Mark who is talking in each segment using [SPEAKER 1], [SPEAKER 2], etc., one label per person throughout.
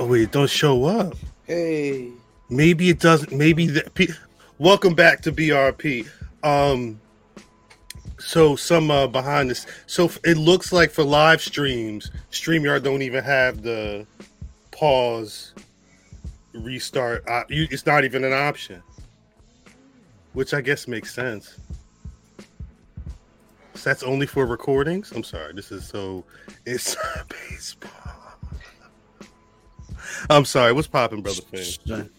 [SPEAKER 1] Oh wait, it don't show up.
[SPEAKER 2] Hey.
[SPEAKER 1] Maybe it doesn't. Maybe that. P- Welcome back to BRP. Um, so some uh, behind this. So it looks like for live streams, Streamyard don't even have the pause, restart. Uh, you, it's not even an option, which I guess makes sense. So that's only for recordings. I'm sorry. This is so. It's baseball. I'm sorry. What's popping, brother? Fan?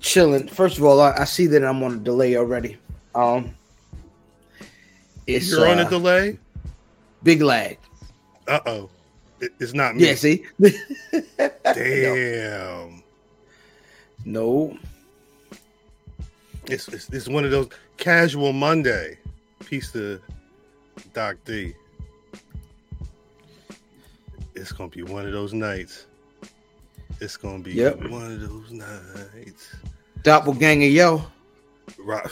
[SPEAKER 2] Chilling. First of all, I, I see that I'm on a delay already. Um, it's
[SPEAKER 1] You're on a
[SPEAKER 2] uh,
[SPEAKER 1] delay.
[SPEAKER 2] big lag.
[SPEAKER 1] Uh oh. It, it's not me.
[SPEAKER 2] Yeah, see.
[SPEAKER 1] Damn.
[SPEAKER 2] No.
[SPEAKER 1] It's, it's it's one of those casual Monday. Peace to Doc D. It's gonna be one of those nights. It's gonna be
[SPEAKER 2] Yep.
[SPEAKER 1] one of those nights.
[SPEAKER 2] Doppelganger, yo.
[SPEAKER 1] Right.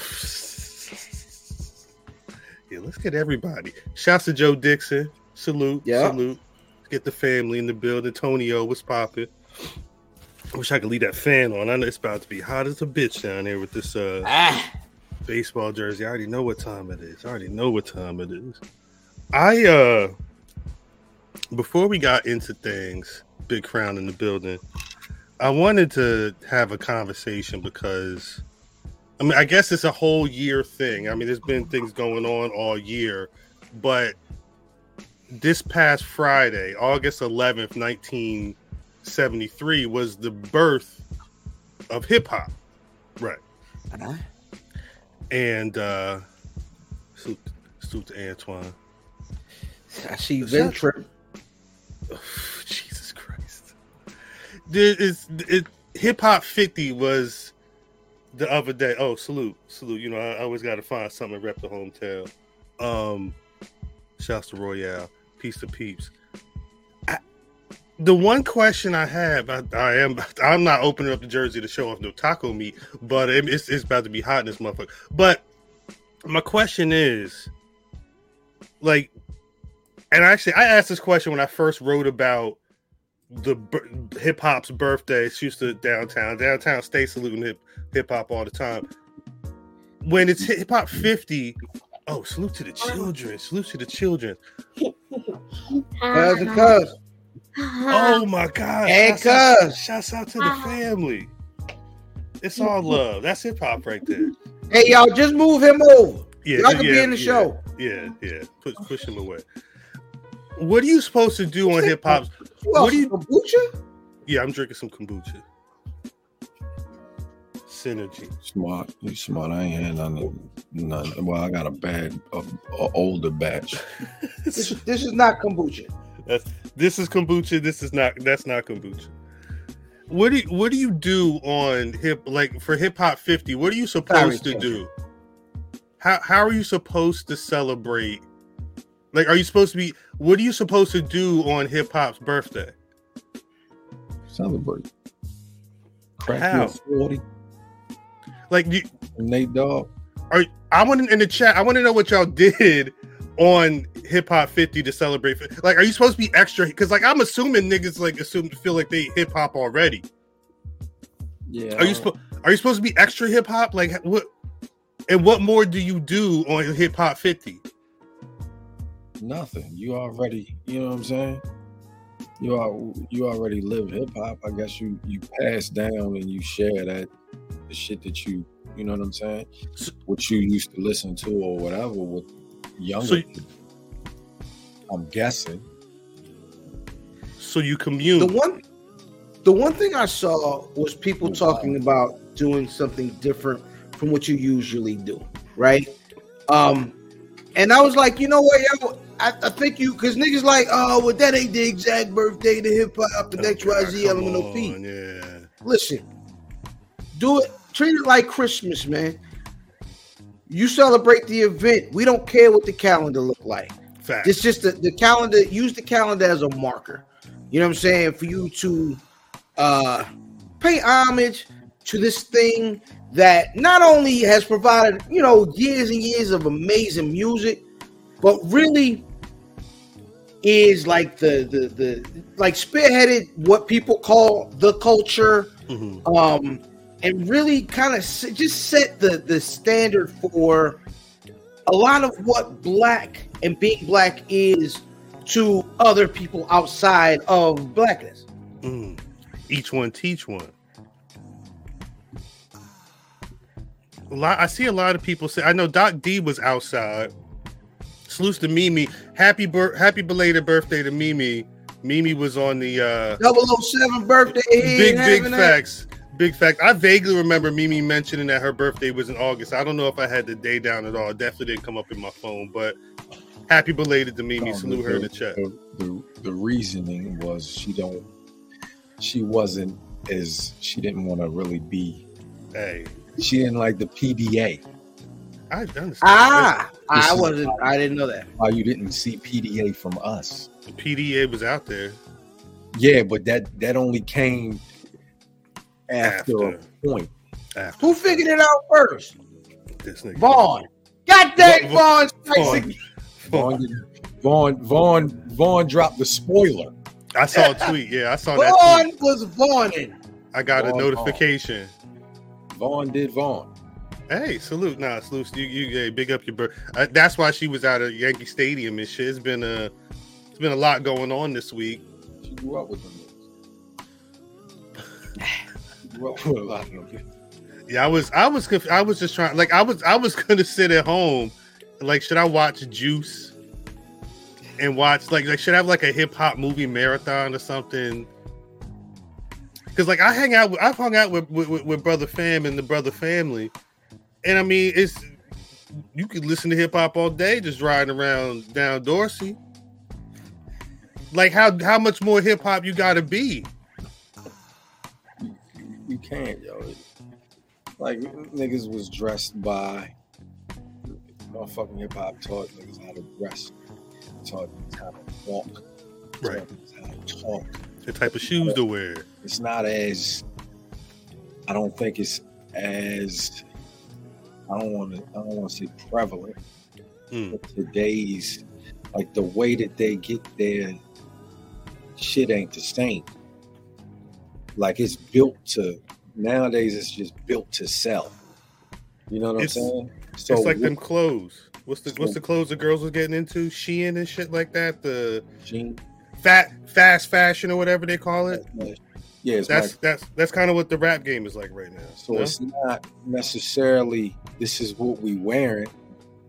[SPEAKER 1] yeah, let's get everybody. Shouts to Joe Dixon. Salute.
[SPEAKER 2] Yeah.
[SPEAKER 1] Salute. Let's get the family in the building. Tonio, what's popping? I wish I could leave that fan on. I know it's about to be hot as a bitch down there with this uh
[SPEAKER 2] Ah.
[SPEAKER 1] baseball jersey. I already know what time it is. I already know what time it is. I uh before we got into things, Big Crown in the building, I wanted to have a conversation because I mean I guess it's a whole year thing. I mean there's been things going on all year, but this past Friday, August 11th, 1973 was the birth of hip hop. Right
[SPEAKER 2] Uh-huh.
[SPEAKER 1] and uh salute, salute to Antoine.
[SPEAKER 2] I see Ventrip.
[SPEAKER 1] There is it hip hop 50 was the other day. Oh, salute, salute. You know, I, I always gotta find something to rep the hometown. Um shouts to Royale. Peace to peeps. The one question I have, I, I am I'm not opening up the jersey to show off no taco meat, but it, it's, it's about to be hot in this motherfucker. But my question is, like, and actually, I asked this question when I first wrote about the hip hop's birthday. Shoots to downtown. Downtown stay saluting hip hip hop all the time. When it's hip hop 50, oh, salute to the children. Salute to the children.
[SPEAKER 2] Cousin Cuz.
[SPEAKER 1] Oh my God.
[SPEAKER 2] Hey, cuz.
[SPEAKER 1] shouts out to the family. It's all love. That's hip hop right there.
[SPEAKER 2] Hey, y'all, just move him over.
[SPEAKER 1] Yeah,
[SPEAKER 2] Y'all can
[SPEAKER 1] yeah,
[SPEAKER 2] be in the
[SPEAKER 1] yeah,
[SPEAKER 2] show.
[SPEAKER 1] Yeah, yeah. Push, push him away. What are you supposed to do on hip hop?
[SPEAKER 2] Who
[SPEAKER 1] What
[SPEAKER 2] else?
[SPEAKER 1] do you-
[SPEAKER 2] Kombucha?
[SPEAKER 1] Yeah, I'm drinking some kombucha. Synergy.
[SPEAKER 3] Smart, you smart. I ain't had none. none. Well, I got a bad, a, a older batch.
[SPEAKER 2] This, this is not kombucha.
[SPEAKER 1] That's this is kombucha. This is not. That's not kombucha. What do you, What do you do on hip like for hip hop fifty? What are you supposed to do? How How are you supposed to celebrate? Like, are you supposed to be? What are you supposed to do on hip hop's birthday?
[SPEAKER 3] Celebrate. Crack
[SPEAKER 1] How?
[SPEAKER 3] forty,
[SPEAKER 1] Like, you,
[SPEAKER 3] Nate Dogg.
[SPEAKER 1] are I want in the chat? I want to know what y'all did on hip hop 50 to celebrate. Like, are you supposed to be extra? Because like I'm assuming niggas like assume to feel like they hip hop already.
[SPEAKER 3] Yeah.
[SPEAKER 1] Are you supposed Are you supposed to be extra hip hop? Like what? And what more do you do on hip hop 50?
[SPEAKER 3] Nothing. You already. You know what I'm saying. You are. You already live hip hop. I guess you you pass down and you share that the shit that you. You know what I'm saying. What you used to listen to or whatever with younger.
[SPEAKER 1] So-
[SPEAKER 3] people. I'm guessing.
[SPEAKER 1] So you commune.
[SPEAKER 2] The one, the one thing I saw was people talking about doing something different from what you usually do, right? Um, and I was like, you know what, yo, I, I think you because niggas like, oh, well, that ain't the exact birthday to hip hop and X Y Z P.
[SPEAKER 1] on, Yeah.
[SPEAKER 2] Listen, do it. Treat it like Christmas, man. You celebrate the event. We don't care what the calendar look like.
[SPEAKER 1] Fact.
[SPEAKER 2] It's just the, the calendar. Use the calendar as a marker. You know what I'm saying? For you to uh, pay homage to this thing that not only has provided you know years and years of amazing music, but really is like the the the like spearheaded what people call the culture,
[SPEAKER 1] Mhm.
[SPEAKER 2] um, and really kind of just set the the standard for a lot of what black and being black is to other people outside of blackness.
[SPEAKER 1] Mm. Each one teach one. A lot, I see a lot of people say. I know Doc D was outside. Salute to Mimi. Happy bir- happy belated birthday to Mimi. Mimi was on the uh,
[SPEAKER 2] 007 birthday.
[SPEAKER 1] big big
[SPEAKER 2] having that.
[SPEAKER 1] facts. Big fact. I vaguely remember Mimi mentioning that her birthday was in August. I don't know if I had the day down at all. It definitely didn't come up in my phone, but happy belated to Mimi.
[SPEAKER 3] No,
[SPEAKER 1] Salute her in the chat.
[SPEAKER 3] The, the, the reasoning was she don't she wasn't as she didn't want to really be
[SPEAKER 1] Hey,
[SPEAKER 3] she didn't like the PDA.
[SPEAKER 1] I understand.
[SPEAKER 2] Ah,
[SPEAKER 3] This
[SPEAKER 2] I wasn't. I didn't know that.
[SPEAKER 3] Why you didn't see PDA from us?
[SPEAKER 1] The PDA was out there.
[SPEAKER 3] Yeah, but that that only came after,
[SPEAKER 1] After.
[SPEAKER 3] a point.
[SPEAKER 1] After
[SPEAKER 2] Who figured it out first?
[SPEAKER 1] this nigga?
[SPEAKER 2] Vaughn. God dang, Vaughn.
[SPEAKER 1] Vaughn.
[SPEAKER 3] Vaughn, Vaughn Vaughn Vaughn dropped the spoiler.
[SPEAKER 1] I saw a tweet. Yeah, I saw that
[SPEAKER 2] Vaughn was Vaughning.
[SPEAKER 1] I got a
[SPEAKER 3] Vaughn,
[SPEAKER 1] notification.
[SPEAKER 3] Vaughn did Vaughn.
[SPEAKER 1] Hey, salute. Nah, salute. You, you, hey, big up your birth. Uh, that's why she was out at Yankee Stadium and shit. It's been a, it's been a lot going on this week.
[SPEAKER 3] She grew up with them. She grew up with a lot of them.
[SPEAKER 1] Yeah, I was, I was, conf- I was just trying. Like, I was, I was gonna sit at home. Like, should I watch Juice and watch like, like, should I have like a hip hop movie marathon or something? Because like I hang out, with, I've hung out with with with brother fam and the brother family, and I mean it's you could listen to hip hop all day just riding around down Dorsey. Like how how much more hip hop you got to be?
[SPEAKER 3] You can't, yo. Like niggas was dressed by motherfucking hip hop taught niggas how to dress, taught niggas how to walk,
[SPEAKER 1] Right.
[SPEAKER 3] how to talk.
[SPEAKER 1] The type of shoes to wear.
[SPEAKER 3] It's not as I don't think it's as I don't want to I don't want to say prevalent.
[SPEAKER 1] Mm.
[SPEAKER 3] But today's like the way that they get their shit ain't the same. Like it's built to nowadays it's just built to sell. You know what
[SPEAKER 1] It's-
[SPEAKER 3] I'm saying? So
[SPEAKER 1] it's like
[SPEAKER 3] what-
[SPEAKER 1] them clothes. What's the what's the clothes the girls was getting into? Shein and shit like that. The
[SPEAKER 3] Gene-
[SPEAKER 1] fat fast fashion or whatever they call it.
[SPEAKER 3] Yeah,
[SPEAKER 1] That's
[SPEAKER 3] like,
[SPEAKER 1] that's that's kind of what the rap game is like right now.
[SPEAKER 3] so
[SPEAKER 1] no?
[SPEAKER 3] it's not necessarily this is what we wearing.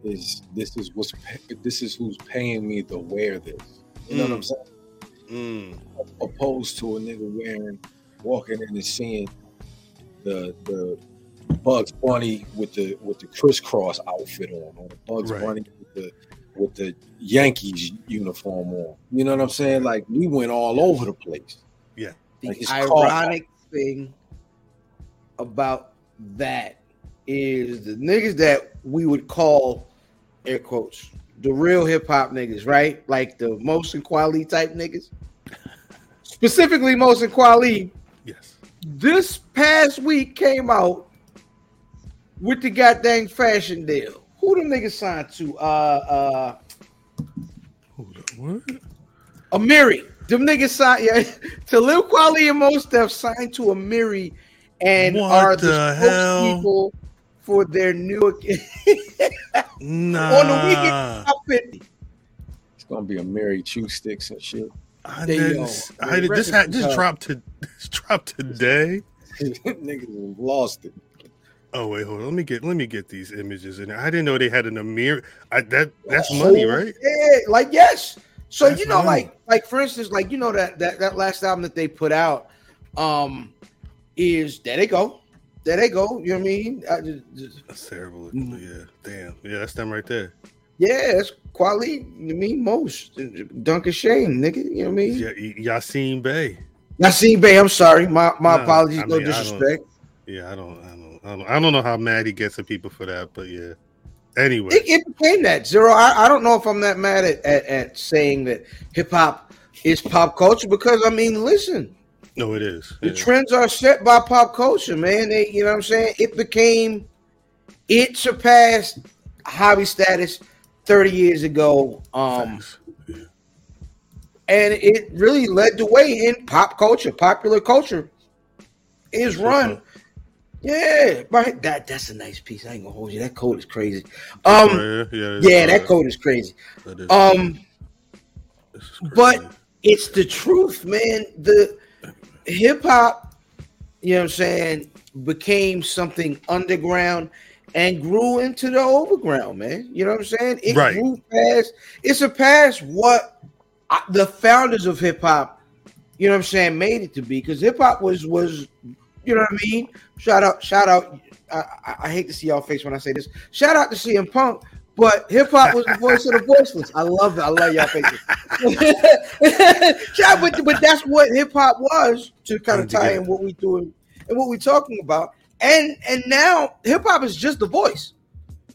[SPEAKER 3] Is this is what's this is who's paying me to wear this? You know what I'm
[SPEAKER 1] Mm.
[SPEAKER 3] saying?
[SPEAKER 1] Mm,
[SPEAKER 3] opposed to a nigga wearing walking in and seeing the the Bugs Bunny with the with the crisscross outfit on, or the Bugs
[SPEAKER 1] Right.
[SPEAKER 3] Bunny with the with the Yankees uniform on. You know what I'm saying? Like we went all over the place.
[SPEAKER 2] The
[SPEAKER 3] Like,
[SPEAKER 2] ironic thing about that is the niggas that we would call air quotes the real hip hop niggas, right? Like the Mos and Kweli type niggas. Specifically Mos and Kweli.
[SPEAKER 1] yes.
[SPEAKER 2] This past week came out with the goddamn fashion deal. Who them niggas signed to? Uh uh
[SPEAKER 1] Hold up. What?
[SPEAKER 2] Amiri. Them niggas signed yeah, to Lil Kweli and Mos Def signed to Amiri and
[SPEAKER 1] What
[SPEAKER 2] are
[SPEAKER 1] the
[SPEAKER 2] the,
[SPEAKER 1] hell?
[SPEAKER 2] spokespeople for their new
[SPEAKER 1] Nah.
[SPEAKER 2] on the weekend top 50.
[SPEAKER 3] It's gonna be a Mary Chew sticks and shit.
[SPEAKER 1] I
[SPEAKER 2] There you
[SPEAKER 1] didn't.
[SPEAKER 2] go.
[SPEAKER 1] s- I did, this had this
[SPEAKER 2] come.
[SPEAKER 1] dropped to this dropped today.
[SPEAKER 3] Niggas lost it.
[SPEAKER 1] Oh wait, hold on. Let me get let me get these images in. there. I didn't know they had an Amir. I, that that's
[SPEAKER 2] Oh,
[SPEAKER 1] money, right?
[SPEAKER 2] Yeah, like yes. So
[SPEAKER 1] That's
[SPEAKER 2] you know, like like for instance, like you know that that that last album that they put out, um, is there they go, there they go. You know what I mean? I just, just-
[SPEAKER 1] That's terrible. Yeah, damn. Yeah, that's them right there.
[SPEAKER 2] yeah, it's quality. You mean most Duncan Shane, nigga. You know what I mean?
[SPEAKER 1] Yeah, Y- Yasiin Bey.
[SPEAKER 2] Nassim Bay. I'm sorry. My my
[SPEAKER 1] Nah,
[SPEAKER 2] apologies.
[SPEAKER 1] I
[SPEAKER 2] no
[SPEAKER 1] mean, I
[SPEAKER 2] disrespect.
[SPEAKER 1] Yeah, I don't, I don't, I don't, I don't know how mad he gets at people for that, but yeah. Anyway,
[SPEAKER 2] It, it became that zero. I, I don't know if I'm that mad at, at, at saying that hip hop is pop culture because I mean, listen,
[SPEAKER 1] no, it is.
[SPEAKER 2] the
[SPEAKER 1] Yeah.
[SPEAKER 2] trends are set by pop culture, man. They, you know what I'm saying? It became, it surpassed hobby status 30 years ago. Um.
[SPEAKER 1] Yeah.
[SPEAKER 2] and it really led the way in pop culture, popular culture. Is run. Yeah, right. That that's a nice piece. I ain't gonna hold you. That code is crazy. Um,
[SPEAKER 1] yeah, yeah,
[SPEAKER 2] yeah, that code is crazy.
[SPEAKER 1] Is-
[SPEAKER 2] Um,
[SPEAKER 1] crazy.
[SPEAKER 2] but it's the truth, man. The hip hop, you know what I'm saying, became something underground and grew into the overground, man. You know what I'm saying? It
[SPEAKER 1] Right.
[SPEAKER 2] grew past, it surpassed what I, the founders of hip hop, you know what I'm saying, made it to be. Because hip hop was was, you know what I mean? Shout out, shout out. I, I, I hate to see y'all face when I say this. Shout out to CM Punk. But hip hop was the voice of the voiceless. I love it. I love y'all faces. yeah, but, but that's what hip hop was to kind of tie in what we doing and what we're talking about. And and now hip hop is just the voice.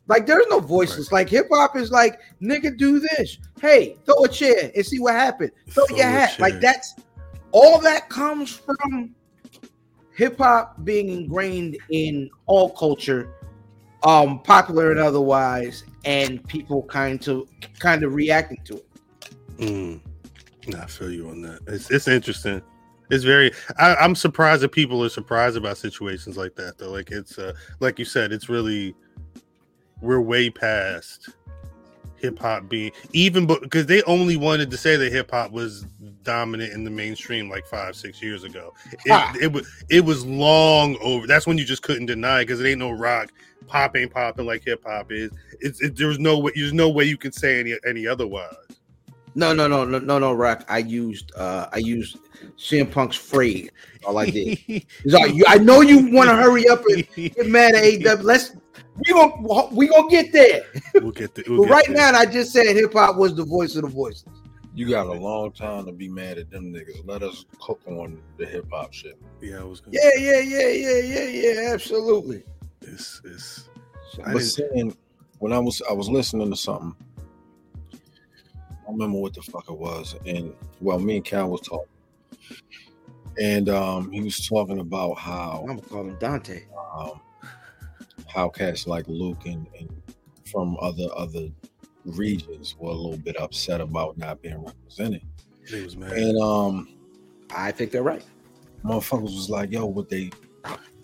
[SPEAKER 2] Like there's no voiceless. Like hip hop is like nigga do this. Hey, throw a chair and see what happened. Throw,
[SPEAKER 1] Throw
[SPEAKER 2] your hat.
[SPEAKER 1] chair.
[SPEAKER 2] Like that's all that comes from hip hop being ingrained in all culture, um, popular and otherwise, and people kind of kind of reacting to it.
[SPEAKER 1] Mm. I feel you on that. It's it's interesting. It's very. I, I'm surprised that people are surprised about situations like that. Though, like it's uh, like you said, it's really we're way past hip hop being even, but because they only wanted to say that hip hop was dominant in the mainstream like five six years ago.
[SPEAKER 2] Ah.
[SPEAKER 1] It, it was it was long over. That's when you just couldn't deny because it ain't no rock. Pop ain't popping like hip hop is. It's it, there's no way. There's no way you can say any any otherwise.
[SPEAKER 2] No, no, no, no, no, no, Rock. I used uh I used CM Punk's phrase. All I did. You, I know you want to hurry up and get mad at AEW. Let's we gonna we gonna get there.
[SPEAKER 1] we'll get the. We'll
[SPEAKER 2] But
[SPEAKER 1] get
[SPEAKER 2] right
[SPEAKER 1] there.
[SPEAKER 2] now, I just said hip hop was the voice of the voices.
[SPEAKER 3] You got a long time to be mad at them niggas. Let us cook on the hip hop shit.
[SPEAKER 1] yeah, I was. Gonna,
[SPEAKER 2] Yeah, yeah, yeah, yeah, yeah, yeah. Absolutely.
[SPEAKER 1] It's, it's, I
[SPEAKER 3] But
[SPEAKER 1] didn't-
[SPEAKER 3] saying when I was I was listening to something, I don't remember what the fuck it was, and well, me and Cal was talking, and um, he was talking about how
[SPEAKER 2] I'm gonna call him Dante.
[SPEAKER 3] um, how cats like Luke and, and from other other regions were a little bit upset about not being represented,
[SPEAKER 1] they was mad.
[SPEAKER 3] and um,
[SPEAKER 2] I think they're right.
[SPEAKER 3] motherfuckers was like, yo, what they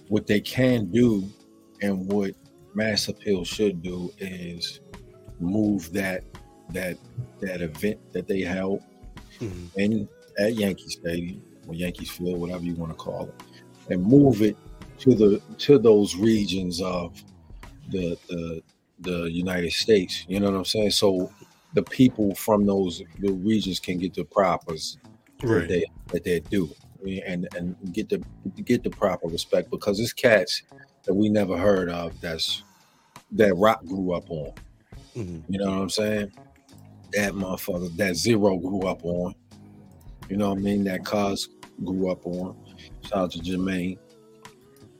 [SPEAKER 3] what they can do and what mass appeal should do is move that that that event that they held
[SPEAKER 1] Mhm.
[SPEAKER 3] in at Yankee Stadium or Yankees Field, whatever you want to call it, and move it to the to those regions of the the the United States. You know what I'm saying? So the people from those the regions can get the propers that they that they do and and get the get the proper respect because it's cats that we never heard of that's that rock grew up on.
[SPEAKER 1] Mhm.
[SPEAKER 3] You know what I'm saying? That motherfucker that zero grew up on. You know what I mean? That cuz grew up on. Shout out to Jermaine.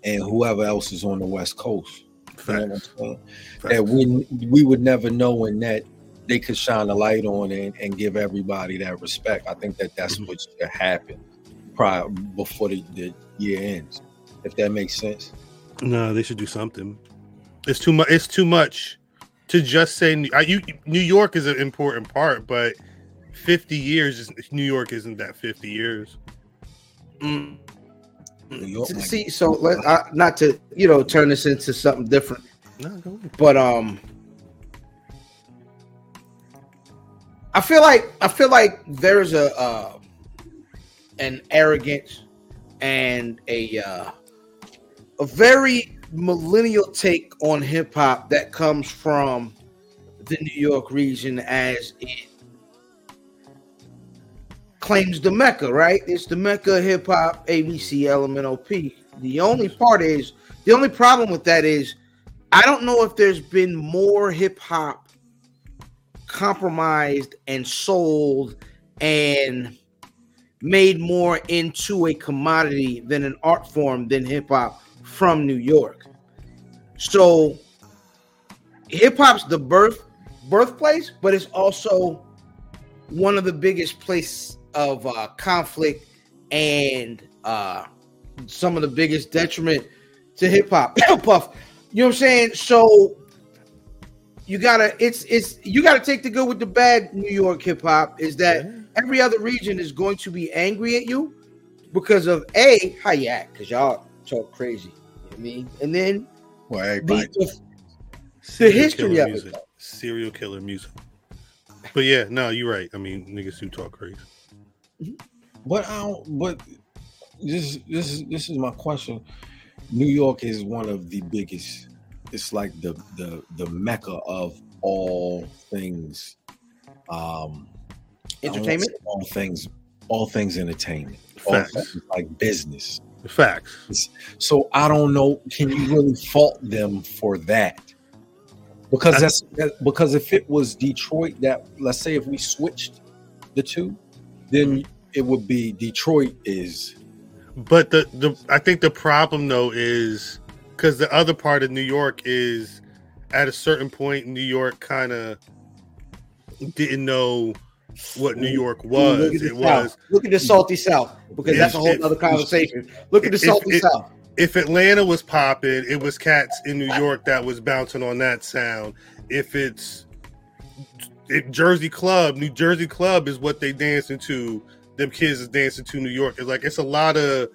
[SPEAKER 3] And whoever else is on the West Coast. You know
[SPEAKER 1] Facts.
[SPEAKER 3] That we we would never know in that they could shine a light on it and give everybody that respect. I think that that's
[SPEAKER 1] Mhm.
[SPEAKER 3] what should happen prior before the, the year ends. If that makes sense.
[SPEAKER 1] No, they should do something. It's too much. It's too much to just say. New- I, you, New York is an important part, but fifty years, is, New York isn't that fifty years.
[SPEAKER 2] Mm.
[SPEAKER 3] New York
[SPEAKER 2] See, so let uh, not to you know turn this into something different,
[SPEAKER 1] No,
[SPEAKER 2] but um, I feel like I feel like there's a uh, an arrogance and a uh, a very millennial take on hip hop that comes from the New York region as it claims the Mecca, right? It's the Mecca hip hop, ABC, Element, LMNOP. The only part is the only problem with that is I don't know if there's been more hip hop compromised and sold and made more into a commodity than an art form than hip hop from New York. So hip hop's the birth birthplace, but it's also one of the biggest places of uh, conflict and uh, some of the biggest detriment to hip hop. Puff, you know what I'm saying? So you gotta it's it's you gotta take the good with the bad. New York hip hop is that every other region is going to be angry at you because of a how you act, because y'all talk crazy. You know I mean? And then
[SPEAKER 3] Well,
[SPEAKER 2] the, the, history of it,
[SPEAKER 1] music.
[SPEAKER 2] though.
[SPEAKER 1] Serial killer music. But yeah, no, you're right. I mean, niggas do talk crazy.
[SPEAKER 3] But I don't. But this this is this is my question. New York is one of the biggest. It's like the the the mecca of all things. Um, I don't wanna
[SPEAKER 2] entertainment.
[SPEAKER 3] all things, all things entertainment, all things like business.
[SPEAKER 1] Facts.
[SPEAKER 3] So I don't know. Can you really fault them for that? Because
[SPEAKER 1] I-
[SPEAKER 3] that's that, because if it was Detroit, that let's say if we switched the two, then it would be Detroit is
[SPEAKER 1] But the the I think the problem though is because the other part of New York is at a certain point, New York kind of didn't know what New York was.
[SPEAKER 2] Look at the
[SPEAKER 1] It
[SPEAKER 2] South.
[SPEAKER 1] was
[SPEAKER 2] Look at the salty South because that's a whole other conversation. Look at the salty
[SPEAKER 1] if-
[SPEAKER 2] South.
[SPEAKER 1] if Atlanta was popping, it was cats in New York that was bouncing on that sound. If it's if Jersey Club, New Jersey Club is what they dancing to. Them kids is dancing to New York. It's like it's a lot of,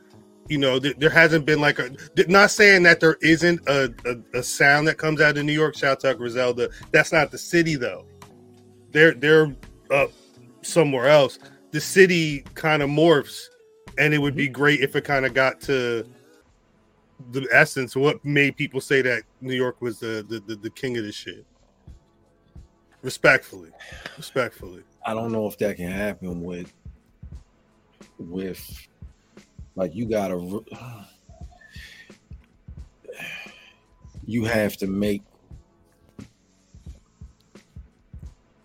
[SPEAKER 1] you know, th- there hasn't been like a. Not saying that there isn't a, a, a sound that comes out of New York. Shout out Griselda. That's not the city though. They're they're up somewhere else. The city kind of morphs, and it would be great if it kind of got to the essence of what made people say that New York was the the, the, the king of this shit. Respectfully, respectfully.
[SPEAKER 3] I don't know if that can happen with with like you gotta you have to make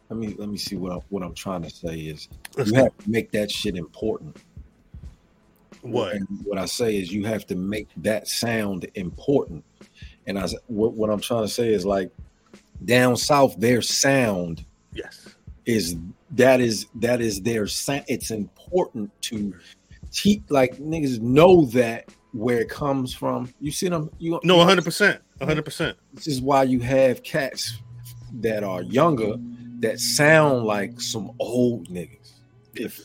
[SPEAKER 3] let me let me see what I, what I'm trying to say is you have to make that shit important.
[SPEAKER 1] What?
[SPEAKER 3] And what I say is you have to make that sound important. And I what, what I'm trying to say is like down south, their sound
[SPEAKER 1] Yes.
[SPEAKER 3] is that is that is their sound. It's important to teach like niggas know that where it comes from. You see them? You
[SPEAKER 1] No, one hundred percent, one hundred percent.
[SPEAKER 3] This is why you have cats that are younger that sound like some old niggas. If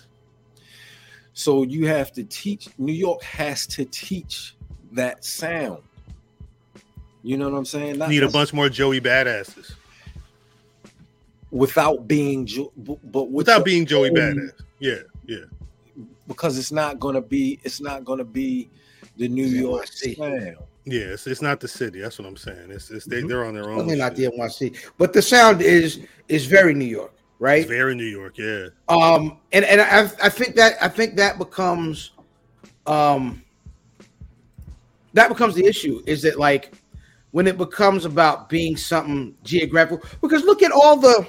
[SPEAKER 3] so, you have to teach. New York has to teach that sound. You know what I'm saying? Not
[SPEAKER 1] Need a bunch more Joey badasses
[SPEAKER 3] without being, jo- but with
[SPEAKER 1] without being Joey
[SPEAKER 3] own-
[SPEAKER 1] badass. Yeah, yeah.
[SPEAKER 3] because it's not gonna be. It's not gonna be the New
[SPEAKER 2] Yeah,
[SPEAKER 3] York
[SPEAKER 2] I see.
[SPEAKER 3] sound.
[SPEAKER 1] Yeah, it's, it's not the city. That's what I'm saying. It's, it's they, they're on their own.
[SPEAKER 2] Only not the NYC, but the sound is is very New York, right?
[SPEAKER 1] It's very New York. Yeah,
[SPEAKER 2] Um, and and I I think that I think that becomes, um, that becomes the issue. Is that like when it becomes about being something geographical? Because look at all the,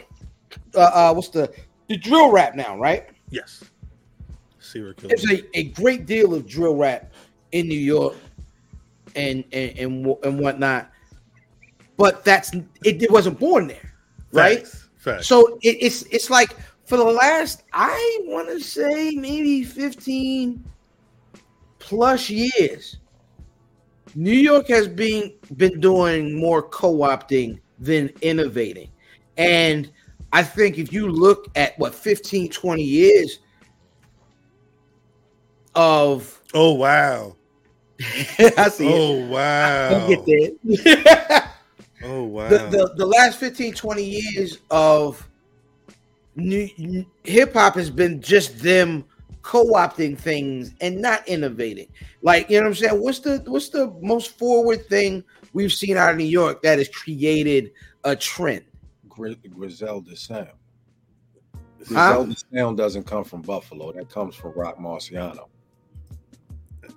[SPEAKER 2] uh, uh what's the the drill rap now, right?
[SPEAKER 1] yes. Serial killer.
[SPEAKER 2] There's a, a great deal of drill rap in New York and and and, and whatnot, but that's it, it wasn't born there, right?
[SPEAKER 1] Facts. Facts.
[SPEAKER 2] So it, it's it's like for the last I want to say maybe 15 plus years, New York has been been doing more co-opting than innovating. And I think if you look at what 15 20 years of
[SPEAKER 1] oh wow.
[SPEAKER 2] I see it.
[SPEAKER 1] Oh wow.
[SPEAKER 2] I'll get there.
[SPEAKER 1] Oh wow.
[SPEAKER 2] the, the the last 15 20 years of new hip hop has been just them co-opting things and not innovating like you know what i'm saying what's the what's the most forward thing we've seen out of new york that has created a trend
[SPEAKER 3] Gri- Griselda sound.
[SPEAKER 2] Huh?
[SPEAKER 3] Griselda sound doesn't come from Buffalo. That comes from Roc Marciano.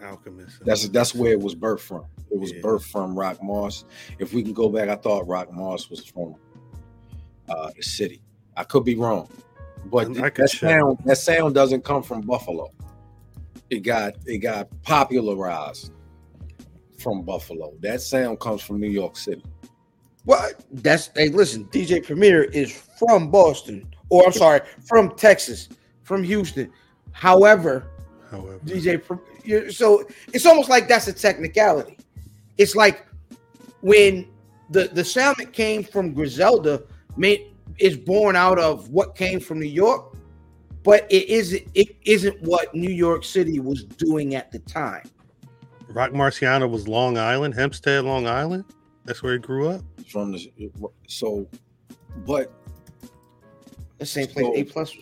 [SPEAKER 1] Alchemist.
[SPEAKER 3] That's that's where it was birthed from. It was
[SPEAKER 1] Yeah.
[SPEAKER 3] birthed from Rock Moss. If we can go back, I thought Rock Moss was from uh, the city. I could be wrong, but
[SPEAKER 1] I
[SPEAKER 3] that sound that sound doesn't come from Buffalo. It got it got popularized from Buffalo. That sound comes from New York City.
[SPEAKER 2] well that's hey listen dj premier is from boston or i'm sorry from texas from houston however
[SPEAKER 1] However,
[SPEAKER 2] DJ. So it's almost like that's a technicality. It's like when the the sound that came from Griselda made is born out of what came from New York. but it isn't. It isn't what New York City was doing at the time.
[SPEAKER 1] Roc Marciano was Long Island, Hempstead, Long Island. That's where he grew up.
[SPEAKER 3] from the so, but
[SPEAKER 2] The same place.
[SPEAKER 3] So-
[SPEAKER 2] A plus.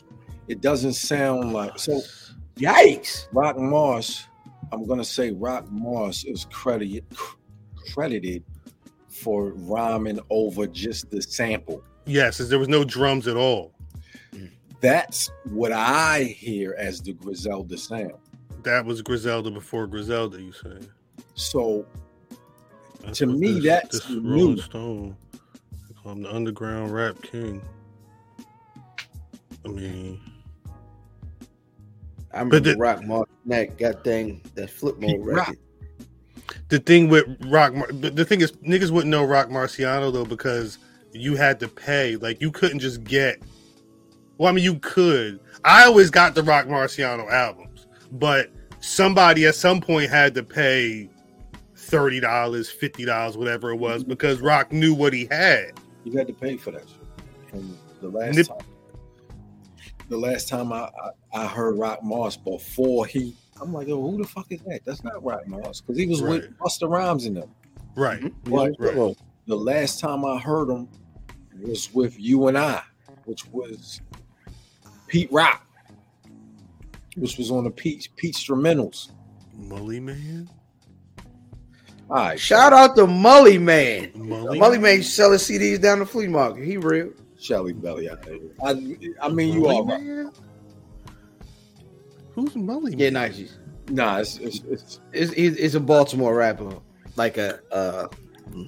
[SPEAKER 3] it doesn't sound like so.
[SPEAKER 2] Yikes!
[SPEAKER 3] Rock Moss, I'm gonna say Rock Moss is credited credited for rhyming over just the sample.
[SPEAKER 1] Yes, there was no drums at all.
[SPEAKER 3] That's what I hear as the Griselda sound.
[SPEAKER 1] That was Griselda before Griselda. You say?
[SPEAKER 3] So
[SPEAKER 1] That's
[SPEAKER 3] To me, that's
[SPEAKER 1] this
[SPEAKER 3] new.
[SPEAKER 1] Stone. I'm the underground rap king. I mean,
[SPEAKER 2] I remember
[SPEAKER 1] the-
[SPEAKER 2] Rock Mark that that thing that flip mode record.
[SPEAKER 1] the thing with Rock, Mar- the thing is, niggas wouldn't know Roc Marciano though because you had to pay. Like you couldn't just get. Well, I mean, you could. I always got the Roc Marciano albums, but somebody at some point had to pay thirty dollars, fifty dollars, whatever it was, because Rock knew what he had.
[SPEAKER 3] You had to pay for that shit. And the last
[SPEAKER 1] Nip-
[SPEAKER 3] time, the last time I, I I heard Rock Mars before he, I'm like, yo, who the fuck is that? That's not Rock Mars because he was
[SPEAKER 1] Right.
[SPEAKER 3] with Busta Rhymes in them.
[SPEAKER 1] Right. Mm-hmm.
[SPEAKER 3] But
[SPEAKER 1] Right.
[SPEAKER 3] the last time I heard him was with you and I, which was Pete Rock, which was on the Pete Pete Instrumentals.
[SPEAKER 1] Mully Man.
[SPEAKER 3] All right,
[SPEAKER 2] Shout out to Mully Man.
[SPEAKER 1] Mully,
[SPEAKER 2] Mully Man used to sell his CDs down the flea market. He real.
[SPEAKER 3] Shelly Belly out there. I, I mean, you
[SPEAKER 1] Mully
[SPEAKER 3] are.
[SPEAKER 1] Man? Who's Mully?
[SPEAKER 2] Yeah,
[SPEAKER 1] Man?
[SPEAKER 2] nice.
[SPEAKER 3] Nah, it's, it's, it's
[SPEAKER 2] It's, he's, he's a Baltimore rapper, like a uh,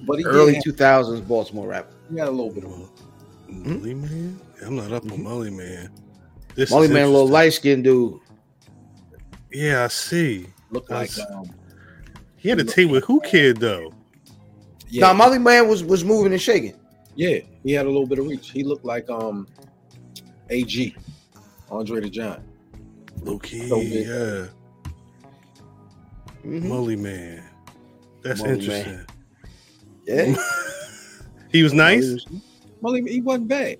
[SPEAKER 3] but he
[SPEAKER 2] early two thousands Baltimore rapper.
[SPEAKER 3] Have- he had a little bit of
[SPEAKER 1] Mully Man? I'm not up on Molly Man. This
[SPEAKER 2] Mully
[SPEAKER 1] is
[SPEAKER 2] Man, a little light skinned dude.
[SPEAKER 1] Yeah, I see.
[SPEAKER 3] look like
[SPEAKER 1] That's-
[SPEAKER 3] um,
[SPEAKER 1] He had a team with who kid though?
[SPEAKER 3] yeah,
[SPEAKER 2] Now Mully Man was was moving and shaking.
[SPEAKER 3] yeah, he had a little bit of reach. He looked like um AG, Andre the Giant.
[SPEAKER 1] Low key,
[SPEAKER 3] So big.
[SPEAKER 1] yeah.
[SPEAKER 2] Mhm.
[SPEAKER 1] Mully Man. That's
[SPEAKER 2] Mully
[SPEAKER 1] interesting.
[SPEAKER 2] Yeah,
[SPEAKER 1] He was nice.
[SPEAKER 3] Well, he, he wasn't bad.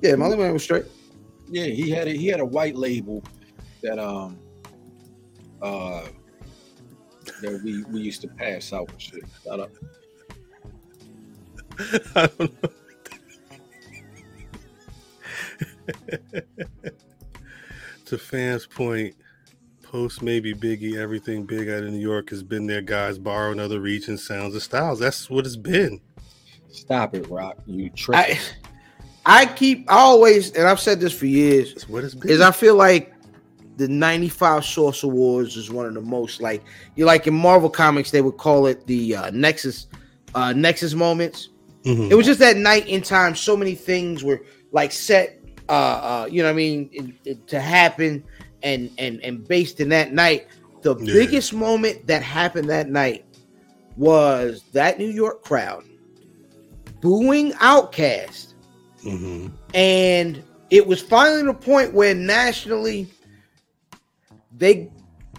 [SPEAKER 2] yeah, Mully Man was straight.
[SPEAKER 3] Yeah, he had a, he had a white label that um uh that we we used to pass out and shit. Shout out.
[SPEAKER 1] I don't know. to fans' point, post maybe Biggie, everything big out of New York has been there. Guys borrowing other regions, sounds, and styles. That's what it's been.
[SPEAKER 3] Stop it, Rock. You tripping.
[SPEAKER 2] I I keep I always and I've said this for years
[SPEAKER 1] That's what it's been.
[SPEAKER 2] is I feel like the 95 Source Awards is one of the most like you like in Marvel comics they would call it the uh, Nexus uh Nexus moments.
[SPEAKER 1] Mhm.
[SPEAKER 2] It was just that night in time so many things were like set uh uh you know what I mean it- it- to happen and and and based in that night the
[SPEAKER 1] Yeah.
[SPEAKER 2] biggest moment that happened that night was that New York crowd booing OutKast
[SPEAKER 1] Mhm.
[SPEAKER 2] and it was finally the point where nationally they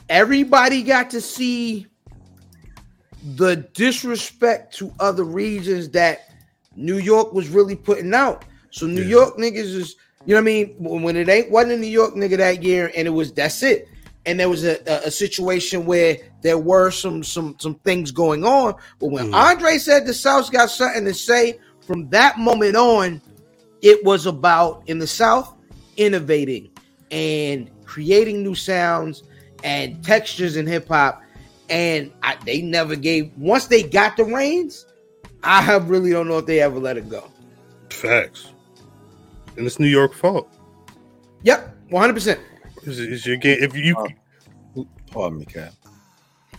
[SPEAKER 2] everybody got to see the disrespect to other regions that New York was really putting out. So New
[SPEAKER 1] Yeah.
[SPEAKER 2] York niggas is you know what I mean when when it ain't wasn't a New York nigga that year and it was that's it. And there was a, a, situation where there were some some some things going on, but when
[SPEAKER 1] Mhm.
[SPEAKER 2] Andre said the South's got something to say, from that moment on, it was about in the South innovating and creating new sounds and textures in hip hop. And I, they never gave once they got the reins. I have really don't know if they ever let it go.
[SPEAKER 1] Facts. And it's New York fault.
[SPEAKER 2] Yep, one hundred percent.
[SPEAKER 1] It's, it's your game. If you
[SPEAKER 3] Uh, Pardon me, Cap.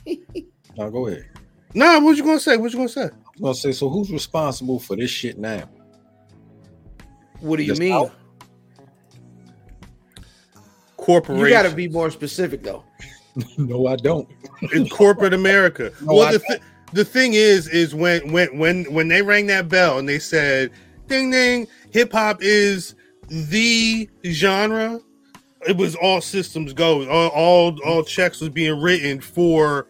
[SPEAKER 3] now go ahead.
[SPEAKER 1] nah, what you gonna say? What you gonna say?
[SPEAKER 3] I was gonna say, so who's responsible for this shit now?
[SPEAKER 2] What do you
[SPEAKER 3] The
[SPEAKER 2] mean?
[SPEAKER 3] South?
[SPEAKER 1] Corporation.
[SPEAKER 2] You got to be more specific though.
[SPEAKER 3] no, I don't.
[SPEAKER 1] in corporate America.
[SPEAKER 3] No,
[SPEAKER 1] well,
[SPEAKER 3] I-
[SPEAKER 1] the, th- the thing is, is when when when when they rang that bell and they said, "Ding ding, hip hop is the genre." It was all systems go. All all, all checks was being written for.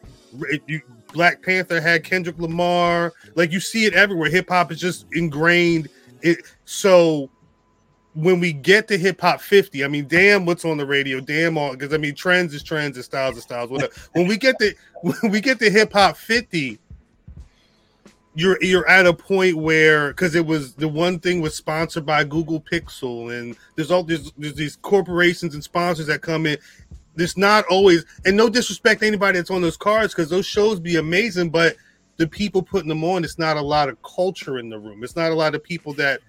[SPEAKER 1] you- Black Panther had Kendrick Lamar. Like you see it everywhere. Hip hop is just ingrained. It so when we get to hip hop 50, I mean, damn, what's on the radio? Damn, all because I mean, trends is trends and styles is styles. Whatever. when we get to when we get to hip hop 50, you're you're at a point where because it was the one thing was sponsored by Google Pixel, and there's all there's, there's these corporations and sponsors that come in. There's not always, and no disrespect to anybody that's on those cards because those shows be amazing, but the people putting them on, it's not a lot of culture in the room. It's not a lot of people that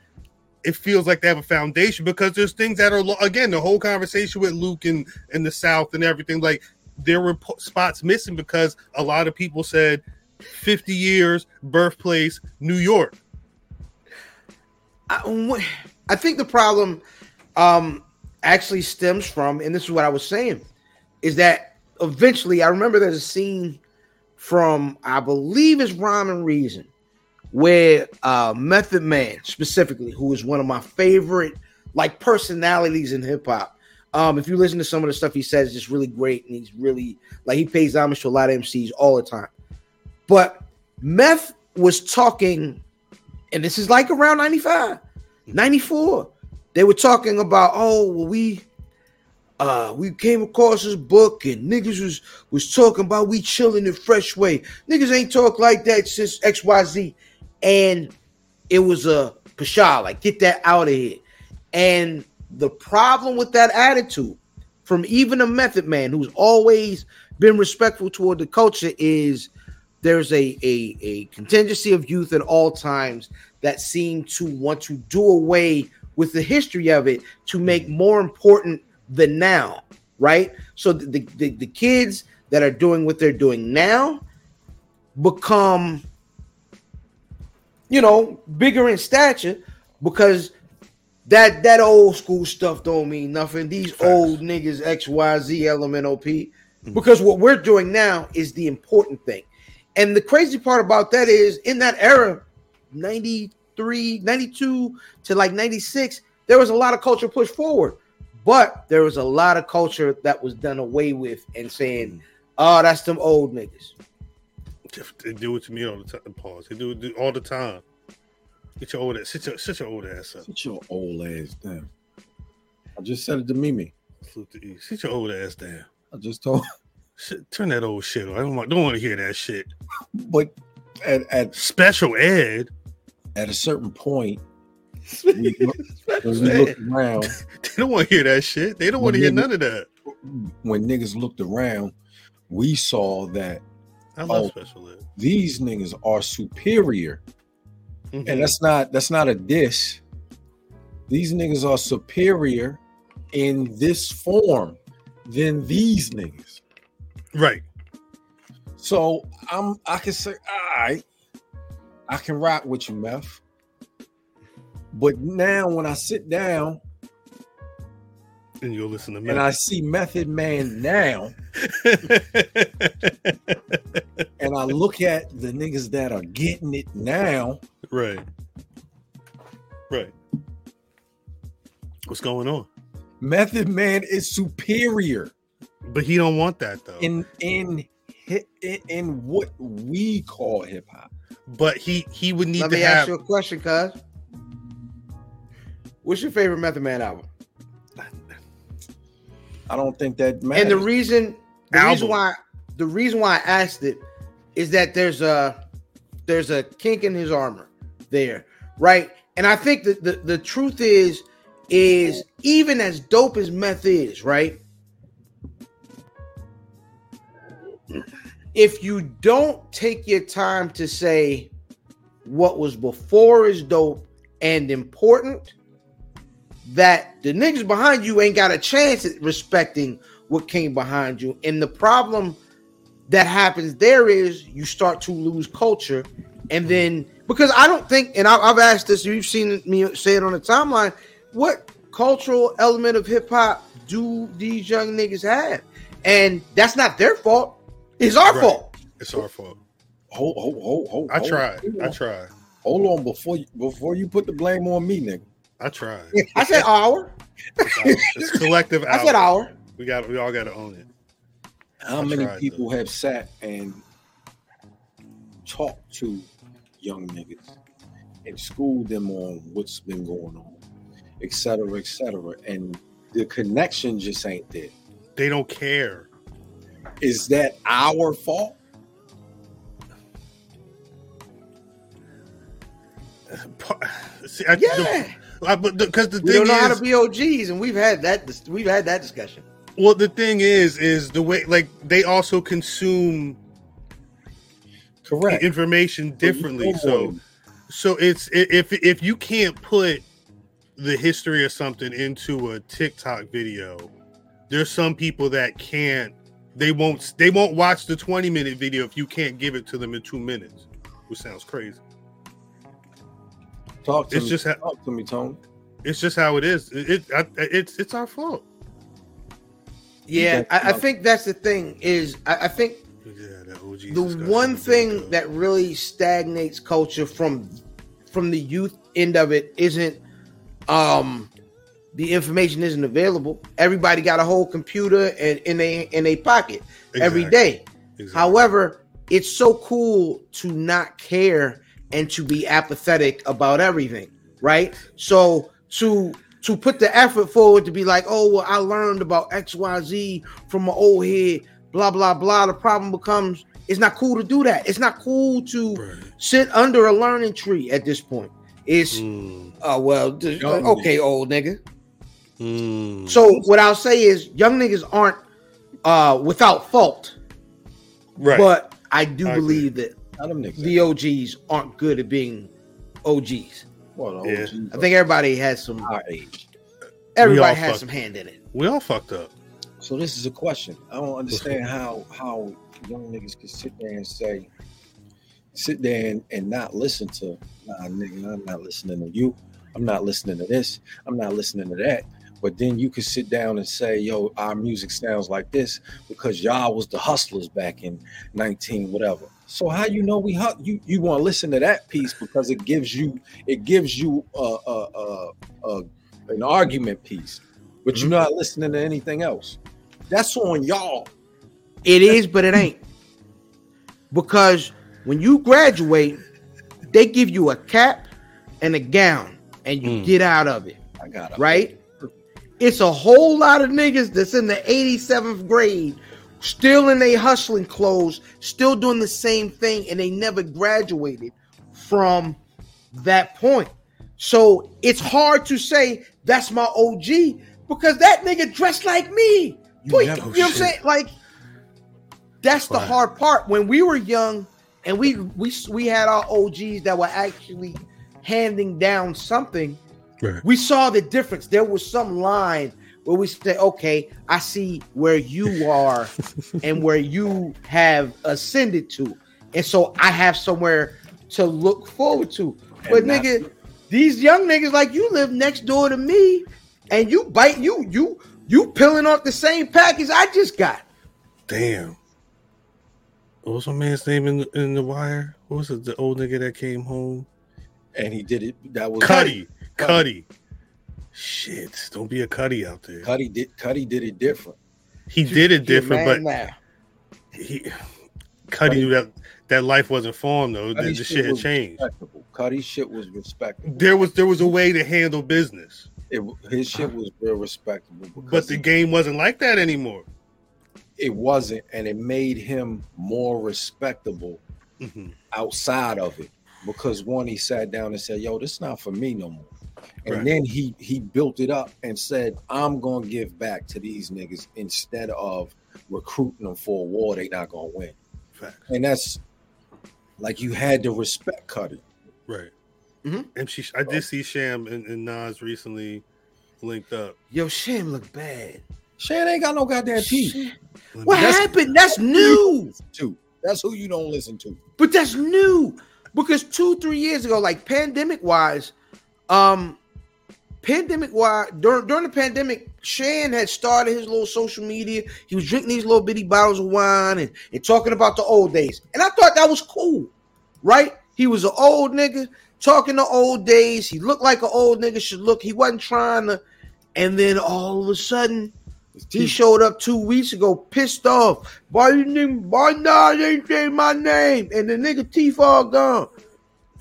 [SPEAKER 1] it feels like they have a foundation because there's things that are again the whole conversation with Luke and in the South and everything like there were spots missing because a lot of people said 50 years birthplace New York.
[SPEAKER 2] I, I think the problem um, actually stems from, and this is what I was saying, is that eventually I remember there's a scene from I believe it's Rhyme and Reason where uh, Method Man specifically, who is one of my favorite like personalities in hip hop. Um, if you listen to some of the stuff he says, it's just really great, and he's really like he pays homage to a lot of MCs all the time. But Meth was talking, and this is like around 95, 94. They were talking about, oh, well, we uh we came across this book and niggas was was talking about we chilling in fresh way. Niggas ain't talk like that since XYZ and it was a pshaw, like get that out of here. And the problem with that attitude from even a method man who's always been respectful toward the culture is there's a, a, a contingency of youth at all times that seem to want to do away with the history of it to make more important the now, right? So the, the, the kids that are doing what they're doing now become you know, bigger in stature because that that old school stuff don't mean nothing. These Facts. old niggas XYZ LMNOP. Mm-hmm. Because what we're doing now is the important thing. And the crazy part about that is in that era, 93, 92 to like 96, there was a lot of culture pushed forward. But there was a lot of culture that was done away with and saying, mm-hmm. oh, that's them old niggas.
[SPEAKER 1] They do it to me all the time. Pause. They do it all the time. Get your old ass. Sit your, sit your old ass up.
[SPEAKER 3] Sit your old ass down. I just said it to Mimi.
[SPEAKER 1] Sit your old ass down.
[SPEAKER 3] I just told.
[SPEAKER 1] Shit, turn that old shit on. I don't want. Don't want to hear that shit.
[SPEAKER 3] But at, at
[SPEAKER 1] special ed,
[SPEAKER 3] at a certain point, we look, we around.
[SPEAKER 1] they don't want to hear that shit. They don't want to hear none of that.
[SPEAKER 3] When niggas looked around, we saw that
[SPEAKER 1] oh.
[SPEAKER 3] These niggas are superior. Mm-hmm. And that's not that's not a diss. These niggas are superior in this form than these niggas.
[SPEAKER 1] Right.
[SPEAKER 3] So I'm I can say, all right, I can rock with you, Meth. But now when I sit down
[SPEAKER 1] and you'll listen to
[SPEAKER 3] Method. And I see Method Man now. and I look at the niggas that are getting it now.
[SPEAKER 1] Right. Right. What's going on?
[SPEAKER 3] Method Man is superior.
[SPEAKER 1] But he don't want that though.
[SPEAKER 3] In in in, in what we call hip hop.
[SPEAKER 1] But he he would need
[SPEAKER 2] Let
[SPEAKER 1] to
[SPEAKER 2] me
[SPEAKER 1] have...
[SPEAKER 2] ask you a question, cuz. What's your favorite Method Man album?
[SPEAKER 3] I don't think that matters.
[SPEAKER 2] And the reason the Album. reason why the reason why I asked it is that there's a there's a kink in his armor there, right? And I think that the, the truth is is even as dope as meth is, right? If you don't take your time to say what was before is dope and important, that the niggas behind you ain't got a chance at respecting what came behind you. And the problem that happens there is you start to lose culture. And mm-hmm. then, because I don't think, and I've asked this, you've seen me say it on the timeline, what cultural element of hip hop do these young niggas have? And that's not their fault. It's our right. fault.
[SPEAKER 1] It's our fault.
[SPEAKER 3] Hold, hold, hold, hold. I
[SPEAKER 1] tried. I tried.
[SPEAKER 3] Hold on before you before you put the blame on me, nigga.
[SPEAKER 1] I tried.
[SPEAKER 2] I said our.
[SPEAKER 1] It's collective.
[SPEAKER 2] I said our.
[SPEAKER 1] We got. We all got to own it.
[SPEAKER 3] How I many people though. have sat and talked to young niggas and schooled them on what's been going on et cetera, et cetera. And the connection just ain't there.
[SPEAKER 1] They don't care.
[SPEAKER 3] Is that our fault?
[SPEAKER 1] See, I,
[SPEAKER 2] Yeah,
[SPEAKER 1] the, because the,
[SPEAKER 2] we
[SPEAKER 1] thing
[SPEAKER 2] don't know how
[SPEAKER 1] is,
[SPEAKER 2] to be OGs, and we've had that. We've had that discussion.
[SPEAKER 1] well, the thing is, is the way like they also consume
[SPEAKER 3] Correct.
[SPEAKER 1] information differently. So, so it's if if you can't put the history of something into a TikTok video, there's some people that can't. They won't. They won't watch the 20 minute video if you can't give it to them in two minutes, which sounds crazy.
[SPEAKER 3] Talk to
[SPEAKER 1] It's
[SPEAKER 3] me.
[SPEAKER 1] just ha-
[SPEAKER 3] talk to me, Tony.
[SPEAKER 1] It's just how it is. It, it I, it's it's our fault.
[SPEAKER 2] Yeah, I, I think that's the thing. Is I, I think
[SPEAKER 1] Yeah, that OG
[SPEAKER 2] the one thing
[SPEAKER 1] good.
[SPEAKER 2] that really stagnates culture from from the youth end of it isn't um the information isn't available. Everybody got a whole computer and in a in a pocket every
[SPEAKER 1] Exactly.
[SPEAKER 2] day.
[SPEAKER 1] Exactly.
[SPEAKER 2] However, it's so cool to not care and to be apathetic about everything, right? So to to put the effort forward to be like, oh well, I learned about X Y Z from my old head, blah blah blah. The problem becomes it's not cool to do that. It's not cool to
[SPEAKER 1] Right.
[SPEAKER 2] sit under a learning tree at this point. It's
[SPEAKER 1] Mm,
[SPEAKER 2] uh, well, okay, old nigga.
[SPEAKER 1] Mm.
[SPEAKER 2] So what I'll say is, young niggas aren't uh without fault,
[SPEAKER 1] right.
[SPEAKER 2] but I do
[SPEAKER 1] I agree.
[SPEAKER 2] believe that
[SPEAKER 3] Not them
[SPEAKER 2] the OGs aren't good at being OGs.
[SPEAKER 3] Well, the
[SPEAKER 1] Yeah.
[SPEAKER 3] OGs
[SPEAKER 2] I think everybody has some.
[SPEAKER 3] age.
[SPEAKER 2] Everybody has
[SPEAKER 1] fucked.
[SPEAKER 2] some hand in it.
[SPEAKER 1] we all fucked up.
[SPEAKER 3] So this is a question. I don't understand how how young niggas can sit there and say, sit there and, and not listen to, nah, nigga, I'm not listening to you. I'm not listening to this. I'm not listening to that. But then you can sit down and say, yo, our music sounds like this because y'all was the hustlers back in 19 whatever. So how you know we you you want to listen to that piece because it gives you it gives you a, a, a, a an argument piece, but you're not listening to anything else. That's on y'all.
[SPEAKER 2] It is, but it ain't. Because when you graduate, they give you a cap and a gown, and you
[SPEAKER 1] Mm.
[SPEAKER 2] get out of it,
[SPEAKER 3] I got it.
[SPEAKER 2] right? It's a whole lot of niggas that's in the 87th grade, still in their hustling clothes, still doing the same thing, and they never graduated from that point. So it's hard to say that's my OG because that nigga dressed like me.
[SPEAKER 3] You never-
[SPEAKER 2] you know what I'm saying? Like that's the hard part. When we were young and we we we had our OGs that were actually handing down something,
[SPEAKER 1] Right.
[SPEAKER 2] we saw the difference. There was some line where we said, "Okay, I see where you are and where you have ascended to, and so I have somewhere to look forward to." But
[SPEAKER 3] And not-
[SPEAKER 2] nigga, these young niggas like you live next door to me, and you bite you you you peeling off the same package I just got.
[SPEAKER 1] Damn. What was my man's name in in the wire? What was it? The old nigga that came home?
[SPEAKER 3] And he did it. That was
[SPEAKER 1] Cutty.
[SPEAKER 3] Cutty.
[SPEAKER 1] Cutty. Shit. Don't be a Cutty out there.
[SPEAKER 3] Cutty did. Cutty did it different.
[SPEAKER 1] He did it different,
[SPEAKER 2] Man,
[SPEAKER 1] but
[SPEAKER 2] now.
[SPEAKER 1] he Cutty knew that that life wasn't for him though. The,
[SPEAKER 3] Cutty's
[SPEAKER 1] the shit had
[SPEAKER 3] was
[SPEAKER 1] changed.
[SPEAKER 3] Respectable. Cutty's shit was respectable.
[SPEAKER 1] There was there was a way to handle business,
[SPEAKER 3] It, his shit was real respectable.
[SPEAKER 1] but the
[SPEAKER 3] he-
[SPEAKER 1] game wasn't like that anymore.
[SPEAKER 3] it wasn't, and it made him more respectable
[SPEAKER 1] Mhm.
[SPEAKER 3] outside of it. Because one, he sat down and said, "Yo, this is not for me no more." And
[SPEAKER 1] Right.
[SPEAKER 3] then he he built it up and said, "I'm gonna give back to these niggas instead of recruiting them for a war they not gonna win."
[SPEAKER 1] Facts.
[SPEAKER 3] And that's like you had to respect Cutty.
[SPEAKER 1] Right.
[SPEAKER 2] Mhm.
[SPEAKER 1] And she, I did see Shan and, and Nas recently linked up.
[SPEAKER 2] Yo, Shan look bad.
[SPEAKER 3] Shan ain't got no goddamn teeth.
[SPEAKER 2] Shit. What
[SPEAKER 3] That's-
[SPEAKER 2] happened? That's new.
[SPEAKER 3] Too. That's who you don't listen to.
[SPEAKER 2] But that's new because two, three years ago, like pandemic wise, um, pandemic why during during the pandemic, Shan had started his little social media. He was drinking these little bitty bottles of wine and, and talking about the old days. And I thought that was cool, right? He was an old nigga talking the old days. He looked like an old nigga should look. He wasn't trying to. And then all of a sudden, he showed up two weeks ago, pissed off. Why you nigga? Why not? They ain't say my name, and the nigga teeth all gone.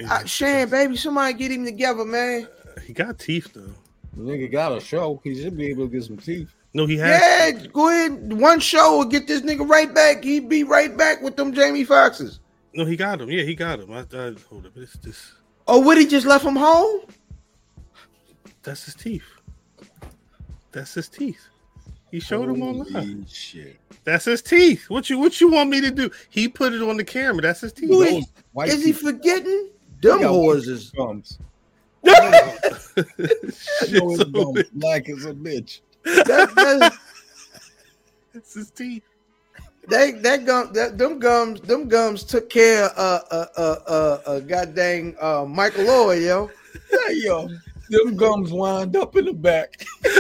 [SPEAKER 1] Yeah.
[SPEAKER 2] Uh, Shan, baby, somebody get him together, man.
[SPEAKER 1] He got teeth though.
[SPEAKER 3] The nigga got a show. He should be able to get some teeth.
[SPEAKER 1] No, he has.
[SPEAKER 2] Yeah, go ahead. One show will get this nigga right back. He'd be right back with them Jamie Foxes.
[SPEAKER 1] No, he got him. Yeah, he got him. I, I hold up. This, this,
[SPEAKER 2] Oh, would he just left him home?
[SPEAKER 1] that's his teeth. That's his teeth. He showed him online.
[SPEAKER 3] Holy shit.
[SPEAKER 1] That's his teeth. What you what you want me to do? He put it on the camera. That's his teeth.
[SPEAKER 2] Wait,
[SPEAKER 3] Those
[SPEAKER 2] Is he
[SPEAKER 3] teeth
[SPEAKER 2] forgetting? Them
[SPEAKER 3] got
[SPEAKER 2] whores is.
[SPEAKER 3] gums.
[SPEAKER 1] Shit,
[SPEAKER 3] Know his
[SPEAKER 1] so
[SPEAKER 3] gums black as a bitch.
[SPEAKER 2] That, that,
[SPEAKER 1] That's his teeth.
[SPEAKER 2] They that gum, that, them gums, them gums took care of uh, uh, uh, uh, uh, goddamn uh, Michael Lloyd, yo.
[SPEAKER 3] Hey, yo, them gums wind up in the back.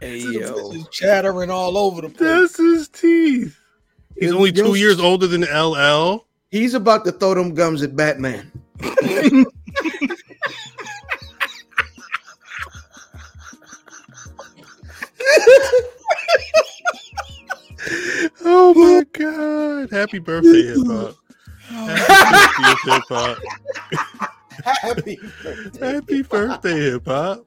[SPEAKER 2] Hey,
[SPEAKER 3] Them
[SPEAKER 2] yo.
[SPEAKER 3] bitches chattering all over the place.
[SPEAKER 1] That's his teeth. He's
[SPEAKER 2] Yo,
[SPEAKER 1] only two years older than LL.
[SPEAKER 2] He's about to throw them gums at Batman.
[SPEAKER 1] Oh my god! Happy birthday, hip hop! Happy 50th hip hop!
[SPEAKER 2] Happy
[SPEAKER 1] Happy birthday, hip hop!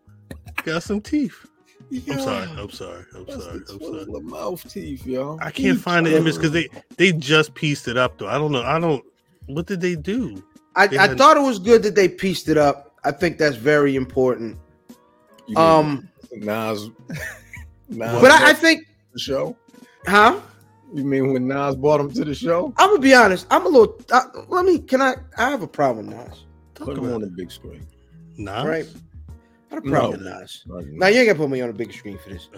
[SPEAKER 1] Got some teeth. I'm sorry. I'm sorry. I'm
[SPEAKER 3] that's
[SPEAKER 1] sorry.
[SPEAKER 3] the
[SPEAKER 1] I'm sorry.
[SPEAKER 3] twiddle of mouth teeth, yo.
[SPEAKER 1] I can't find the image because they they just pieced it up though. I don't know. I don't. What did they do?
[SPEAKER 2] I,
[SPEAKER 1] They
[SPEAKER 2] I
[SPEAKER 1] had-
[SPEAKER 2] thought it was good that they pieced it up. I think that's very important.
[SPEAKER 3] You
[SPEAKER 2] Um,
[SPEAKER 3] Nas. Nas
[SPEAKER 2] but I, I think,
[SPEAKER 3] the show.
[SPEAKER 2] huh?
[SPEAKER 3] You mean when Nas brought him to the show?
[SPEAKER 2] I'm gonna be honest. I'm a little. Uh, let me. Can I? I have a problem with Nas.
[SPEAKER 1] Talk
[SPEAKER 3] Put him on the big screen.
[SPEAKER 1] Nas?
[SPEAKER 2] Right. I had a problem
[SPEAKER 3] No.
[SPEAKER 2] with Nas. Now you ain't gonna put me on a big screen for this.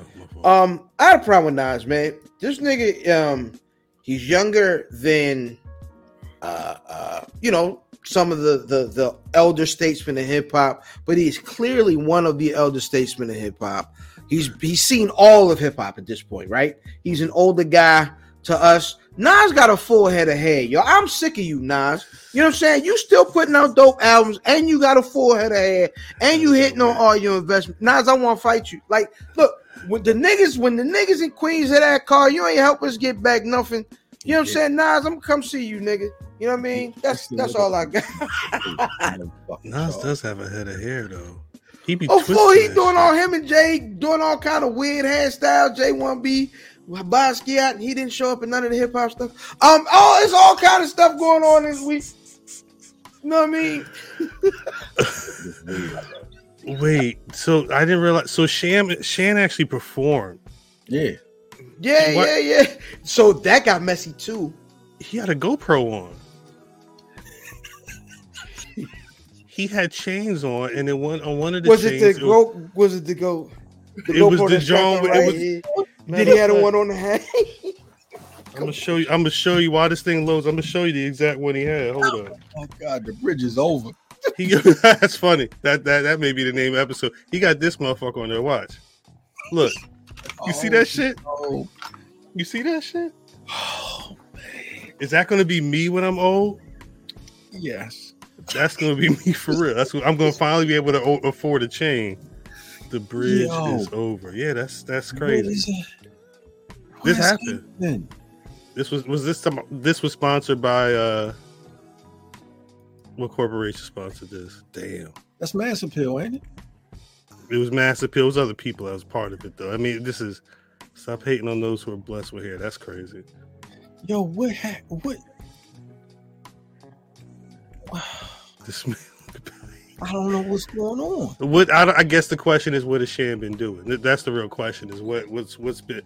[SPEAKER 1] Oh.
[SPEAKER 2] Um, I had a problem with Nas, man. This nigga, um, he's younger than, uh, uh, you know, some of the the the elder statesmen of hip hop, but he's clearly one of the elder statesmen of hip hop. He's he's seen all of hip hop at this point, right? He's an older guy to us. Nas got a full head of hair, yo. I'm sick of you, Nas. You know what I'm saying? You still putting out dope albums, and you got a full head of hair, and you hitting on all your investment. Nas, I want to fight you. Like, look, when the niggas, when the niggas in Queens hit that car, you ain't help us get back nothing. You know what I'm saying? Nas, I'm gonna come see you, nigga. You know what I mean? That's that's all I got.
[SPEAKER 1] Nas does have a head of hair though. He be
[SPEAKER 2] Oh, fool, he doing
[SPEAKER 1] shit.
[SPEAKER 2] all him and Jay doing all kind of weird hairstyles. Jay one B Bosky out, and he didn't show up in none of the hip hop stuff. Um, oh, it's all kind of stuff going on this week. You know what I mean?
[SPEAKER 1] Wait, so I didn't realize. So Sham Shan actually performed.
[SPEAKER 3] Yeah.
[SPEAKER 2] Yeah,
[SPEAKER 1] What-
[SPEAKER 2] yeah, yeah. So that got messy too.
[SPEAKER 1] He had a GoPro on. he had chains on, and then one on one of the
[SPEAKER 2] Was
[SPEAKER 1] chains.
[SPEAKER 2] it the go? Was it the go? The
[SPEAKER 1] It was
[SPEAKER 2] GoPro
[SPEAKER 1] the John-
[SPEAKER 2] on
[SPEAKER 1] it
[SPEAKER 2] right
[SPEAKER 1] was-
[SPEAKER 2] Did he
[SPEAKER 1] of
[SPEAKER 2] have the one on the head?
[SPEAKER 1] I'm gonna show you. I'm gonna show you why this thing loads. I'm gonna show you the exact one he had. Hold on.
[SPEAKER 3] Oh God, the bridge is over.
[SPEAKER 1] He that's funny. That that that may be the name of the episode. He got this motherfucker on there. Watch. Look. You see that shit?
[SPEAKER 3] Oh,
[SPEAKER 1] You see that shit? Oh, is that gonna be me when I'm old?
[SPEAKER 3] yes.
[SPEAKER 1] That's gonna be me for real. That's what I'm gonna finally be able to o- afford a chain. The bridge
[SPEAKER 3] Yo.
[SPEAKER 1] is over. Yeah, that's that's crazy. This happened. This was was this some this was sponsored by uh what corporation sponsored this? Damn.
[SPEAKER 3] That's mass appeal, ain't it?
[SPEAKER 1] It was Mass Appeal. It was other people that was part of it though. I mean, this is stop hating on those who are blessed with hair. That's crazy.
[SPEAKER 3] Yo, what? Ha- what?
[SPEAKER 1] This man,
[SPEAKER 3] I don't know what's going on.
[SPEAKER 1] what I, I guess the question is what has Shan been doing? That's the real question. Is what what's what's been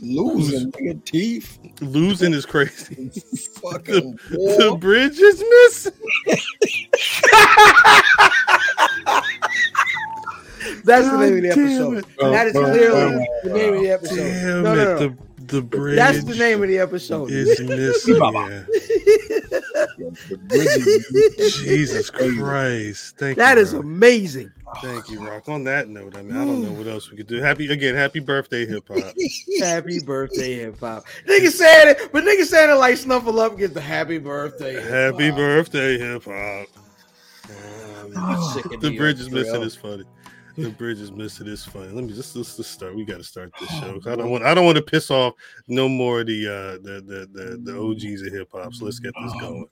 [SPEAKER 3] Losing nigga, teeth.
[SPEAKER 1] losing is crazy.
[SPEAKER 3] Fucking
[SPEAKER 1] the
[SPEAKER 3] war.
[SPEAKER 1] bridge is missing.
[SPEAKER 2] That's the name of the episode.
[SPEAKER 1] it.
[SPEAKER 2] That is oh, clearly oh, the name of the episode.
[SPEAKER 1] Damn
[SPEAKER 2] No,
[SPEAKER 1] it.
[SPEAKER 2] no, no.
[SPEAKER 1] The the bridge
[SPEAKER 2] That's the name of the episode.
[SPEAKER 1] is missing. Yeah.
[SPEAKER 3] The bridge is-
[SPEAKER 1] Jesus Christ. Thank
[SPEAKER 2] That
[SPEAKER 1] you.
[SPEAKER 2] is
[SPEAKER 1] Rock.
[SPEAKER 2] amazing.
[SPEAKER 1] Thank you, Rock. On that note, I mean, I don't know what else we could do. Happy again, happy birthday, hip hop.
[SPEAKER 2] Happy birthday, hip hop. Nigga saying it, but nigga saying it like Snuffleupagus the happy birthday. hip
[SPEAKER 1] Happy birthday, hip hop.
[SPEAKER 2] I'm
[SPEAKER 1] the bridge is missing
[SPEAKER 2] drill.
[SPEAKER 1] is funny. The bridge is missing is funny. Let me just let's just start. We got to start this show. I don't want I don't want to piss off no more of the uh the the the, the OGs of hip hop. So let's get this going.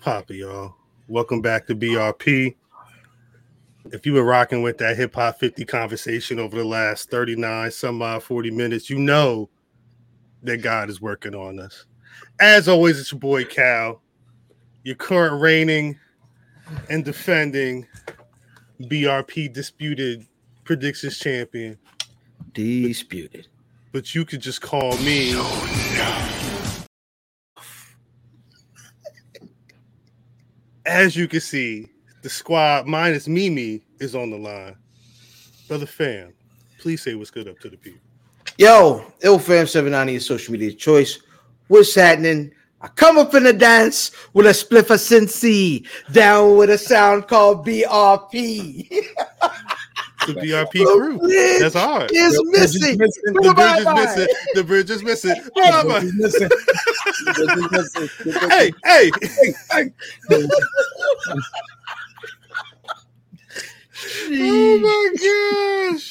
[SPEAKER 1] Poppin', y'all? Welcome back to BRP. If you were rocking with that hip hop 50 conversation over the last 39, some odd 40 minutes, you know that God is working on us. As always, it's your boy Cal, your current reigning and defending BRP disputed predictions champion.
[SPEAKER 2] Disputed.
[SPEAKER 1] But you could just call me. As you can see, the squad minus Mimi is on the line. Brother fam, please say what's good up to the people.
[SPEAKER 2] Yo, IlFam790 is social media choice. What's happening? I come up in the dance with a spliff of Cincy, down with a sound called BRP.
[SPEAKER 1] The BRP crew. That's hard.
[SPEAKER 2] Is missing.
[SPEAKER 1] The bridge is missing. The bridge is missing. Bye-bye.
[SPEAKER 3] Listen. Listen. Listen.
[SPEAKER 1] Hey, hey. Oh my gosh.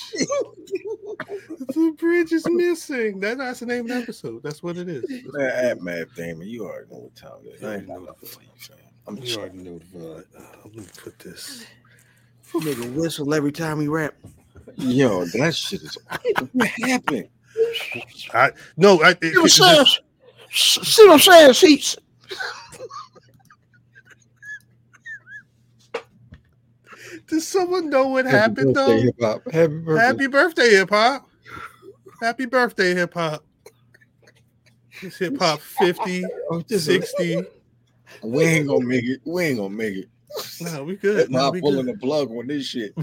[SPEAKER 1] The bridge is missing. That, that's the name of the episode. That's what it is. That's what
[SPEAKER 3] Man,
[SPEAKER 1] it
[SPEAKER 3] at Matt Damon, you already know what time it is. I ain't
[SPEAKER 1] Yeah.
[SPEAKER 3] know nothing for you, fam. I'm
[SPEAKER 1] is.
[SPEAKER 3] just
[SPEAKER 1] You already know the vibe. Uh, let me put this.
[SPEAKER 2] Nigga whistle every time we rap.
[SPEAKER 3] Yo, that shit is. What happened?
[SPEAKER 1] I no, I, it,
[SPEAKER 2] See what I'm
[SPEAKER 1] it's
[SPEAKER 2] saying?
[SPEAKER 1] just-
[SPEAKER 2] See what I'm saying? See,
[SPEAKER 1] does someone know what happened
[SPEAKER 3] birthday,
[SPEAKER 1] though?
[SPEAKER 3] hip hop. Happy birthday.
[SPEAKER 1] Happy birthday, hip hop. Happy birthday, hip hop. It's hip hop 50,
[SPEAKER 3] Oh,
[SPEAKER 1] 60.
[SPEAKER 3] We ain't gonna make it. We ain't gonna make it.
[SPEAKER 1] No, we good. No,
[SPEAKER 3] Not
[SPEAKER 1] we
[SPEAKER 3] pulling
[SPEAKER 1] good.
[SPEAKER 3] the plug on this shit.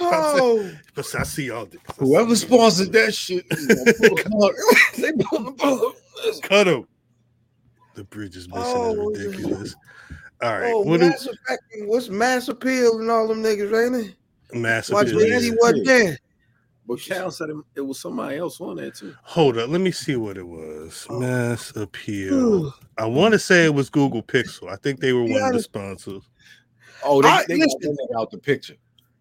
[SPEAKER 2] oh,
[SPEAKER 1] but I see y'all.
[SPEAKER 3] Whoever sponsored that shit, is gonna pull the plug. they pull the plug.
[SPEAKER 1] cut him. The bridge is missing.
[SPEAKER 2] Oh,
[SPEAKER 1] is ridiculous. All right.
[SPEAKER 2] oh,
[SPEAKER 1] what
[SPEAKER 2] mass effect, what's mass appeal and all them niggas, ain't it? Watch
[SPEAKER 1] Appeal
[SPEAKER 2] Eddie
[SPEAKER 1] is?
[SPEAKER 2] what there.
[SPEAKER 3] But Cal said it, it was somebody else on there too.
[SPEAKER 1] Hold up. Let me see what it was.
[SPEAKER 2] Oh.
[SPEAKER 1] Mass appeal. I want to say it was Google Pixel. I think they were one of the sponsors.
[SPEAKER 3] Oh, they,
[SPEAKER 2] I-
[SPEAKER 3] they
[SPEAKER 2] listen.
[SPEAKER 3] out the picture.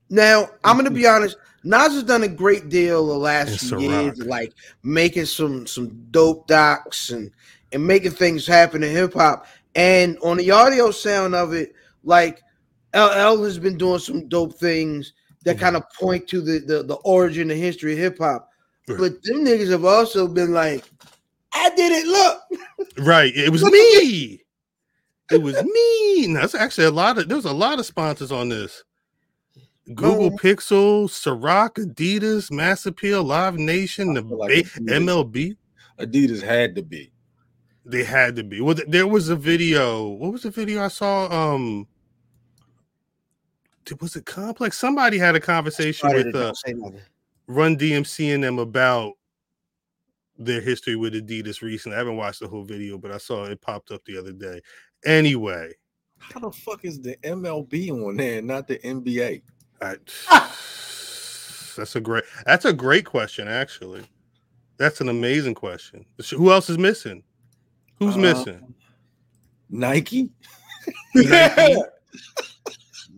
[SPEAKER 2] Now, I'm gonna be honest. Nas has done a great deal the last
[SPEAKER 1] And
[SPEAKER 2] few years, like making some some dope docs and and making things happen in hip hop. And on the audio sound of it, like LL has been doing some dope things that
[SPEAKER 1] Mhm.
[SPEAKER 2] kind of point to the, the the origin and history of hip hop.
[SPEAKER 1] Right.
[SPEAKER 2] But them niggas have also been like, I did it. Look,
[SPEAKER 1] Right. It was me. It was me. No, That's actually a lot of there was a lot of sponsors on this. Google
[SPEAKER 2] No.
[SPEAKER 1] Pixel, Ciroc, Adidas, Mass Appeal, Live Nation, the
[SPEAKER 3] like
[SPEAKER 1] ba- MLB.
[SPEAKER 3] Adidas had to be.
[SPEAKER 1] They had to be. Well, there was a video. What was the video I saw? Um, th- was it Complex? Somebody had a conversation with
[SPEAKER 2] to
[SPEAKER 1] uh,
[SPEAKER 2] don't say nothing.
[SPEAKER 1] Run DMC and them about their history with Adidas recently. I haven't watched the whole video, but I saw it popped up the other day. Anyway,
[SPEAKER 3] How the fuck is the MLB on there and not the NBA?
[SPEAKER 1] I, that's a great. That's a great question, actually. That's an amazing question. Who else is missing? Who's
[SPEAKER 3] Uh,
[SPEAKER 1] missing?
[SPEAKER 3] Nike?
[SPEAKER 1] Nike,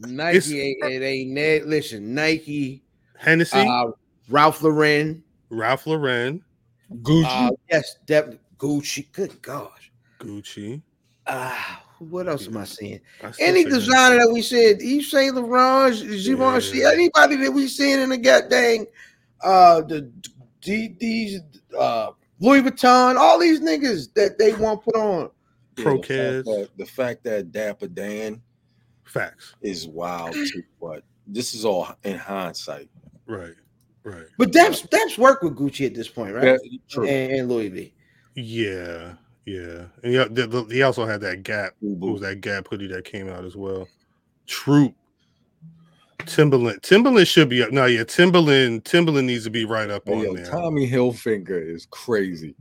[SPEAKER 2] Nike, ain't, it ain't Ned. Listen, Nike,
[SPEAKER 1] Hennessy,
[SPEAKER 2] uh, Ralph Lauren,
[SPEAKER 1] Ralph Lauren,
[SPEAKER 3] Gucci?
[SPEAKER 2] uh, yes, definitely Gucci. Good gosh.
[SPEAKER 1] Gucci.
[SPEAKER 2] Ah, what else am I seeing?
[SPEAKER 1] I
[SPEAKER 2] Any designer that we said, Yves Saint Laurent, Givenchy,
[SPEAKER 1] Yeah.
[SPEAKER 2] anybody that we seen in the gut goddamn uh the D these uh Louis Vuitton, all these niggas that they want put on.
[SPEAKER 3] Yeah,
[SPEAKER 1] Pro
[SPEAKER 3] the fact that- The fact that Dapper Dan
[SPEAKER 1] Facts.
[SPEAKER 3] is wild too, but this is all in hindsight.
[SPEAKER 1] Right. Right.
[SPEAKER 2] But that's that's work with Gucci at this point, right?
[SPEAKER 3] Yeah, true.
[SPEAKER 2] And, and Louis V.
[SPEAKER 1] Yeah. Yeah. And yeah, the- the- he also had that Gap.
[SPEAKER 3] Boo
[SPEAKER 1] What was that Gap hoodie that came out as well? Troop. Timberland. Timberland should be up. No, yeah, Timberland. Timberland needs to be right up
[SPEAKER 3] Hey,
[SPEAKER 1] on
[SPEAKER 3] yo,
[SPEAKER 1] there.
[SPEAKER 3] Tommy Hilfiger is crazy.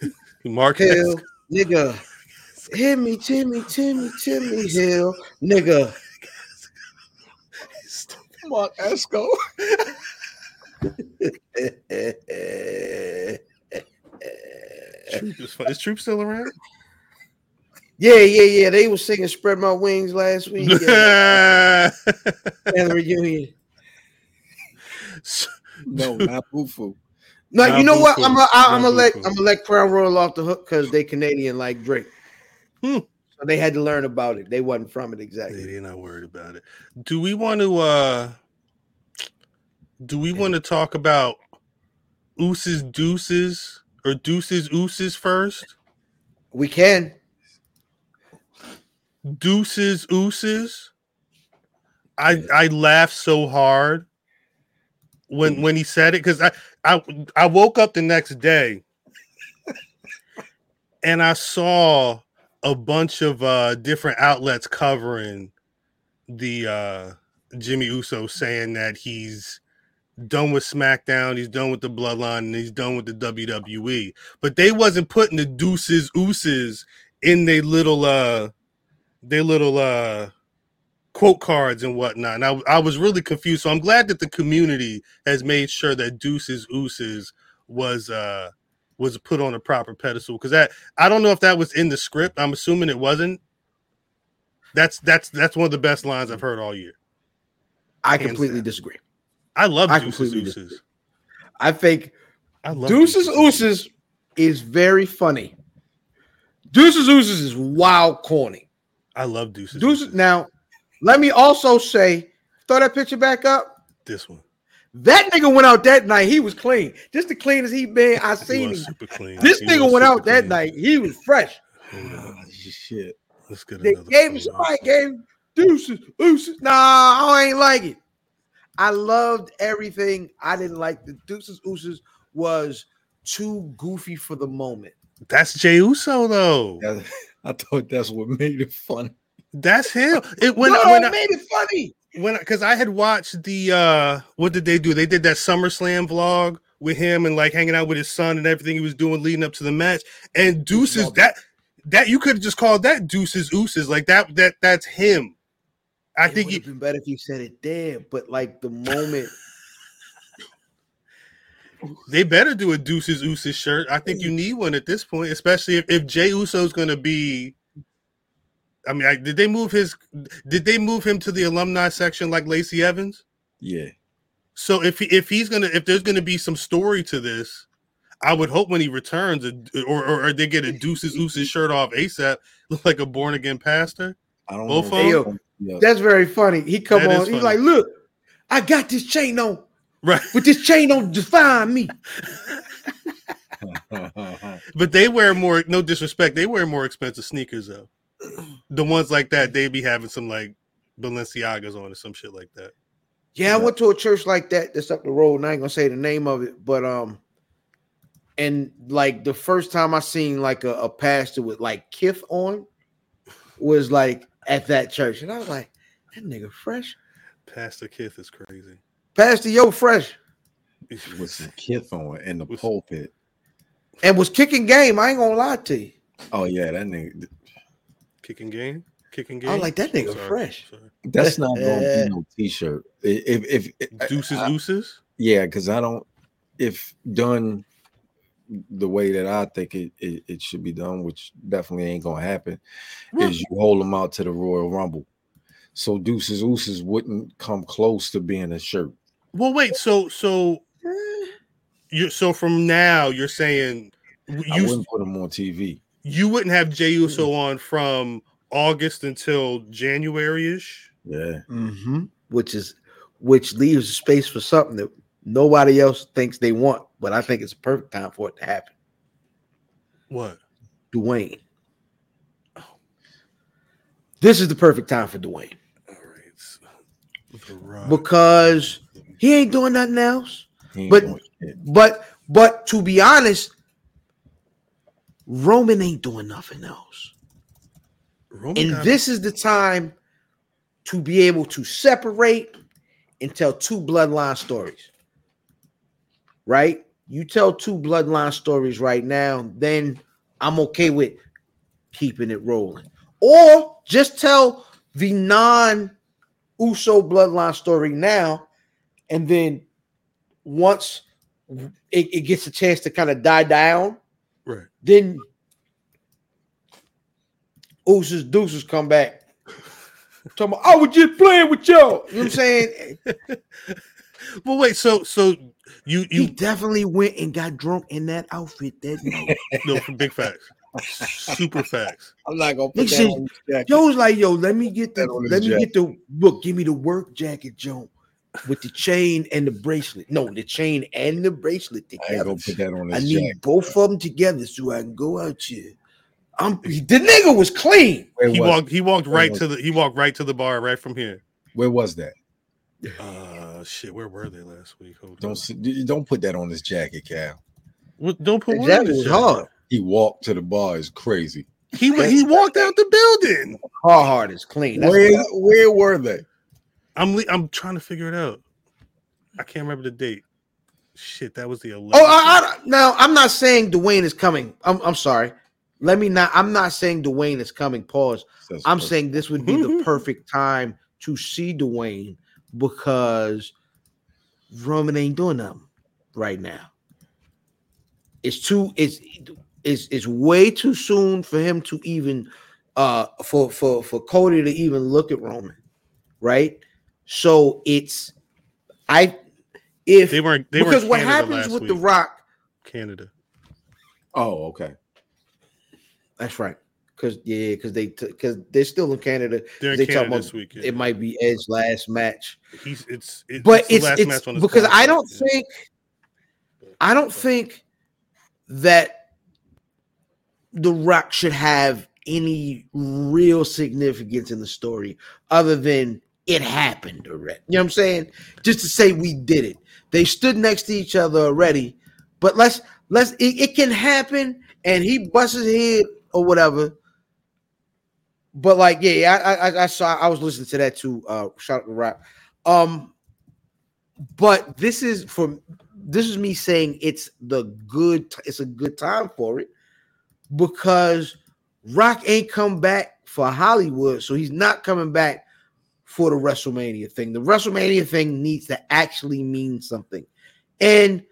[SPEAKER 1] Mark
[SPEAKER 2] Hill, nigga. Hit me, Timmy, Timmy, Timmy Hill, nigga.
[SPEAKER 3] Marc Ecko.
[SPEAKER 1] Troop is, is Troop still around?
[SPEAKER 2] Yeah, yeah, yeah. They was singing "Spread My Wings" last week yeah. at the reunion.
[SPEAKER 3] No, not Bufu.
[SPEAKER 2] No,
[SPEAKER 1] Nah,
[SPEAKER 2] you know what?
[SPEAKER 1] boo-foo.
[SPEAKER 2] I'm gonna I'm gonna let. I'm gonna let Crown roll off the hook because they Canadian like Drake. So they had to learn about it. They wasn't from it exactly.
[SPEAKER 1] They're not worried about it. Do we want to uh do we want to talk about ooses deuces or deuces ooses first?
[SPEAKER 2] We can.
[SPEAKER 1] Deuces ooses. I I laughed so hard when when he said it because I, I I woke up the next day and I saw a bunch of uh different outlets covering the uh Jimmy Uso saying that he's done with SmackDown, he's done with the Bloodline, and he's done with the WWE. But they wasn't putting the deuces ooses in their little uh their little uh quote cards and whatnot. And I, I was really confused. So I'm glad that the community has made sure that deuces ooses was uh was put on a proper pedestal because that I don't know if that was in the script. I'm assuming it wasn't. That's that's that's one of the best lines I've heard all year.
[SPEAKER 2] I
[SPEAKER 1] Hands
[SPEAKER 2] completely
[SPEAKER 1] down.
[SPEAKER 2] disagree.
[SPEAKER 1] I love
[SPEAKER 2] I
[SPEAKER 1] deuces
[SPEAKER 2] completely
[SPEAKER 1] ooses.
[SPEAKER 2] I think
[SPEAKER 1] I love
[SPEAKER 2] Deuces Ooses is very funny. Deuces Ooses is wild corny.
[SPEAKER 1] I love deuces.
[SPEAKER 2] Deuces.
[SPEAKER 1] Ooses.
[SPEAKER 2] Now, let me also say, throw that picture back up.
[SPEAKER 1] this one.
[SPEAKER 2] That nigga went out that night. He was clean, just the cleanest he been. I
[SPEAKER 1] He
[SPEAKER 2] seen
[SPEAKER 1] was
[SPEAKER 2] him.
[SPEAKER 1] super clean.
[SPEAKER 2] This
[SPEAKER 1] He
[SPEAKER 2] nigga
[SPEAKER 1] was
[SPEAKER 2] went
[SPEAKER 1] super
[SPEAKER 2] out that night. He was fresh.
[SPEAKER 1] Hold on.
[SPEAKER 3] Ah, shit.
[SPEAKER 1] Let's get
[SPEAKER 2] They
[SPEAKER 1] another
[SPEAKER 2] gave him
[SPEAKER 1] photo.
[SPEAKER 2] somebody gave him deuces, ooses. Nah, I ain't like it. I loved everything. I didn't like the deuces, ooses was too goofy for the moment.
[SPEAKER 1] That's Jey Uso though.
[SPEAKER 3] That- I thought that's what made it fun.
[SPEAKER 1] That's him. It when
[SPEAKER 2] no,
[SPEAKER 1] when
[SPEAKER 2] it
[SPEAKER 1] I,
[SPEAKER 2] made it funny.
[SPEAKER 1] When because I had watched the uh what did they do? They did that SummerSlam vlog with him and like hanging out with his son and everything he was doing leading up to the match. And Deuces that that you could have just called that Deuces Ooses like that that that's him. I
[SPEAKER 2] it
[SPEAKER 1] think
[SPEAKER 2] have been better if you said it there, but like the moment
[SPEAKER 1] they better do a Deuces Ooses shirt. I think you need one at this point, especially if, if Jey Uso's going to be. I mean, I, did they move his? Did they move him to the alumni section like Lacey Evans?
[SPEAKER 3] Yeah.
[SPEAKER 1] So if he, if he's gonna if there's gonna be some story to this, I would hope when he returns, or or, or they get a Deuces Ooses shirt off ASAP, look like a born again pastor.
[SPEAKER 3] I don't
[SPEAKER 1] Both
[SPEAKER 3] know.
[SPEAKER 1] of
[SPEAKER 3] if-
[SPEAKER 2] that's very funny. He come
[SPEAKER 1] That is
[SPEAKER 2] on, he's like, look, I got this chain on,
[SPEAKER 1] Right,
[SPEAKER 2] but this chain don't define me.
[SPEAKER 1] but they wear more. No disrespect, they wear more expensive sneakers though. The ones like that, they be having some like Balenciagas on or some shit like that.
[SPEAKER 2] Yeah, I went to a church like that that's up the road, and I ain't gonna say the name of it, but um, and like the first time I seen like a, a pastor with like kith on was like at that church, and I was like, that nigga fresh,
[SPEAKER 1] Pastor Kith is crazy.
[SPEAKER 2] Pastor Yo fresh,
[SPEAKER 3] with some kith on in the pulpit.
[SPEAKER 2] and was kicking game. I ain't gonna lie to you.
[SPEAKER 3] Oh yeah, that nigga.
[SPEAKER 1] Kicking game, kicking game.
[SPEAKER 2] I was like, that nigga
[SPEAKER 1] Sorry,
[SPEAKER 2] fresh.
[SPEAKER 1] sorry.
[SPEAKER 3] That's not gonna be no t-shirt. If if, if
[SPEAKER 1] Deuces
[SPEAKER 3] I-
[SPEAKER 1] Ooses.
[SPEAKER 3] yeah, because I don't. If done the way that I think it, it, it should be done, which definitely ain't gonna happen,
[SPEAKER 1] Well-
[SPEAKER 3] is you hold them out to the Royal Rumble. So Deuces Ooses wouldn't come close to being a shirt.
[SPEAKER 1] Well, wait. So so
[SPEAKER 2] Eh,
[SPEAKER 1] you so from now you're saying
[SPEAKER 3] I
[SPEAKER 1] you
[SPEAKER 3] wouldn't put them on TV.
[SPEAKER 1] You wouldn't have Jey Uso on from August until January ish.
[SPEAKER 3] Yeah,
[SPEAKER 2] Mm-hmm. Which is which leaves space for something that nobody else thinks they want, but I think it's a perfect time for it to happen.
[SPEAKER 1] What?
[SPEAKER 2] Dwayne. This is the perfect time for Dwayne
[SPEAKER 1] All right. so
[SPEAKER 2] because he ain't doing nothing else.
[SPEAKER 3] ain't
[SPEAKER 2] But- But but to be honest, Roman ain't doing nothing else.
[SPEAKER 1] Roman
[SPEAKER 2] And this is the time to be able to separate and tell two bloodline stories. Right? You tell two bloodline stories right now, then I'm okay with keeping it rolling. Or just tell the non Uso bloodline story now, and then once it, it gets a chance to kind of die down,
[SPEAKER 1] right.
[SPEAKER 2] then Ooses Deuces come back. Talking about, I was just playing with y'all. You know what I'm saying?
[SPEAKER 1] Well, wait. So so you
[SPEAKER 2] he
[SPEAKER 1] you
[SPEAKER 2] definitely went and got drunk in that outfit that night.
[SPEAKER 1] no for big facts. Super facts.
[SPEAKER 3] I'm not gonna
[SPEAKER 2] They
[SPEAKER 3] put that
[SPEAKER 2] said-
[SPEAKER 3] on this.
[SPEAKER 2] Yo was like, yo, let me get the
[SPEAKER 3] That on his
[SPEAKER 2] let me
[SPEAKER 3] jacket.
[SPEAKER 2] get the look, give me the work jacket, Joe, with the chain and the bracelet. No, the chain and the bracelet
[SPEAKER 3] I ain't
[SPEAKER 2] together.
[SPEAKER 3] gonna put that on
[SPEAKER 2] I need
[SPEAKER 3] jacket.
[SPEAKER 2] both of them together so I can go out here. I'm the nigga was clean.
[SPEAKER 3] Where
[SPEAKER 1] He
[SPEAKER 3] was,
[SPEAKER 1] walked. He walked
[SPEAKER 3] Where
[SPEAKER 1] right
[SPEAKER 3] was
[SPEAKER 1] to the. He walked right to the bar right from here.
[SPEAKER 3] where was that?
[SPEAKER 1] Uh, shit. Where were they last week? Hold
[SPEAKER 3] Don't
[SPEAKER 1] on.
[SPEAKER 3] don't put that on his jacket, Cal.
[SPEAKER 1] What- Don't put what
[SPEAKER 2] That
[SPEAKER 1] on
[SPEAKER 2] was
[SPEAKER 1] his
[SPEAKER 2] hard.
[SPEAKER 3] He walked to the bar is crazy.
[SPEAKER 1] He he walked out the building.
[SPEAKER 2] Hard hard is clean. That's
[SPEAKER 3] Where where were they?
[SPEAKER 1] I'm le- I'm trying to figure it out. I can't remember the date. Shit, that was the 11th.
[SPEAKER 2] Oh, I, I, now I'm not saying Dwayne is coming. I'm, I'm sorry. Let me not. I'm not saying Dwayne is coming. Pause.
[SPEAKER 3] Says
[SPEAKER 2] I'm
[SPEAKER 3] first.
[SPEAKER 2] saying this would be the perfect time to see Dwayne because Roman ain't doing nothing right now. It's too. It's it's it's way too soon for him to even uh for for for Cody to even look at Roman, right? So it's I if
[SPEAKER 1] they weren't. They were
[SPEAKER 2] because
[SPEAKER 1] in
[SPEAKER 2] what happens with
[SPEAKER 1] week.
[SPEAKER 2] the Rock
[SPEAKER 1] Canada.
[SPEAKER 3] Oh, okay.
[SPEAKER 2] That's right. Cause yeah, because they because they're still in Canada.
[SPEAKER 1] They're in
[SPEAKER 2] They talk
[SPEAKER 1] Canada
[SPEAKER 2] about
[SPEAKER 1] this week. yeah.
[SPEAKER 2] It might be Edge's last match,
[SPEAKER 1] He's it's, it's
[SPEAKER 2] but
[SPEAKER 1] the
[SPEAKER 2] it's
[SPEAKER 1] last
[SPEAKER 2] it's
[SPEAKER 1] match on his
[SPEAKER 2] because I don't
[SPEAKER 1] yeah.
[SPEAKER 2] think I don't think that the Rock should have any real significance in the story other than it happened already. You know what I'm saying? Just to say we did it. They stood next to each other already, but let's let's it, it can happen and he busts his head or whatever. But like, yeah, I, I I saw I was listening to that too. Uh shout out to Rock. Um but this is for this is me saying it's the good it's a good time for it because Rock ain't come back for Hollywood, so he's not coming back for the WrestleMania thing. The WrestleMania thing needs to actually mean something. And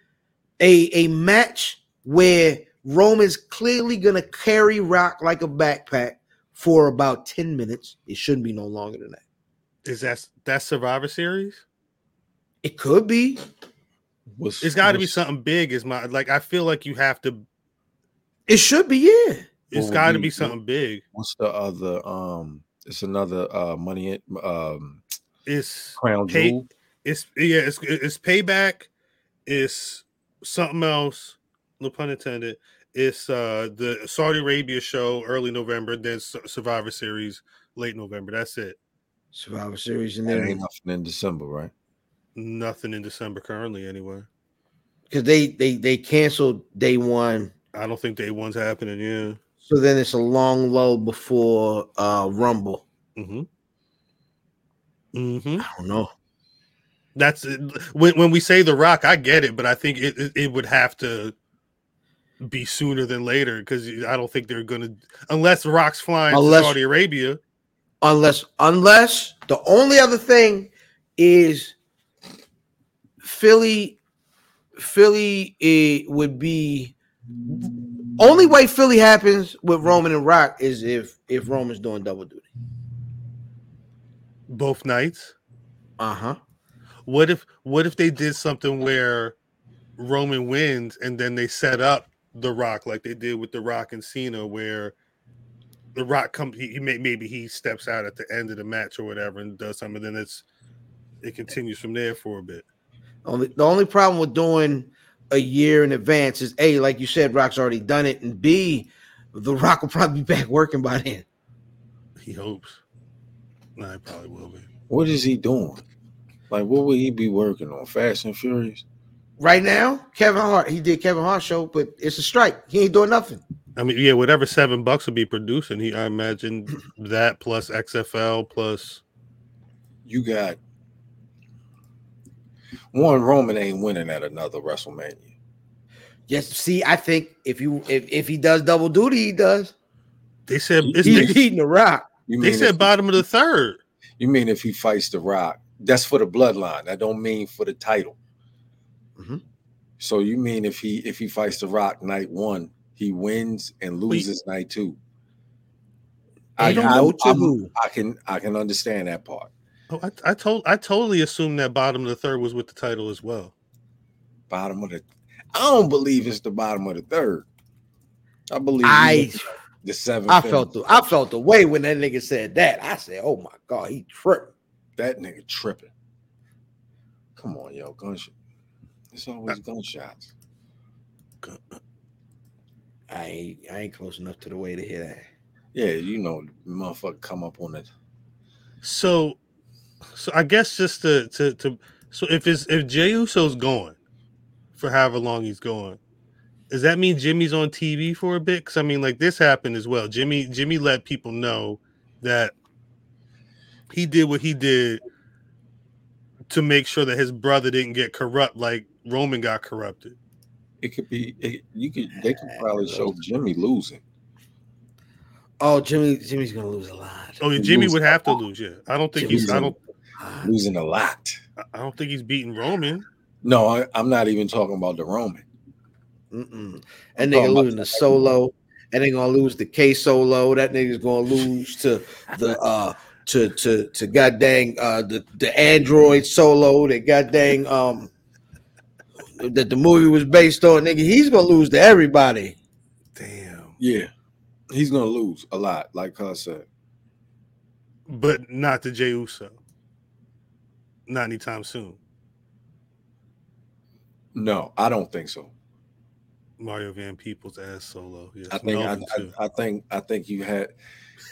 [SPEAKER 2] a a match where Roman's clearly gonna carry Rock like a backpack for about 10 minutes. It shouldn't be no longer than that.
[SPEAKER 1] Is that that Survivor Series?
[SPEAKER 2] It could be.
[SPEAKER 3] What's,
[SPEAKER 1] It's got to be something big. Is my like? I feel like you have to.
[SPEAKER 2] It should be, yeah.
[SPEAKER 1] It's
[SPEAKER 3] would
[SPEAKER 1] got to
[SPEAKER 3] be-
[SPEAKER 1] be something big.
[SPEAKER 3] What's the other? Um, it's another uh money. in- Um,
[SPEAKER 1] It's
[SPEAKER 3] crown
[SPEAKER 1] Pay-
[SPEAKER 3] jewel.
[SPEAKER 1] it's yeah. It's it's payback. It's something else. No pun intended. It's uh the Saudi Arabia show early November, then Survivor Series late November. That's it.
[SPEAKER 2] Survivor Series, and
[SPEAKER 3] That
[SPEAKER 2] then
[SPEAKER 3] ain't nothing in December, right?
[SPEAKER 1] Nothing in December currently anyway.
[SPEAKER 2] because they they they canceled day one,
[SPEAKER 1] I don't think day one's happening. Yeah.
[SPEAKER 2] So then it's a long lull before uh Rumble.
[SPEAKER 1] Mm-hmm. Mm-hmm.
[SPEAKER 2] I don't know.
[SPEAKER 1] That's when when we say the Rock, I get it, but I think it it, would have to be sooner than later because I don't think they're gonna unless Rock's flying
[SPEAKER 2] Unless-
[SPEAKER 1] to Saudi Arabia.
[SPEAKER 2] Unless unless the only other thing is Philly. Philly it would be only way Philly happens with Roman and Rock is if if Roman's doing double duty.
[SPEAKER 1] both nights.
[SPEAKER 2] Uh huh.
[SPEAKER 1] What if what if they did something where Roman wins and then they set up the Rock like they did with the Rock and Cena, where the Rock comes, he, he may, maybe he steps out at the end of the match or whatever and does something. Then it's it continues from there for a bit.
[SPEAKER 2] Only the only problem with doing a year in advance is a like you said, Rock's already done it, and b the Rock will probably be back working by then.
[SPEAKER 1] He hopes. No, he probably will be.
[SPEAKER 3] What is he doing? Like, what would he be working on? Fast and Furious?
[SPEAKER 2] Right now, Kevin Hart, he did Kevin Hart show, but it's a strike. He ain't doing nothing.
[SPEAKER 1] I mean, yeah, whatever seven bucks would be producing, he I imagine that plus XFL plus
[SPEAKER 3] You got one Roman ain't winning at another WrestleMania.
[SPEAKER 2] Yes, see, I think if you if, if he does double duty, he does.
[SPEAKER 1] they said it's,
[SPEAKER 2] He's
[SPEAKER 1] they,
[SPEAKER 2] beating the Rock.
[SPEAKER 3] You
[SPEAKER 1] they said
[SPEAKER 3] if,
[SPEAKER 1] bottom of the third.
[SPEAKER 3] you mean if he fights the Rock? That's for the bloodline. I don't mean for the title.
[SPEAKER 2] Mhm.
[SPEAKER 3] So you mean if he if he fights the Rock night one, he wins and loses night two?
[SPEAKER 2] They don't know to who.
[SPEAKER 3] I can I can understand that part.
[SPEAKER 1] Oh, I, I told I totally assumed that bottom of the third was with the title as well.
[SPEAKER 3] Bottom of the I don't believe it's the bottom of the third. I believe
[SPEAKER 2] I
[SPEAKER 3] The seven.
[SPEAKER 2] I felt the I felt the way when that nigga said that. I said, "Oh my god, he tripping."
[SPEAKER 3] that nigga tripping. Come on, yo, gunshot. It's always uh, gunshots. Uh.
[SPEAKER 2] I ain't I ain't close enough to the way to hear that.
[SPEAKER 3] Yeah, you know, motherfucker come up on it.
[SPEAKER 1] So, so I guess just to to to so if it's if Jey Uso's gone for however long he's gone, does that mean Jimmy's on TV for a bit? Because I mean, like this happened as well. Jimmy Jimmy let people know that he did what he did to make sure that his brother didn't get corrupt like Roman got corrupted.
[SPEAKER 3] It could be. It, you could. They could probably show Jimmy losing.
[SPEAKER 2] Oh, Jimmy Jimmy's gonna lose a lot.
[SPEAKER 1] Oh, yeah, Jimmy would have to lose. Yeah, I don't think he's. I don't.
[SPEAKER 3] Losing a lot.
[SPEAKER 1] I don't think he's beating Roman.
[SPEAKER 3] No, I, I'm not even talking about the Roman.
[SPEAKER 2] Mm-mm. And nigga losing the solo, and they're gonna lose the K solo. That nigga's gonna lose to the uh to to to god dang uh the the Android solo. That god dang um that the movie was based on. Nigga, he's gonna lose to everybody.
[SPEAKER 1] Damn.
[SPEAKER 3] Yeah, he's gonna lose a lot, like I said.
[SPEAKER 1] But not to Jey Uso. Not anytime soon.
[SPEAKER 3] No, I don't think so.
[SPEAKER 1] Mario Van Peebles' ass solo. Yes,
[SPEAKER 3] I think I, I, I think I think you had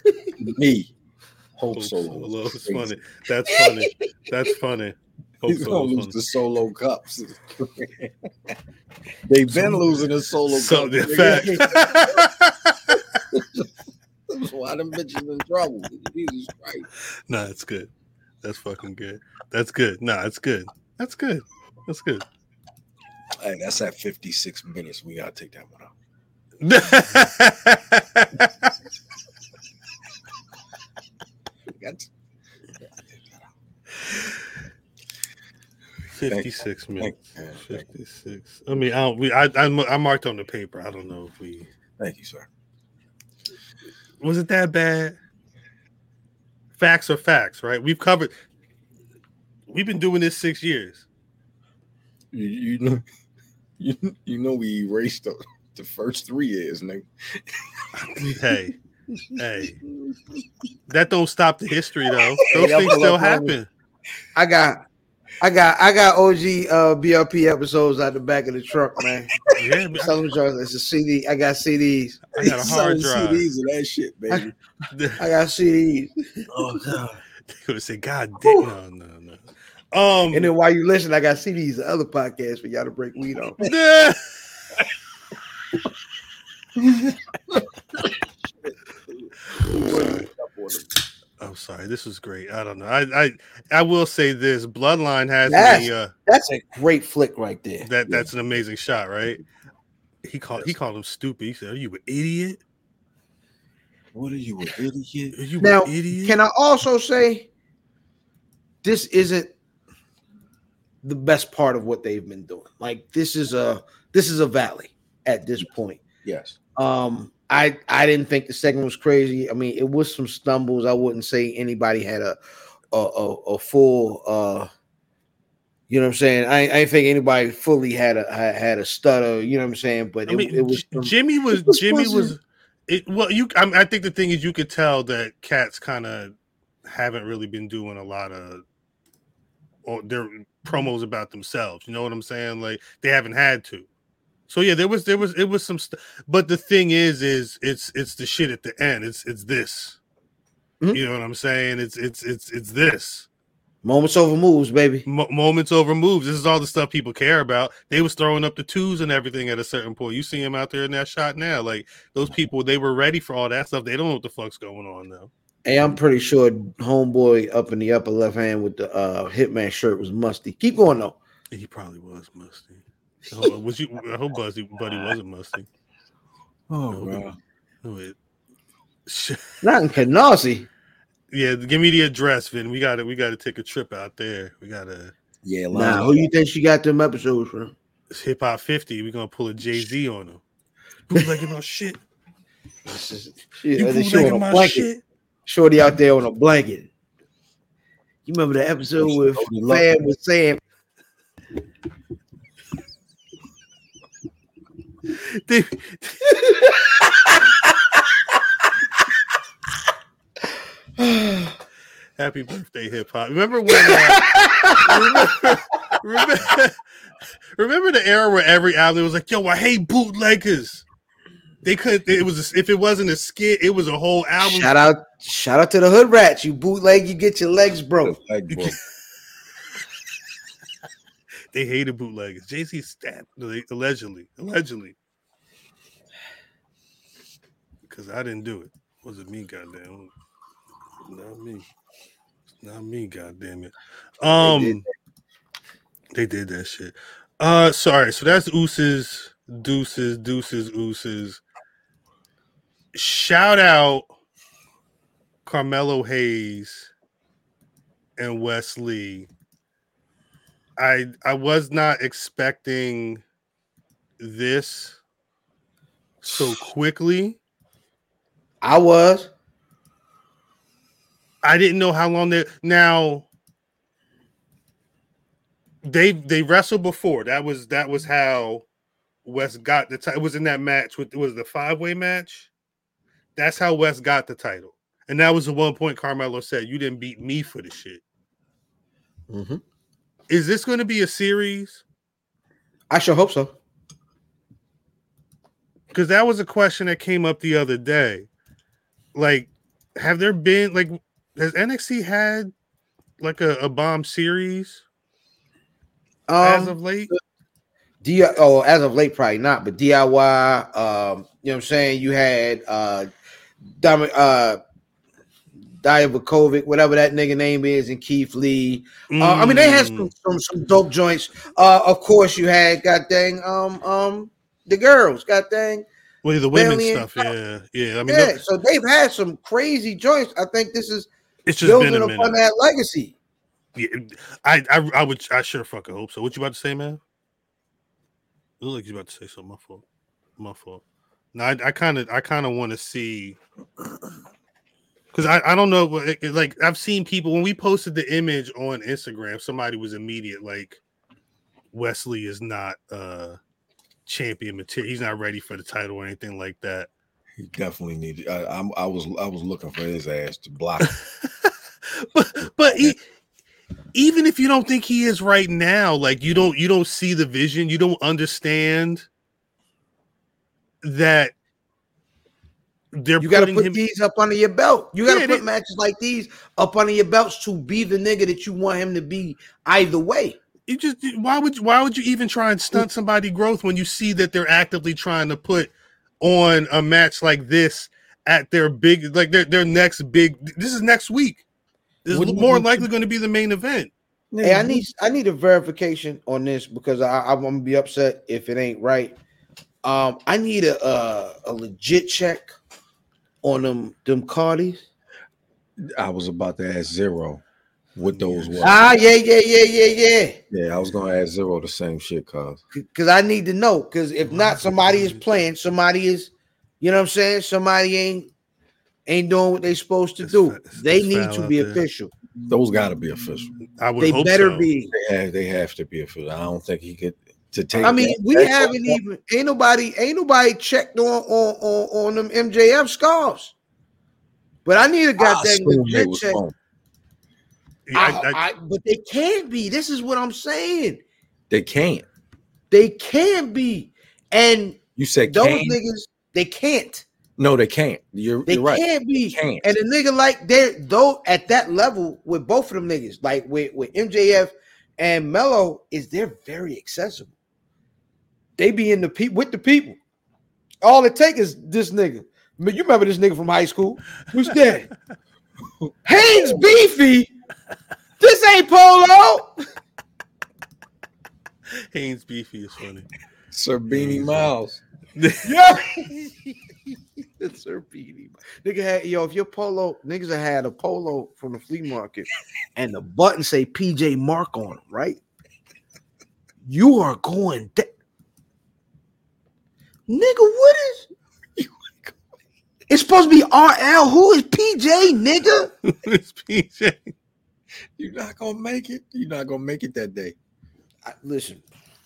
[SPEAKER 3] me. Hope
[SPEAKER 1] Hope
[SPEAKER 3] solo.
[SPEAKER 1] Solo funny. That's funny. That's funny. Hope
[SPEAKER 3] He's gonna lose
[SPEAKER 1] funny.
[SPEAKER 3] the solo cups. They've been losing the solo
[SPEAKER 1] So,
[SPEAKER 3] cups. nigga.
[SPEAKER 1] fact.
[SPEAKER 3] That's why them bitches in trouble. Jesus Christ.
[SPEAKER 1] nah, it's good. That's fucking good. That's good. Nah, it's good. That's good. That's good.
[SPEAKER 3] Hey, that's at 56 minutes. We gotta take that one out. To-
[SPEAKER 1] Fifty-six minutes.
[SPEAKER 3] You.
[SPEAKER 1] Fifty-six. I mean, I don't. We, I, I, I marked on the paper. I don't know if we
[SPEAKER 3] Thank you, sir.
[SPEAKER 1] was it that bad. Facts are facts, right? We've covered. We've been doing this six years.
[SPEAKER 3] You, you know, you, you know, we erased the, the first three years, nigga.
[SPEAKER 1] Hey, hey, that don't stop the history though. Those
[SPEAKER 2] that
[SPEAKER 1] things still
[SPEAKER 2] up on me.
[SPEAKER 1] happen.
[SPEAKER 2] I got I got I got OG uh BLP episodes out the back of the truck, man.
[SPEAKER 1] Yeah, man,
[SPEAKER 2] Some of it's a CD. I got CDs.
[SPEAKER 1] I got a hard
[SPEAKER 3] Selling
[SPEAKER 1] drive.
[SPEAKER 3] CDs of that shit, baby.
[SPEAKER 2] I got CDs.
[SPEAKER 3] oh god.
[SPEAKER 1] They would say, "God damn, no, no, no." Um,
[SPEAKER 2] And then while you listen, I got CDs of other podcasts for y'all to break weed on.
[SPEAKER 1] nah. I'm sorry. This was great. I don't know. I I, I will say this: Bloodline has
[SPEAKER 2] Yes.
[SPEAKER 1] me. Uh,
[SPEAKER 2] That's a great flick right there.
[SPEAKER 1] that that's an amazing shot, right? He called he called him stupid. He said, "Are you an idiot?
[SPEAKER 3] What are you, an idiot?
[SPEAKER 1] Are you
[SPEAKER 2] Now,
[SPEAKER 1] an idiot?"
[SPEAKER 2] Can I also say this isn't the best part of what they've been doing? Like this is a this is a valley at this point.
[SPEAKER 3] Yes.
[SPEAKER 2] Um, I I didn't think the segment was crazy. I mean, it was some stumbles. I wouldn't say anybody had a a, a, a full uh you know what I'm saying? I, I didn't think anybody fully had a had, a stutter, you know what I'm saying? But
[SPEAKER 1] I
[SPEAKER 2] it,
[SPEAKER 1] mean,
[SPEAKER 2] it was some-
[SPEAKER 1] Jimmy was
[SPEAKER 2] was
[SPEAKER 1] Jimmy
[SPEAKER 2] wasn't-
[SPEAKER 1] was. It well, you. I, mean, I think the thing is, you could tell that cats kind of haven't really been doing a lot of or their promos about themselves. You know what I'm saying? Like they haven't had to. So yeah, there was there was it was some stuff. But the thing is, is it's it's the shit at the end. It's it's this.
[SPEAKER 2] Mhm.
[SPEAKER 1] You know what I'm saying? It's it's it's it's this.
[SPEAKER 2] moments over moves, baby.
[SPEAKER 1] Mo- moments over moves. This is all the stuff people care about. They was throwing up the twos and everything at a certain point. You see him out there in that shot now. Like those people, they were ready for all that stuff. They don't know what the fuck's going on now.
[SPEAKER 2] Hey, I'm pretty sure homeboy up in the upper left hand with the uh hitman shirt was musty. Keep going though.
[SPEAKER 1] He probably was musty. I hope- was you? I hope Buzzy Buddy wasn't musty.
[SPEAKER 3] Oh
[SPEAKER 1] No,
[SPEAKER 3] man.
[SPEAKER 1] No, it-
[SPEAKER 2] Not in Canarsie.
[SPEAKER 1] Yeah, give me the address, Vin. We got to We got to take a trip out there. We got to
[SPEAKER 3] Yeah,
[SPEAKER 2] Nah, who
[SPEAKER 3] up.
[SPEAKER 2] you think she got them episodes from?
[SPEAKER 1] hip hop fifty. We're gonna pull a Jay Z on him. Bootlegging my shit.
[SPEAKER 2] She,
[SPEAKER 1] You bootlegging my
[SPEAKER 2] blanket.
[SPEAKER 1] shit.
[SPEAKER 2] Shorty out there on a blanket. You remember the episode with
[SPEAKER 3] Shorty love
[SPEAKER 2] Fam was saying,
[SPEAKER 1] They- Happy birthday, hip hop. Remember when? Uh, remember, remember, remember the era where every album was like, "Yo, I hate bootleggers." They could. It was if it wasn't a skit, it was a whole album.
[SPEAKER 2] Shout out, shout out to the hood rats. You bootleg, you get your legs broke.
[SPEAKER 3] Like, bro,
[SPEAKER 1] They hated bootleggers. Jay Z stabbed allegedly, allegedly, because I didn't do it. Was it me? Goddamn, not me. It's not me. Goddamn it. Um, they did that shit. Uh, sorry. So that's ooses, deuces, deuces, ooses. Shout out Carmelo Hayes and Wes Lee. I I was not expecting this so quickly.
[SPEAKER 2] I was.
[SPEAKER 1] I didn't know how long they now they they wrestled before. That was that was how Wes got the title. It was in that match with it was the five way match. That's how Wes got the title. And that was the one point Carmelo said, You didn't beat me for the shit.
[SPEAKER 2] Mhm.
[SPEAKER 1] Is this going to be a series?
[SPEAKER 2] I sure hope so.
[SPEAKER 1] Because that was a question that came up the other day. Like, have there been like has NXT had like a, a bomb series as
[SPEAKER 2] Um,
[SPEAKER 1] of late?
[SPEAKER 2] D oh, as of late, probably not, but DIY, um, you know what I'm saying? You had uh Dom uh Dijakovic, whatever that nigga name is, and Keith Lee. Uh, I mean, they had some,
[SPEAKER 1] Mm.
[SPEAKER 2] some some dope joints. Uh, of course, you had god dang um um the girls, god dang.
[SPEAKER 1] Well, the women's
[SPEAKER 2] Bayley
[SPEAKER 1] stuff, yeah, yeah. I mean,
[SPEAKER 2] Yeah,
[SPEAKER 1] no,
[SPEAKER 2] so they've had some crazy joints. I think this is
[SPEAKER 1] it's just been
[SPEAKER 2] building
[SPEAKER 1] a
[SPEAKER 2] upon
[SPEAKER 1] minute.
[SPEAKER 2] that legacy.
[SPEAKER 1] Yeah, I, I, I would, I sure fucking hope so. What you about to say, man? Look like you about to say something. My fault. My fault. No, I kind of, I kind of want to see because I, I don't know. it- it- Like I've seen people when we posted the image on Instagram, somebody was immediate like Wes Lee is not uh champion material. He's not ready for the title or anything like that.
[SPEAKER 3] he definitely needed. I, I'm, I was, I was looking for his ass to block.
[SPEAKER 1] but but he, even if you don't think he is right now, like you don't you don't see the vision, you don't understand that they're
[SPEAKER 2] You got to
[SPEAKER 1] putting
[SPEAKER 2] put
[SPEAKER 1] him.
[SPEAKER 2] these up under your belt. You got to
[SPEAKER 1] Yeah,
[SPEAKER 2] put
[SPEAKER 1] they-
[SPEAKER 2] matches like these up under your belts to be the nigga that you want him to be either way.
[SPEAKER 1] You just why would you, why would you even try and stunt somebody growth when you see that they're actively trying to put on a match like this at their big like their their next big. This is next week. This is
[SPEAKER 3] What do you
[SPEAKER 1] more likely going to be the main event.
[SPEAKER 2] Hey, I need I need a verification on this because I, I'm gonna be upset if it ain't right. Um, I need a a, a legit check on them them Cardis.
[SPEAKER 3] I was about to ask zero what those were.
[SPEAKER 2] Ah, yeah, yeah, yeah, yeah, yeah.
[SPEAKER 3] Yeah, I was gonna ask zero the same shit, cause
[SPEAKER 2] Because I need to know. Because if not, somebody is playing. Somebody is, you know what I'm saying. Somebody ain't ain't doing what they supposed to
[SPEAKER 1] It's
[SPEAKER 2] do.
[SPEAKER 1] it's-
[SPEAKER 2] they
[SPEAKER 1] it's
[SPEAKER 2] need to be official.
[SPEAKER 3] those got to be official.
[SPEAKER 1] I would
[SPEAKER 2] They
[SPEAKER 1] hope
[SPEAKER 2] better
[SPEAKER 1] so.
[SPEAKER 2] be.
[SPEAKER 3] They have, they have to be official. I don't think he could to take.
[SPEAKER 2] I mean,
[SPEAKER 3] that-
[SPEAKER 2] we
[SPEAKER 3] that's
[SPEAKER 2] haven't
[SPEAKER 3] what-
[SPEAKER 2] even ain't nobody ain't nobody checked on on on, on them MJF scarves. But I need a goddamn
[SPEAKER 3] assumed they
[SPEAKER 2] legit check.
[SPEAKER 3] wrong.
[SPEAKER 1] Yeah,
[SPEAKER 2] I,
[SPEAKER 1] I- I-
[SPEAKER 2] I- but they can't be. This is what I'm saying.
[SPEAKER 3] They can't.
[SPEAKER 2] They can be, and
[SPEAKER 3] You said
[SPEAKER 2] those
[SPEAKER 3] can?
[SPEAKER 2] niggas they can't.
[SPEAKER 3] No, they can't. You're,
[SPEAKER 2] They
[SPEAKER 3] you're right.
[SPEAKER 2] can't be.
[SPEAKER 3] Can't.
[SPEAKER 2] And a nigga like they though at that level with both of them niggas, like with, with MJF and Mello, is they're very accessible. They be in the people with the people. All it take is this nigga. I you remember this nigga from high school? Who's that? Hanes Beefy. This ain't Polo.
[SPEAKER 1] Hanes Beefy is funny.
[SPEAKER 3] Sir Beanie Miles.
[SPEAKER 2] Yeah. it's her beanie. Nigga had yo, if your polo niggas that had a polo from the flea market and the button say PJ Mark on it, right? You are going da- Nigga, what is it's supposed to be RL? Who is PJ, nigga?
[SPEAKER 1] it's PJ.
[SPEAKER 3] You're not gonna make it. You're not gonna make it that day.
[SPEAKER 2] I, listen,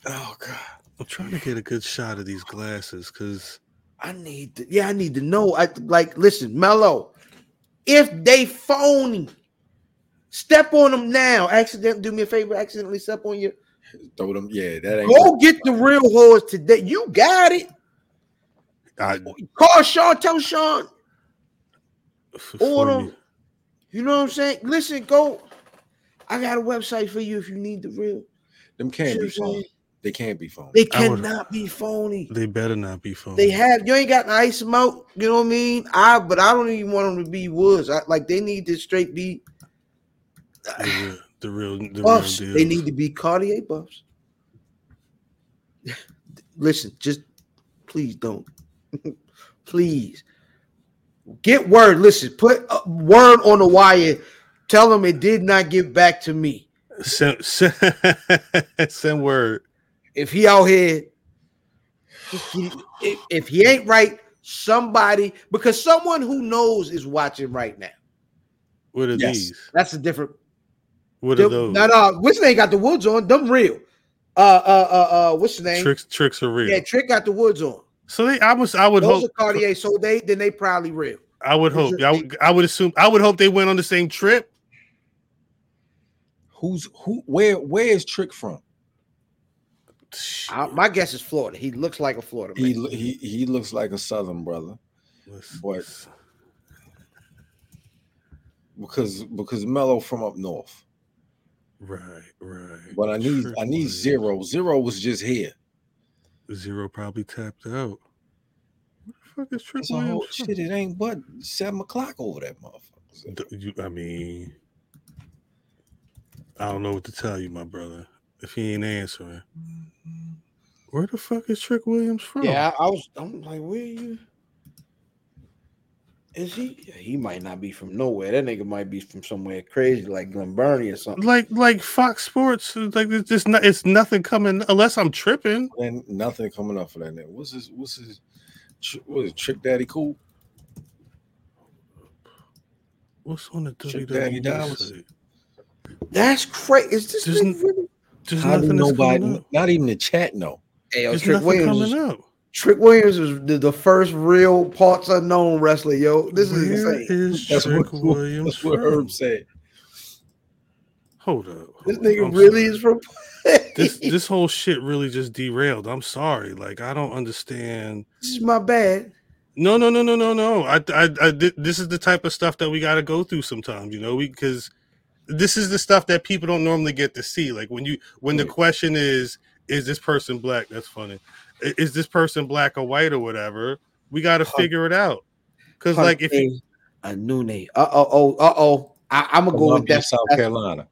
[SPEAKER 3] Oh God.
[SPEAKER 1] I'm trying to get a good shot of these glasses because
[SPEAKER 2] I need to, yeah, I need to know. I like listen, Mello. if they phony. Step on them now. Accident. Do me a favor. Accidentally step on you.
[SPEAKER 3] Throw them. Yeah, that ain't.
[SPEAKER 2] Go get the real horse today. You got it.
[SPEAKER 1] I,
[SPEAKER 2] Call Sean. Tell Sean. Order. You know what I'm saying? Listen, go. I got a website for you if you need the real.
[SPEAKER 3] Them can't
[SPEAKER 2] You
[SPEAKER 3] be
[SPEAKER 2] know what I'm saying?
[SPEAKER 3] phony. They can't be phony.
[SPEAKER 2] They
[SPEAKER 1] I would-
[SPEAKER 2] cannot be phony.
[SPEAKER 1] they better not be phony.
[SPEAKER 2] They have you ain't got to ice them out. You know what I mean? I but I don't even want them to be woods. I, like they need to straight be
[SPEAKER 1] the real, the real, the
[SPEAKER 2] buffs.
[SPEAKER 1] real
[SPEAKER 2] They need to be Cartier buffs. Listen, just please don't. please get word. Listen, put a word on the wire. Tell them it did not get back to me.
[SPEAKER 1] Send, send, send word.
[SPEAKER 2] If he out here, if, if he ain't right, somebody because someone who knows is watching right now.
[SPEAKER 1] What are
[SPEAKER 3] Yes.
[SPEAKER 1] these?
[SPEAKER 2] That's a different.
[SPEAKER 1] What are
[SPEAKER 2] Them-
[SPEAKER 1] those?
[SPEAKER 2] No, no, what's his name got the woods on? Them real. Uh, uh, uh, uh what's his name?
[SPEAKER 1] Tricks, tricks are real.
[SPEAKER 2] Yeah, Trick got the woods on.
[SPEAKER 1] So they, I was, I would
[SPEAKER 2] Those
[SPEAKER 1] hope,
[SPEAKER 2] are Cartier, so they then they probably real.
[SPEAKER 1] I would hope,
[SPEAKER 2] are-
[SPEAKER 1] I would, I would assume, I would hope they went on the same trip.
[SPEAKER 3] Who's who? Where? Where is Trick from?
[SPEAKER 2] I, my guess is Florida. He looks like a Florida man.
[SPEAKER 3] He he he looks like a Southern brother
[SPEAKER 1] Let's-
[SPEAKER 3] But- because because Mello from up north.
[SPEAKER 1] right, right.
[SPEAKER 3] But I need
[SPEAKER 1] Trick
[SPEAKER 3] I need
[SPEAKER 1] was-
[SPEAKER 3] zero. Zero was just here.
[SPEAKER 1] Zero probably tapped out. What the fuck is Trick
[SPEAKER 3] It's a whole shit. It ain't but seven o'clock over that motherfucker.
[SPEAKER 1] D- You, I mean, I don't know what to tell you, my brother. If he ain't answering, mm-hmm. where the fuck is Trick Williams from?
[SPEAKER 2] yeah, I, I was. I'm like, where you? Is he? He might not be from nowhere. That nigga might be from somewhere crazy like Glen Burnie or something.
[SPEAKER 1] like like Fox Sports. Like it's just not, it's nothing coming unless I'm tripping.
[SPEAKER 3] And nothing coming up for that nigga. What's his what's his tr- what is it, Trick Daddy Cool?
[SPEAKER 1] What's on the
[SPEAKER 3] Trick
[SPEAKER 1] WWE
[SPEAKER 3] Daddy Dollars.
[SPEAKER 1] Site?
[SPEAKER 2] That's crazy. Is this
[SPEAKER 1] Just
[SPEAKER 2] nigga
[SPEAKER 1] n-
[SPEAKER 2] really?
[SPEAKER 1] Just
[SPEAKER 3] How did
[SPEAKER 1] nothing
[SPEAKER 3] nobody
[SPEAKER 1] up.
[SPEAKER 3] not even the chat know?
[SPEAKER 2] Hey, yo,
[SPEAKER 1] There's
[SPEAKER 2] Trick
[SPEAKER 1] nothing
[SPEAKER 2] Williams.
[SPEAKER 1] coming up.
[SPEAKER 2] Trick Williams was the, the first real parts unknown wrestler. Yo, this
[SPEAKER 1] Where
[SPEAKER 2] is insane.
[SPEAKER 1] is
[SPEAKER 3] That's
[SPEAKER 1] Trick
[SPEAKER 3] what,
[SPEAKER 1] Williams
[SPEAKER 3] that's what
[SPEAKER 1] from?
[SPEAKER 3] Herb said.
[SPEAKER 1] Hold up.
[SPEAKER 2] This
[SPEAKER 1] hold up.
[SPEAKER 2] nigga
[SPEAKER 1] I'm
[SPEAKER 2] really
[SPEAKER 1] sorry.
[SPEAKER 2] is from.
[SPEAKER 1] this this whole shit really just derailed. I'm sorry. Like I don't understand.
[SPEAKER 2] This is my bad.
[SPEAKER 1] No, no, no, no, no, no. I, I, I this is the type of stuff that we got to go through sometimes, you know, we because this is the stuff that people don't normally get to see. Like when you, when the question is, is this person black? That's funny. Is this person black or white or whatever? We got to figure it out. Because like if you,
[SPEAKER 2] a new name. Uh oh. Oh. Uh oh. I'm gonna go with
[SPEAKER 3] Columbia,
[SPEAKER 2] that.
[SPEAKER 3] South Carolina.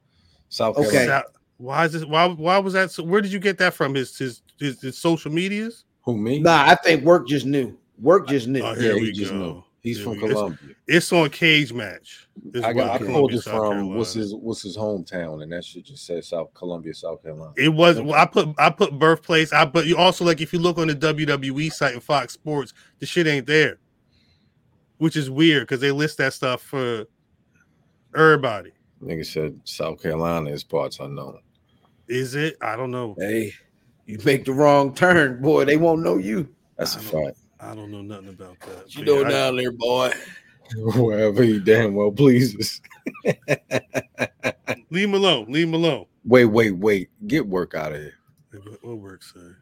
[SPEAKER 3] South
[SPEAKER 2] Okay.
[SPEAKER 3] Carolina.
[SPEAKER 1] Sa- why is this? Why, why was that? So, where did you get that from? His, his, his, his social medias?
[SPEAKER 3] Who me?
[SPEAKER 2] Nah, I think work just knew. Work just knew.
[SPEAKER 1] Oh,
[SPEAKER 3] yeah,
[SPEAKER 1] here
[SPEAKER 3] he
[SPEAKER 1] we
[SPEAKER 3] just
[SPEAKER 1] go.
[SPEAKER 3] know. He's from.
[SPEAKER 1] It's-
[SPEAKER 3] Columbia.
[SPEAKER 1] It's on Cage Match. It's
[SPEAKER 3] I got I pulled it from what's his what's his hometown, and that shit just says South Columbia, South Carolina.
[SPEAKER 1] It was. Well, I put I put birthplace. I but you also like if you look on the WWE site and Fox Sports, the shit ain't there, which is weird because they list that stuff for everybody.
[SPEAKER 3] Nigga said South Carolina is parts unknown.
[SPEAKER 1] Is it? I don't know.
[SPEAKER 2] Hey, you make the wrong turn, boy. They won't know you.
[SPEAKER 3] That's a fact.
[SPEAKER 1] I don't know nothing about that.
[SPEAKER 2] You
[SPEAKER 1] But
[SPEAKER 2] know
[SPEAKER 1] yeah, I-
[SPEAKER 2] down there, boy.
[SPEAKER 3] Wherever he damn well pleases.
[SPEAKER 1] leave him alone. Leave him alone.
[SPEAKER 3] Wait, wait, wait. Get work out of here.
[SPEAKER 1] What, what works? Say?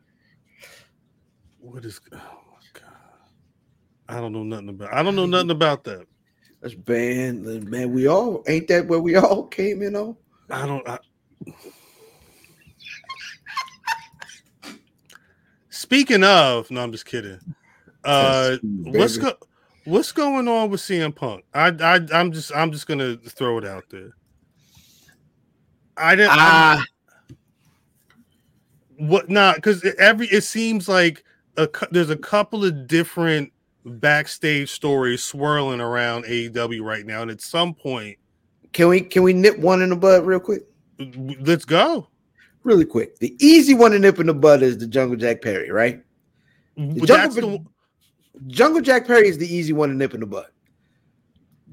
[SPEAKER 1] What is? Oh my god! I don't know nothing about. I don't know nothing about that.
[SPEAKER 2] That's band, man. We all ain't that where we all came in on.
[SPEAKER 1] I don't. I... Speaking of, no, I'm just kidding. Uh, what's go, What's going on with CM Punk? I, I, I'm just, I'm just gonna throw it out there. I didn't.
[SPEAKER 2] Ah,
[SPEAKER 1] what not? Because every it seems like a there's a couple of different backstage stories swirling around AEW right now, and at some point,
[SPEAKER 2] can we can we nip one in the bud real quick?
[SPEAKER 1] let's go.
[SPEAKER 2] Really quick. The easy one to nip in the bud is the Jungle Jack Perry, right?
[SPEAKER 1] But
[SPEAKER 2] Jungle
[SPEAKER 1] the
[SPEAKER 2] Jungle Jack Perry is the easy one to nip in the butt.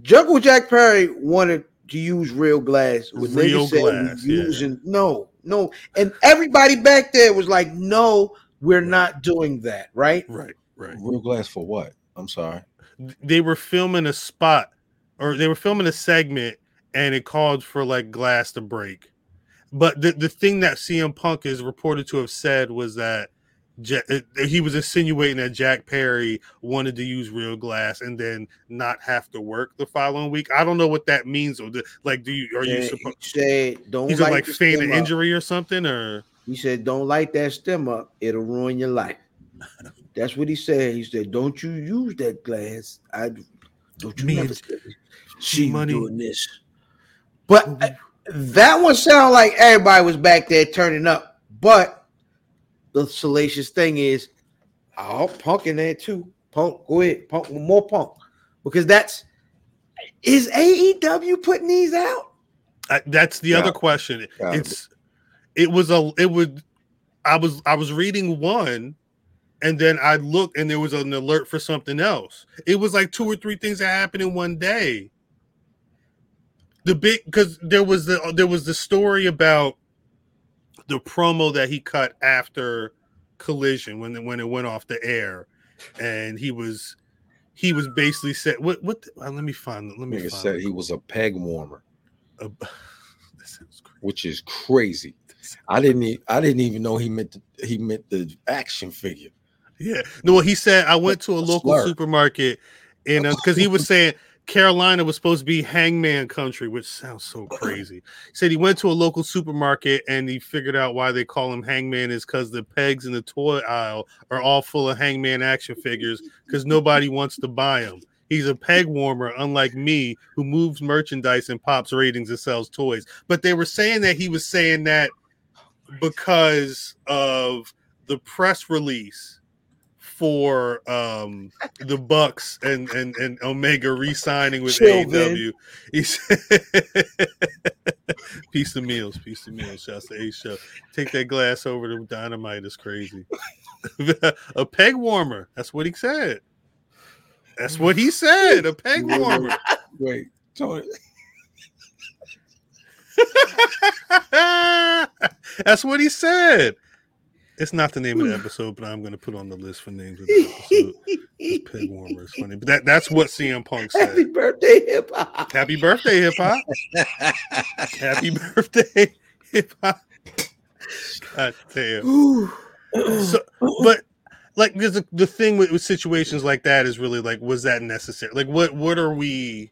[SPEAKER 2] Jungle Jack Perry wanted to use real glass. What niggas
[SPEAKER 1] Real
[SPEAKER 2] said we
[SPEAKER 1] glass, yeah.
[SPEAKER 2] using no, no, and everybody back there was like, "No, we're not doing that." Right?
[SPEAKER 1] right, right.
[SPEAKER 3] Real glass for what? I'm sorry.
[SPEAKER 1] they were filming a spot or they were filming a segment and it called for like glass to break. But the, the thing that CM Punk is reported to have said was that Ja- uh, he was insinuating that Jack Perry wanted to use real glass and then not have to work the following week. I don't know what that means. Or like, do you are you supposed?
[SPEAKER 2] he said, "Don't
[SPEAKER 1] He's like
[SPEAKER 2] stem
[SPEAKER 1] an
[SPEAKER 2] up."
[SPEAKER 1] injury or something, or
[SPEAKER 2] He said, "Don't light that stem up; it'll ruin your life." That's what he said. He said, "Don't you use that glass? I don't you
[SPEAKER 1] Me
[SPEAKER 2] never see
[SPEAKER 1] money.
[SPEAKER 2] doing this." But uh, that one sounded like everybody was back there turning up. But the salacious thing is, oh, punk in there too. Punk, go ahead, punk, more punk, because that's is AEW putting these out?
[SPEAKER 1] I, that's the
[SPEAKER 3] Yeah.
[SPEAKER 1] other question.
[SPEAKER 3] Gotta
[SPEAKER 1] it's it was a it would I was I was reading one and then I looked and there was an alert for something else. It was like two or three things that happened in one day. The big because there was the there was the story about the promo that he cut after collision when it, when it went off the air and he was he was basically said what what the- uh, let me find let me find
[SPEAKER 3] said
[SPEAKER 1] it.
[SPEAKER 3] he was a peg warmer,
[SPEAKER 1] Uh, crazy.
[SPEAKER 3] which is crazy. I didn't. E- I didn't even know he meant the, he meant the action figure.
[SPEAKER 1] Yeah. No, well, he said I went to a
[SPEAKER 3] A
[SPEAKER 1] local
[SPEAKER 3] slur.
[SPEAKER 1] supermarket and because he was saying Carolina was supposed to be hangman country, which sounds so crazy. He said he went to a local supermarket and he figured out why they call him hangman is because the pegs in the toy aisle are all full of hangman action figures because nobody wants to buy them. He's a peg warmer, unlike me, who moves merchandise and pops ratings and sells toys. But they were saying that he was saying that because of the press release for um the Bucks and and and Omega re-signing with
[SPEAKER 2] Chill,
[SPEAKER 1] AEW. He said, "Piece of meals, piece of meals." Shouts to A Show. Take that glass over to Dynamite is crazy. a peg warmer. That's what he said. That's what he said. A peg warmer.
[SPEAKER 3] Wait, Tony.
[SPEAKER 1] That's what he said. It's not the name of the episode, but I'm going to put on the list for names of the episode. It's peg warmer is funny, but that, that's what CM Punk said.
[SPEAKER 2] Happy birthday, hip hop.
[SPEAKER 1] Happy birthday, hip hop! Happy birthday, hip hop! God damn. So, but like, there's a, the thing with, with situations like that is really like, was that necessary? Like, what what are we?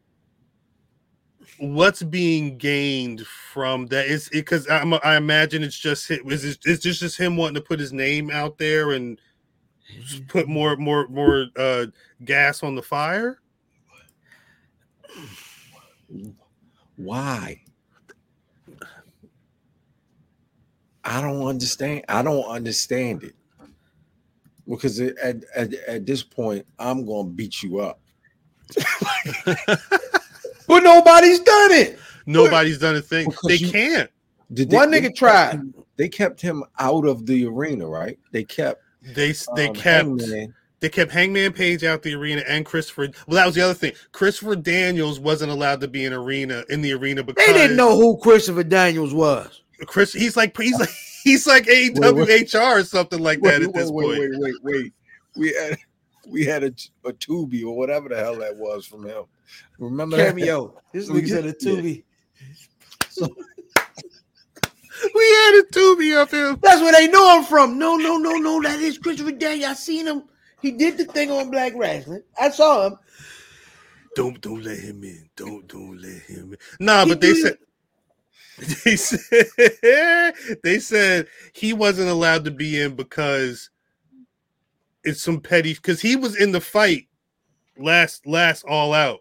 [SPEAKER 1] What's being gained from that? Is because I imagine it's just hi- is it, it's just just him wanting to put his name out there and put more more more uh gas on the fire?
[SPEAKER 3] Why? I don't understand. I don't understand it because it, at, at at this point, I'm gonna beat you up.
[SPEAKER 2] But nobody's done it.
[SPEAKER 1] Nobody's done a thing.
[SPEAKER 3] Because
[SPEAKER 1] They
[SPEAKER 3] you-
[SPEAKER 1] can't.
[SPEAKER 3] Did
[SPEAKER 2] One
[SPEAKER 3] they
[SPEAKER 2] nigga
[SPEAKER 3] kept
[SPEAKER 2] tried.
[SPEAKER 3] him- They kept him out of the arena, right? They kept.
[SPEAKER 1] They they
[SPEAKER 3] um,
[SPEAKER 1] kept.
[SPEAKER 3] Hangman.
[SPEAKER 1] They kept Hangman Page out the arena and Christopher. Well, that was the other thing. Christopher Daniels wasn't allowed to be in arena in the arena because
[SPEAKER 2] They didn't know who Christopher Daniels was.
[SPEAKER 1] Chris. He's like he's like he's like AWHR or something like that at this
[SPEAKER 3] wait,
[SPEAKER 1] point.
[SPEAKER 3] wait, wait, wait. We had we had a, a Tubi or whatever the hell that was from him. Remember that?
[SPEAKER 2] Cameo. This nigga said a. Tubi.
[SPEAKER 1] We had a Tubi of him.
[SPEAKER 2] That's where they know him from. No, no, no, no. That is Christopher Daniels. I seen him. He did the thing on Black Rasslin'. I saw him.
[SPEAKER 1] Don't don't let him in. Don't don't let him in. Nah,
[SPEAKER 2] He
[SPEAKER 1] but they said they said they said he wasn't allowed to be in because it's some petty because he was in the fight last last all out.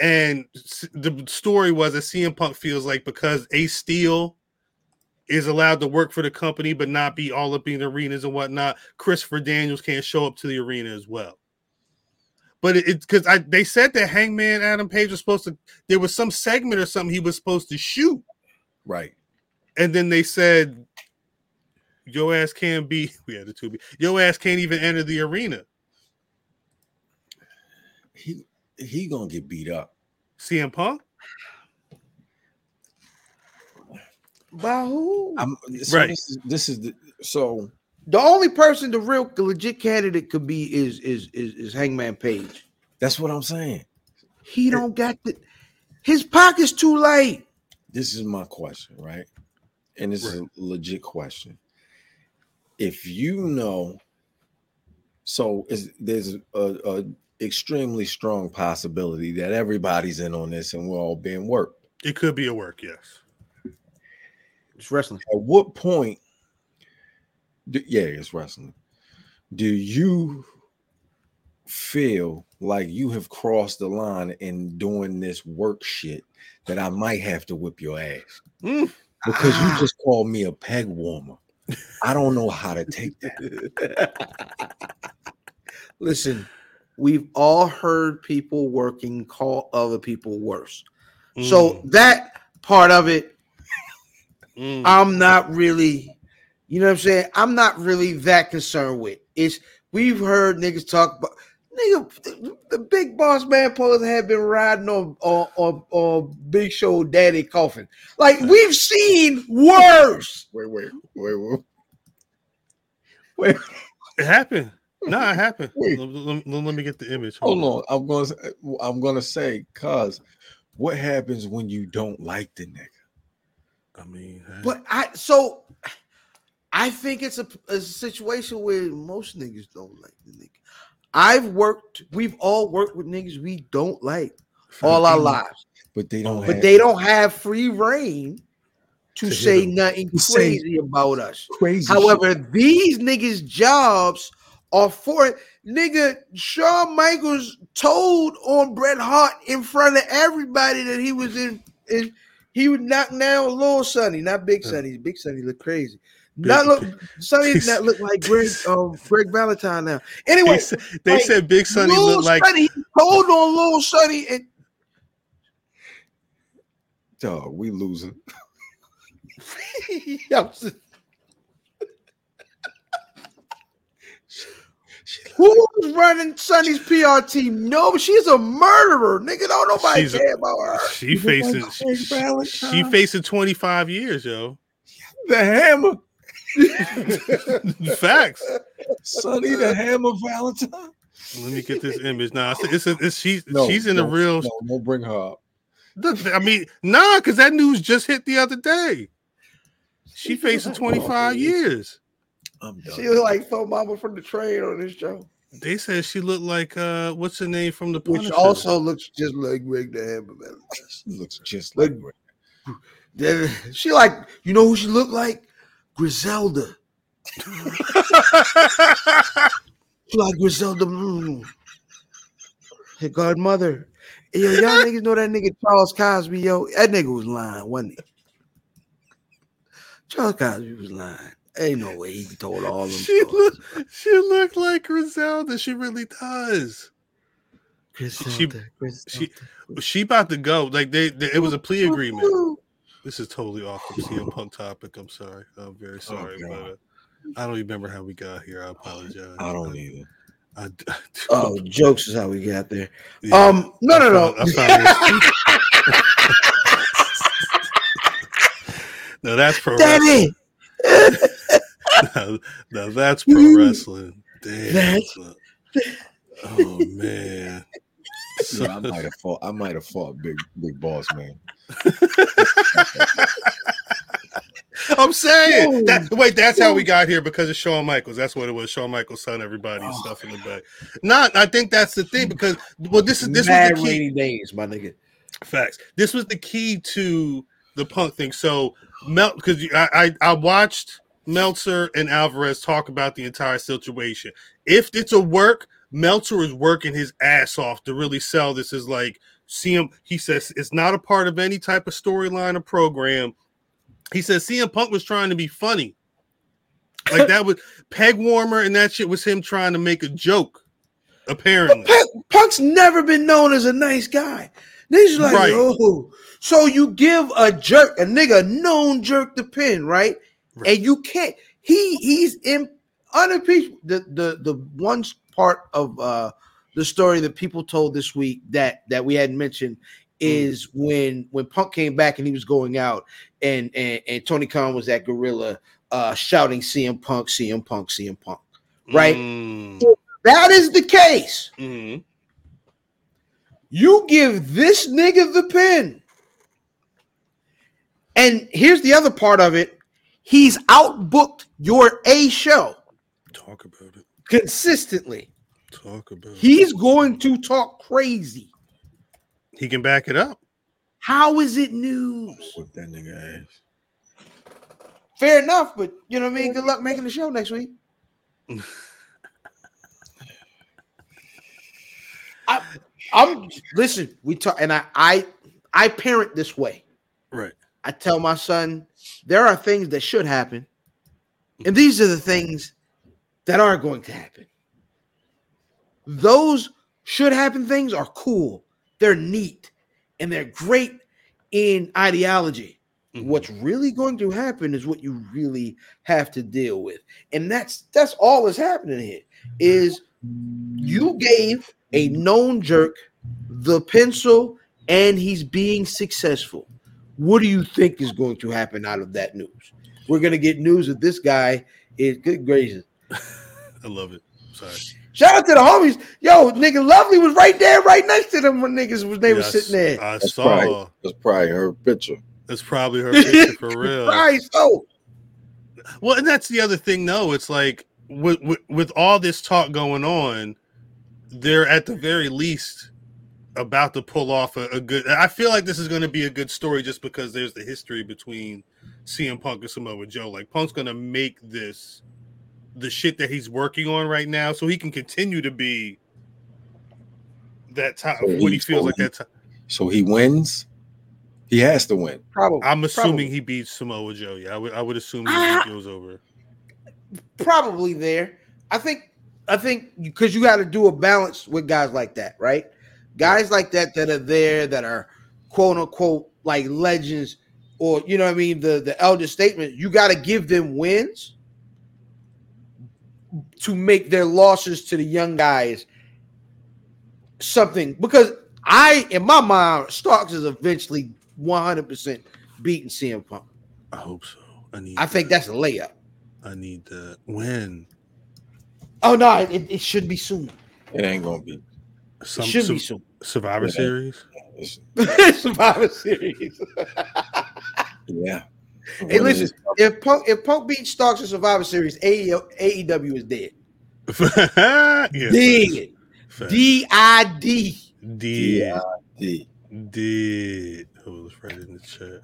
[SPEAKER 1] And the story was that CM Punk feels like because Ace Steel is allowed to work for the company but not be all up in the arenas and whatnot, Christopher Daniels can't show up to the arena as well. But it- it's because I they said that Hangman Adam Page was supposed to there was some segment or something he was supposed to shoot,
[SPEAKER 3] Right.
[SPEAKER 1] and then they said your ass can't be we had the two your ass can't even enter the arena.
[SPEAKER 3] He he gonna get beat up.
[SPEAKER 1] CM Punk?
[SPEAKER 2] By who?
[SPEAKER 3] I'm so
[SPEAKER 1] Right.
[SPEAKER 3] This is, this is the so
[SPEAKER 2] the only person the real legit candidate could be is is is, is Hangman Page.
[SPEAKER 3] that's what I'm saying.
[SPEAKER 2] He don't got the his pocket's too light.
[SPEAKER 3] This is my question, right? And this is a legit question. If you know, so is there's a, a extremely strong possibility that everybody's in on this and we're all being worked.
[SPEAKER 1] It could be a work, yes.
[SPEAKER 2] It's wrestling.
[SPEAKER 3] At what point? Do, yeah, it's wrestling. Do you feel like you have crossed the line in doing this work shit that I might have to whip your ass
[SPEAKER 1] Mm.
[SPEAKER 3] because
[SPEAKER 2] Ah.
[SPEAKER 3] you just called me a peg warmer? I don't know how to take that.
[SPEAKER 2] Listen, we've all heard people working call other people worse. So
[SPEAKER 1] Mm.
[SPEAKER 2] that part of it,
[SPEAKER 1] Mm.
[SPEAKER 2] I'm not really, you know what I'm saying? I'm not really that concerned with. It's we've heard niggas talk about nigga the, the big boss man supposed to have been riding on on, on on Big Show Daddy Coffin. Like we've seen worse.
[SPEAKER 3] Wait, wait, wait, wait. Wait,
[SPEAKER 1] it happened. No, it happened.
[SPEAKER 3] Wait.
[SPEAKER 1] Let, let- let- let me get the image.
[SPEAKER 3] hold on. I'm gonna say- I'm gonna say, cuz what happens when you don't like the nigga?
[SPEAKER 1] I mean, hey.
[SPEAKER 2] But I so I think it's a, a situation where most niggas don't like the nigga. I've worked, we've all worked with niggas we don't like all our lives,
[SPEAKER 3] But they don't
[SPEAKER 2] but
[SPEAKER 3] have
[SPEAKER 2] they don't have free reign to,
[SPEAKER 1] To
[SPEAKER 2] say nothing crazy about us.
[SPEAKER 3] crazy.
[SPEAKER 2] However, these niggas' jobs are for it. Nigga, Shawn Michaels told on Bret Hart in front of everybody that he was in, in he would knock down a Little Sunny, not Big. Sunny. Big Sunny look crazy.
[SPEAKER 1] Big-
[SPEAKER 2] Not look Sunny
[SPEAKER 1] Big-
[SPEAKER 2] not look like Greg um Greg Valentine now. Anyway,
[SPEAKER 1] said, they
[SPEAKER 2] like,
[SPEAKER 1] said Big Sunny
[SPEAKER 2] Lil
[SPEAKER 1] looked like
[SPEAKER 2] Sunny, he told on Little Sunny and
[SPEAKER 3] dog, we losing.
[SPEAKER 2] I Who's running Sunny's PR team? No, she's a murderer. Nigga, don't nobody
[SPEAKER 1] She's a-
[SPEAKER 2] care about her.
[SPEAKER 1] she
[SPEAKER 3] He looked like
[SPEAKER 1] she, she
[SPEAKER 3] Valentine.
[SPEAKER 1] facing 25 years, yo.
[SPEAKER 3] The hammer,
[SPEAKER 1] Facts.
[SPEAKER 3] Sunny the hammer Valentine.
[SPEAKER 1] Let me get this image now. It's, it's, it's she's
[SPEAKER 3] No,
[SPEAKER 1] she's in the real.
[SPEAKER 3] No, don't bring her up.
[SPEAKER 1] Look, I mean, nah, because that news just hit the other day. She facing 25 years.
[SPEAKER 3] I'm done.
[SPEAKER 2] She look like Fo Mama from the train on this show,
[SPEAKER 1] They said she looked like uh what's her name from the
[SPEAKER 2] which also looks just like Greg the Hammer. Man.
[SPEAKER 3] She looks just like
[SPEAKER 2] Like- She like, you know who she looked like? Griselda. She like Griselda. Mm. Her godmother. Hey, yo, y'all niggas know that nigga Charles Cosby, yo. That nigga was lying, wasn't he? Charles Cosby was lying. Ain't no way he told all them
[SPEAKER 1] she
[SPEAKER 2] stories.
[SPEAKER 1] look she looked like Griselda. She really does.
[SPEAKER 2] Griselda,
[SPEAKER 1] she-
[SPEAKER 2] Griselda.
[SPEAKER 1] She about to go. Like they, they it was a plea agreement. This is totally off the CM Punk topic. I'm sorry. I'm very sorry,
[SPEAKER 3] God.
[SPEAKER 1] but I don't remember how we got here. I apologize.
[SPEAKER 3] I don't either.
[SPEAKER 1] I,
[SPEAKER 2] Oh, jokes is how we got there.
[SPEAKER 1] yeah.
[SPEAKER 2] Um, no, no, no.
[SPEAKER 1] I I no, that's pro wrestling.
[SPEAKER 2] Daddy.
[SPEAKER 1] Now, now that's pro wrestling. Damn.
[SPEAKER 2] That's-
[SPEAKER 1] Oh man. So-
[SPEAKER 3] I might have fought. I might have fought big, big boss man.
[SPEAKER 1] I'm saying
[SPEAKER 2] Yo.
[SPEAKER 1] that. Wait, that's how we got here because of Shawn Michaels. That's what it was. Shawn Michaels' son, everybody,
[SPEAKER 2] Oh.
[SPEAKER 1] stuff in the back. Not, I think that's the thing because well, this is this
[SPEAKER 2] Mad
[SPEAKER 1] was the key.
[SPEAKER 2] rainy days, my nigga.
[SPEAKER 1] Facts. This was the key to the punk thing. So Mel, because I, I I watched Meltzer and Alvarez talk about the entire situation. If it's a work, Meltzer is working his ass off to really sell this as like CM. He says it's not a part of any type of storyline or program. He says CM Punk was trying to be funny. Like that was peg warmer and that shit was him trying to make a joke. Apparently.
[SPEAKER 2] Punk, Punk's never been known as a nice guy. Niggas like,
[SPEAKER 1] Right.
[SPEAKER 2] oh, so you give a jerk, a nigga, known jerk the pin, right?
[SPEAKER 1] Right.
[SPEAKER 2] And you can't. He he's in unimpeachable. The the the one part of uh the story that people told this week that that we hadn't mentioned is when when Punk came back and he was going out and and, and Tony Khan was at Gorilla uh shouting CM Punk, CM Punk, CM Punk. Right.
[SPEAKER 1] Mm,
[SPEAKER 2] That is the case.
[SPEAKER 1] mhm.
[SPEAKER 2] You give this nigga the pin. And here's the other part of it. He's outbooked your A show
[SPEAKER 1] Talk about it.
[SPEAKER 2] consistently.
[SPEAKER 1] Talk about
[SPEAKER 2] he's going to talk crazy.
[SPEAKER 1] He can back it up.
[SPEAKER 2] How is it news?
[SPEAKER 3] With that nigga ass.
[SPEAKER 2] Fair enough, but you know what I mean? Good luck making the show next week. I, I'm listen, we talk and I I I parent this way.
[SPEAKER 1] Right.
[SPEAKER 2] I tell my son there are things that should happen, and these are the things that aren't going to happen. Those should happen things are cool, they're neat, and they're great in ideology.
[SPEAKER 1] Mhm.
[SPEAKER 2] What's really going to happen is what you really have to deal with, and that's that's all that's happening here. Is you gave a known jerk the pencil, and he's being successful. What do you think is going to happen out of that news? We're gonna get news that this guy is good gracious.
[SPEAKER 1] I love it. Sorry.
[SPEAKER 2] Shout out to the homies. Yo, nigga, Lovely was right there, right next to them when niggas was they
[SPEAKER 1] Yeah,
[SPEAKER 2] was sitting there.
[SPEAKER 1] I
[SPEAKER 3] That's
[SPEAKER 1] saw.
[SPEAKER 3] probably, that's probably her picture.
[SPEAKER 1] That's probably her picture for real.
[SPEAKER 2] Right, so oh.
[SPEAKER 1] Well, and that's the other thing, though. It's like with, with with all this talk going on, they're at the very least about to pull off a, a good. I feel like this is going to be a good story just because there's the history between CM Punk and Samoa Joe. Like Punk's going to make this the shit that he's working on right now, so he can continue to be that top.
[SPEAKER 3] So
[SPEAKER 1] What he
[SPEAKER 3] he's-
[SPEAKER 1] feels
[SPEAKER 3] so
[SPEAKER 1] like
[SPEAKER 3] he-
[SPEAKER 1] that. Top.
[SPEAKER 3] So he wins. He has to win.
[SPEAKER 2] probably
[SPEAKER 1] I'm assuming
[SPEAKER 2] probably,
[SPEAKER 1] he beats Samoa Joe. Yeah, I would. I would assume he
[SPEAKER 2] Ah.
[SPEAKER 1] goes over.
[SPEAKER 2] probably there. I think I think because you got to do a balance with guys like that, right? Guys like that that are there that are quote unquote like legends, or you know what I mean, the the elder statement. You got to give them wins to make their losses to the young guys something because I in my mind Starks is eventually 100 percent beating CM Punk.
[SPEAKER 1] I hope so. I need.
[SPEAKER 2] I think that's a layup.
[SPEAKER 1] I need that. When?
[SPEAKER 2] Oh no, it, it should be soon.
[SPEAKER 3] It ain't gonna be.
[SPEAKER 1] Some,
[SPEAKER 2] it should
[SPEAKER 1] some
[SPEAKER 2] be soon.
[SPEAKER 1] Survivor
[SPEAKER 3] Yeah.
[SPEAKER 1] Series.
[SPEAKER 2] Survivor Series.
[SPEAKER 3] yeah.
[SPEAKER 2] Hey, listen, if Punk if Punk beats Starks in Survivor Series, AEW is dead.
[SPEAKER 1] yeah,
[SPEAKER 2] Dead. D I D.
[SPEAKER 1] Did.
[SPEAKER 3] D.
[SPEAKER 1] Did. Oh, let's in the chat.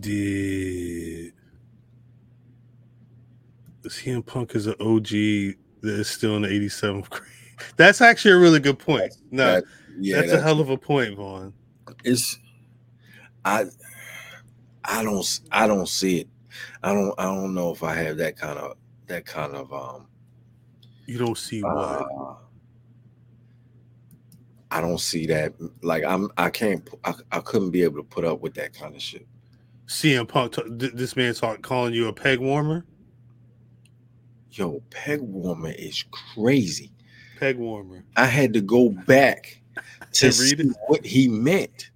[SPEAKER 1] Did. CM Punk is an OG that is still in the 87th grade. That's actually a really good point. No,
[SPEAKER 3] That- yeah,
[SPEAKER 1] that's a hell of a point, Vaughn.
[SPEAKER 3] it's I I don't I don't see it. I don't I don't know if I have that kind of that kind of um
[SPEAKER 1] You don't see what?
[SPEAKER 3] uh, I don't see that like I'm I can't I, I couldn't be able to put up with that kind of shit.
[SPEAKER 1] CM Punk, this man talk, calling you a peg warmer?
[SPEAKER 3] Yo, peg warmer is crazy.
[SPEAKER 1] Peg warmer.
[SPEAKER 3] I had to go back to
[SPEAKER 1] And
[SPEAKER 3] see
[SPEAKER 1] it?
[SPEAKER 3] what he meant.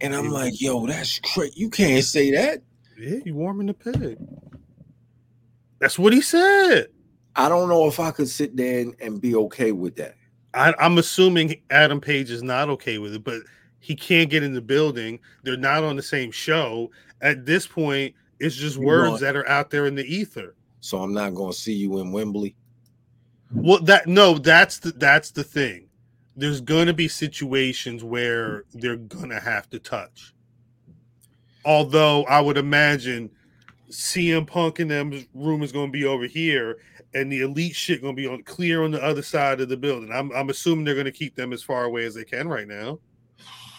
[SPEAKER 3] And I'm like, yo, that's crazy. You can't say that.
[SPEAKER 1] Yeah, you warming the pig. That's what he said.
[SPEAKER 3] I don't know if I could sit there and, and be okay with that.
[SPEAKER 1] I, I'm assuming Adam Page is not okay with it, but he can't get in the building. They're not on the same show. At this point, it's just
[SPEAKER 3] You
[SPEAKER 1] words
[SPEAKER 3] want-
[SPEAKER 1] that are out there in the ether.
[SPEAKER 3] So I'm not gonna see you in Wembley.
[SPEAKER 1] Well, that no, that's the that's the thing. There's gonna be situations where they're gonna have to touch. Although I would imagine CM Punk and them room is gonna be over here, and the elite shit gonna be on clear on the other side of the building. I'm I'm assuming they're gonna keep them as far away as they can right now.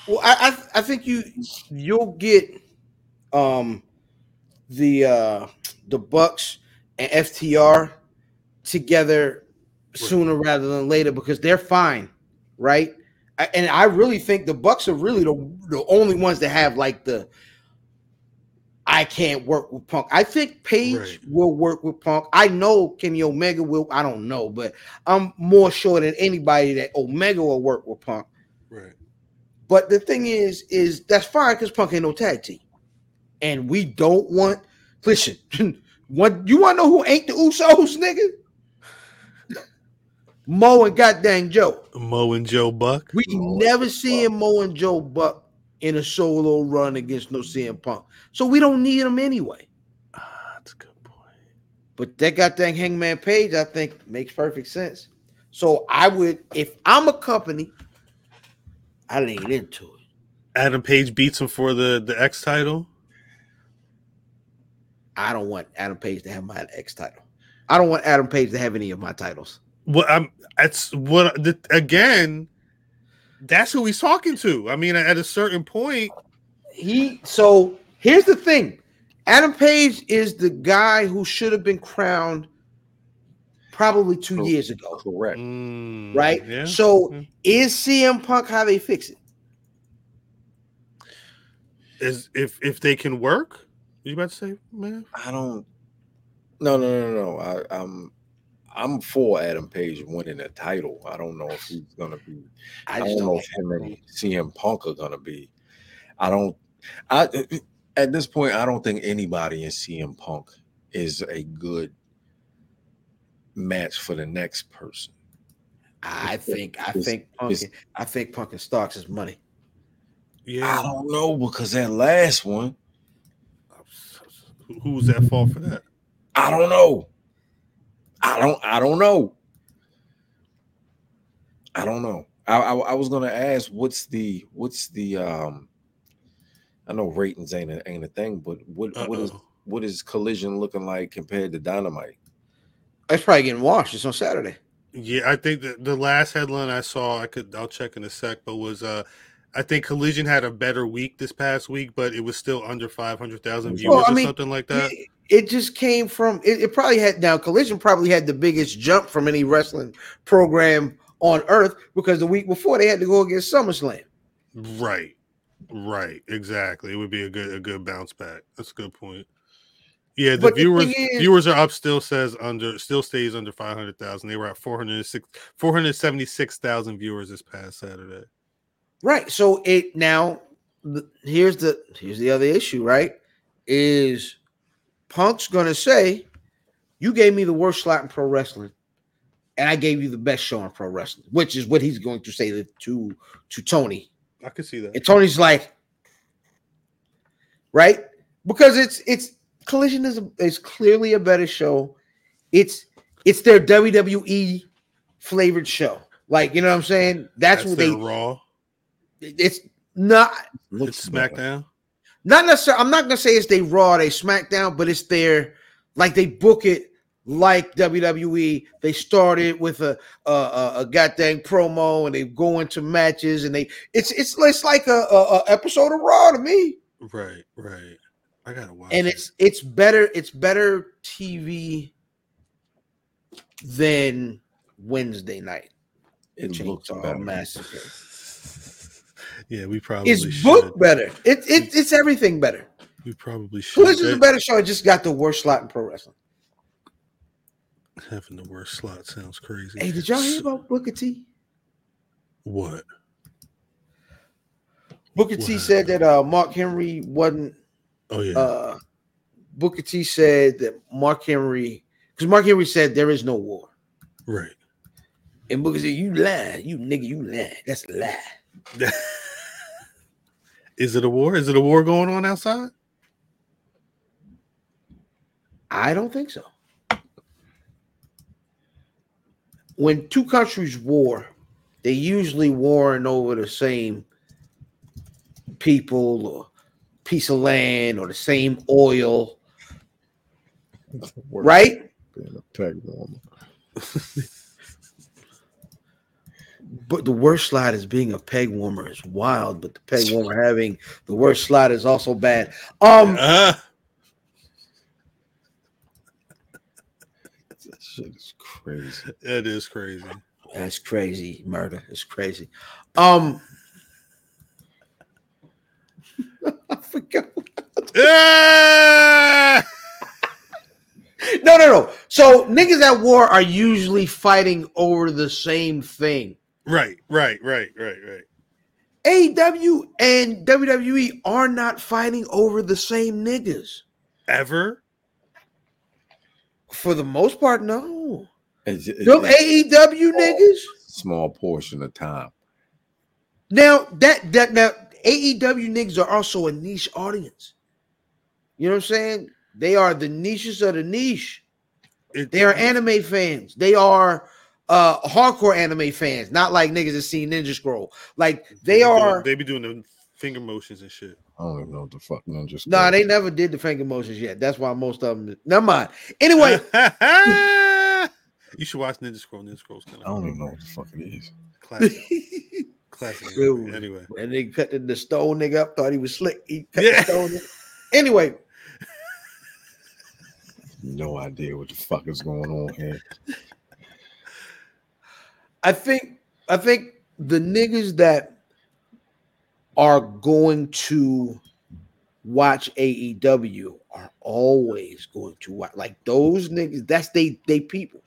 [SPEAKER 2] Well, I, I I think you you'll get um the uh the Bucks and FTR together sooner rather than later because they're fine, right? And I really think the Bucks are really the, the only ones that have like the I can't work with Punk. I think Page
[SPEAKER 1] Right.
[SPEAKER 2] will work with Punk. I know Kenny Omega will. I don't know, but I'm more sure than anybody that Omega will work with Punk.
[SPEAKER 1] Right.
[SPEAKER 2] But the thing is, is that's fine because Punk ain't no tag team, and we don't want. Listen, what you want to know who ain't the Usos, nigga? Mo and goddamn Joe.
[SPEAKER 1] Mo and Joe Buck.
[SPEAKER 2] We
[SPEAKER 3] Mo
[SPEAKER 2] never seeing Mo and Joe Buck in a solo run against no CM Punk. So we don't need them anyway.
[SPEAKER 1] Ah, that's a good point.
[SPEAKER 2] But that goddamn Hangman Page, I think, makes perfect sense. So I would, if I'm a company, I lean into it.
[SPEAKER 1] Adam Page beats him for the the X title.
[SPEAKER 2] I don't want Adam Page to have my X title. I don't want Adam Page to have any of my titles.
[SPEAKER 1] What I'm that's what the, again. That's who he's talking to. I mean, at a certain point,
[SPEAKER 2] He so here's the thing. Adam Page is the guy who should have been crowned probably two years ago.
[SPEAKER 3] Correct.
[SPEAKER 1] mm,
[SPEAKER 2] Right?
[SPEAKER 1] Yeah.
[SPEAKER 2] So
[SPEAKER 1] Yeah.
[SPEAKER 2] is CM Punk how they fix it?
[SPEAKER 1] Is if if they can work, you about to say, man?
[SPEAKER 3] I don't. No, no, no, no. I, I'm, I'm for Adam Page winning the title. I don't know if he's gonna be. I,
[SPEAKER 2] I
[SPEAKER 3] don't know if him and CM Punk are gonna be. I don't. I uh, uh, at this point, I don't think anybody in CM Punk is a good match for the next person.
[SPEAKER 2] I think I
[SPEAKER 3] It's-
[SPEAKER 2] think Punk
[SPEAKER 3] it's-
[SPEAKER 2] I think Punk and Starks is money.
[SPEAKER 1] Yeah, I
[SPEAKER 3] don't know because that last one,
[SPEAKER 1] Who- Who's that fault for that?
[SPEAKER 3] I don't know. I don't. I don't know. I don't know. I, I, I was gonna ask what's the what's the um. I know ratings ain't a, ain't a thing, but what what is
[SPEAKER 1] Uh-oh.
[SPEAKER 3] what is collision looking like compared to Dynamite?
[SPEAKER 2] It's probably getting washed. It's on Saturday.
[SPEAKER 1] Yeah, I think that the last headline I saw, I could I'll check in a sec, but was uh I think Collision had a better week this past week, but it was still under five hundred thousand viewers
[SPEAKER 2] Well, I
[SPEAKER 1] or something like that.
[SPEAKER 2] It, just came from it, it probably had now collision probably had the biggest jump from any wrestling program on earth because the week before they had to go against SummerSlam.
[SPEAKER 1] Right, right, exactly. It would be a good a good bounce back. That's a good point. Yeah, the
[SPEAKER 2] But
[SPEAKER 1] viewers
[SPEAKER 2] thing is-
[SPEAKER 1] viewers are up. Still says under still stays under five hundred thousand. They were at 406 476,000 viewers this past Saturday.
[SPEAKER 2] Right. So it now here's the here's the other issue, right? Is Punk's gonna say, You gave me the worst slot in pro wrestling, and I gave you the best show in pro wrestling, which is what he's going to say to to Tony.
[SPEAKER 1] I could see that.
[SPEAKER 2] And Tony's like, right? Because it's it's collision is is clearly a better show. It's it's their WWE flavored show. Like, you know what I'm saying? That's,
[SPEAKER 1] That's
[SPEAKER 2] what they
[SPEAKER 1] Raw.
[SPEAKER 2] it's not
[SPEAKER 1] It's SmackDown.
[SPEAKER 2] Not necessarily. I'm not gonna say it's they Raw, they SmackDown, but it's their like they book it like WWE. They started with a a, a, a goddamn promo, and they go into matches, and they it's it's it's like a, a, a episode of Raw to me.
[SPEAKER 1] Right, right. I gotta watch.
[SPEAKER 2] And
[SPEAKER 1] it.
[SPEAKER 2] it's it's better it's better TV than Wednesday night.
[SPEAKER 3] It looks
[SPEAKER 2] Chainsaw
[SPEAKER 3] better.
[SPEAKER 2] Massacre.
[SPEAKER 1] Yeah, we probably
[SPEAKER 2] It's
[SPEAKER 1] should.
[SPEAKER 2] booked better. It, it it's everything better.
[SPEAKER 1] We probably should.
[SPEAKER 2] Collision is a better show. It just got the worst slot in pro wrestling.
[SPEAKER 1] Having the worst slot sounds crazy.
[SPEAKER 2] Hey, did y'all hear about Booker T?
[SPEAKER 1] what?
[SPEAKER 2] Booker
[SPEAKER 1] What
[SPEAKER 2] T said that uh, Mark Henry wasn't.
[SPEAKER 1] Oh yeah,
[SPEAKER 2] Uh, Booker T said that Mark Henry, because Mark Henry said there is no war,
[SPEAKER 1] right.
[SPEAKER 2] and Booker said you lie, you nigga, you lie. That's a lie.
[SPEAKER 1] Is it a war? Is it a war going on outside?
[SPEAKER 2] I don't think so. When two countries war, they usually warring over the same people or piece of land or the same oil, right?
[SPEAKER 3] Being a peg warmer.
[SPEAKER 2] But the worst slide is being a peg warmer is wild, but the peg warmer having the worst slide is also bad. Um,
[SPEAKER 1] Uh,
[SPEAKER 3] That shit is crazy.
[SPEAKER 1] that is crazy.
[SPEAKER 2] that's crazy. Murder It's crazy. Um, I forgot. No, no, no. So niggas at war are usually fighting over the same thing.
[SPEAKER 1] Right, right, right, right, right.
[SPEAKER 2] AEW and WWE are not fighting over the same niggas.
[SPEAKER 1] Ever?
[SPEAKER 2] For the most part, no.
[SPEAKER 3] It's, it-
[SPEAKER 2] Them
[SPEAKER 3] it's
[SPEAKER 2] AEW niggas.
[SPEAKER 3] small portion of time.
[SPEAKER 2] Now that that now AEW niggas are also a niche audience. You know what I'm saying? They are the niches of the niche.
[SPEAKER 1] It-
[SPEAKER 2] They are anime fans. They are uh hardcore anime fans, not like niggas that see Ninja Scroll. Like they
[SPEAKER 1] be doing-
[SPEAKER 2] are.
[SPEAKER 1] They be doing the finger motions and shit.
[SPEAKER 3] I don't even know what the fuck Ninja Scroll.
[SPEAKER 2] Nah, they never did the finger motions yet. That's why most of them. Never mind. Anyway,
[SPEAKER 1] you should watch Ninja Scroll. Ninja Scroll's kind of
[SPEAKER 3] I don't even know what the fuck it is.
[SPEAKER 1] classic. classic.
[SPEAKER 2] Dude.
[SPEAKER 1] Anyway,
[SPEAKER 2] and they cut the, the stone nigga up. Thought he was slick. He cut
[SPEAKER 1] Yeah.
[SPEAKER 2] the stone. nigga. Anyway,
[SPEAKER 3] No idea what the fuck is going on here.
[SPEAKER 2] I think I think the niggas that are going to watch AEW are always going to watch like those niggas. That's they they peoples,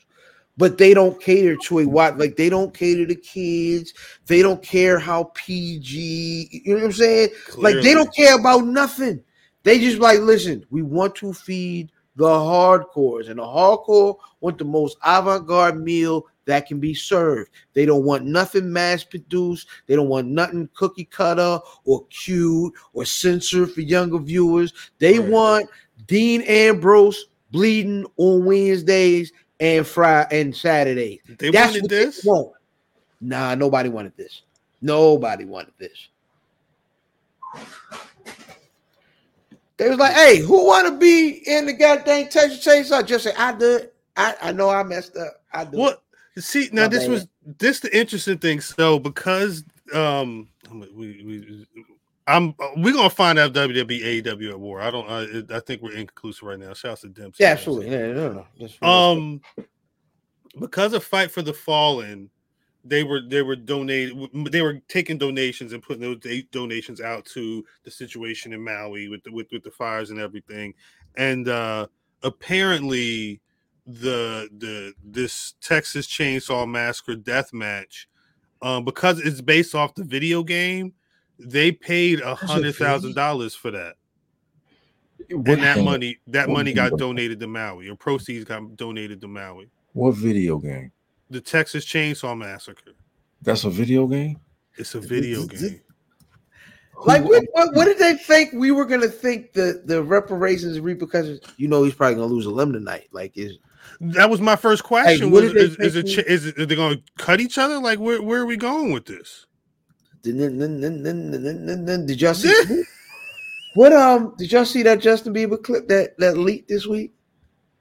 [SPEAKER 2] but they don't cater to a what like they don't cater to kids. They don't care how PG. You know what I'm saying? Like they don't care about nothing. They just like listen. We want to feed the hardcores, and the hardcore want the most avant-garde meal that can be served. They don't want nothing mass-produced. They don't want nothing cookie cutter or cute or censored for younger viewers. They
[SPEAKER 1] Right.
[SPEAKER 2] want Dean Ambrose bleeding on Wednesdays and Friday and Saturdays.
[SPEAKER 1] They
[SPEAKER 2] That's
[SPEAKER 1] wanted this.
[SPEAKER 2] They want. Nah, nobody wanted this. Nobody wanted this. They was like, "Hey, who want to be in the goddamn Texas Chainsaw?" Just say, "I did. I, I know I messed up. I did."
[SPEAKER 1] What? See, now this was this the interesting thing. So because um we we I'm we're gonna find out WWE AEW at war. I don't. I, I think we're inconclusive right now. Shouts to Dempsey.
[SPEAKER 2] Yeah, absolutely. Yeah, no, no.
[SPEAKER 1] Um, because of Fight for the Fallen, they were they were donated. They were taking donations and putting those donations out to the situation in Maui with the with, with the fires and everything. And uh apparently, the the this Texas Chainsaw Massacre death match, um, because it's based off the video game, they paid a
[SPEAKER 2] a
[SPEAKER 1] hundred thousand dollars for that
[SPEAKER 3] What,
[SPEAKER 1] and that
[SPEAKER 3] game-
[SPEAKER 1] money that
[SPEAKER 3] what
[SPEAKER 1] money got
[SPEAKER 3] video?
[SPEAKER 1] donated to Maui, or proceeds got donated to Maui.
[SPEAKER 3] what video game?
[SPEAKER 1] The Texas Chainsaw Massacre.
[SPEAKER 3] That's a video game.
[SPEAKER 1] It's a video game.
[SPEAKER 2] like, what, what, what did they think we were gonna think the the reparations and repercussions? You know, he's probably gonna lose a limb tonight. Like, is
[SPEAKER 1] that was my first question.
[SPEAKER 2] Hey,
[SPEAKER 1] was, is, is, it, is, it, is they going to cut each other? Like, where, where are we going with this?
[SPEAKER 2] Did y'all see what? Um, did y'all see that Justin Bieber clip that that leaked this week?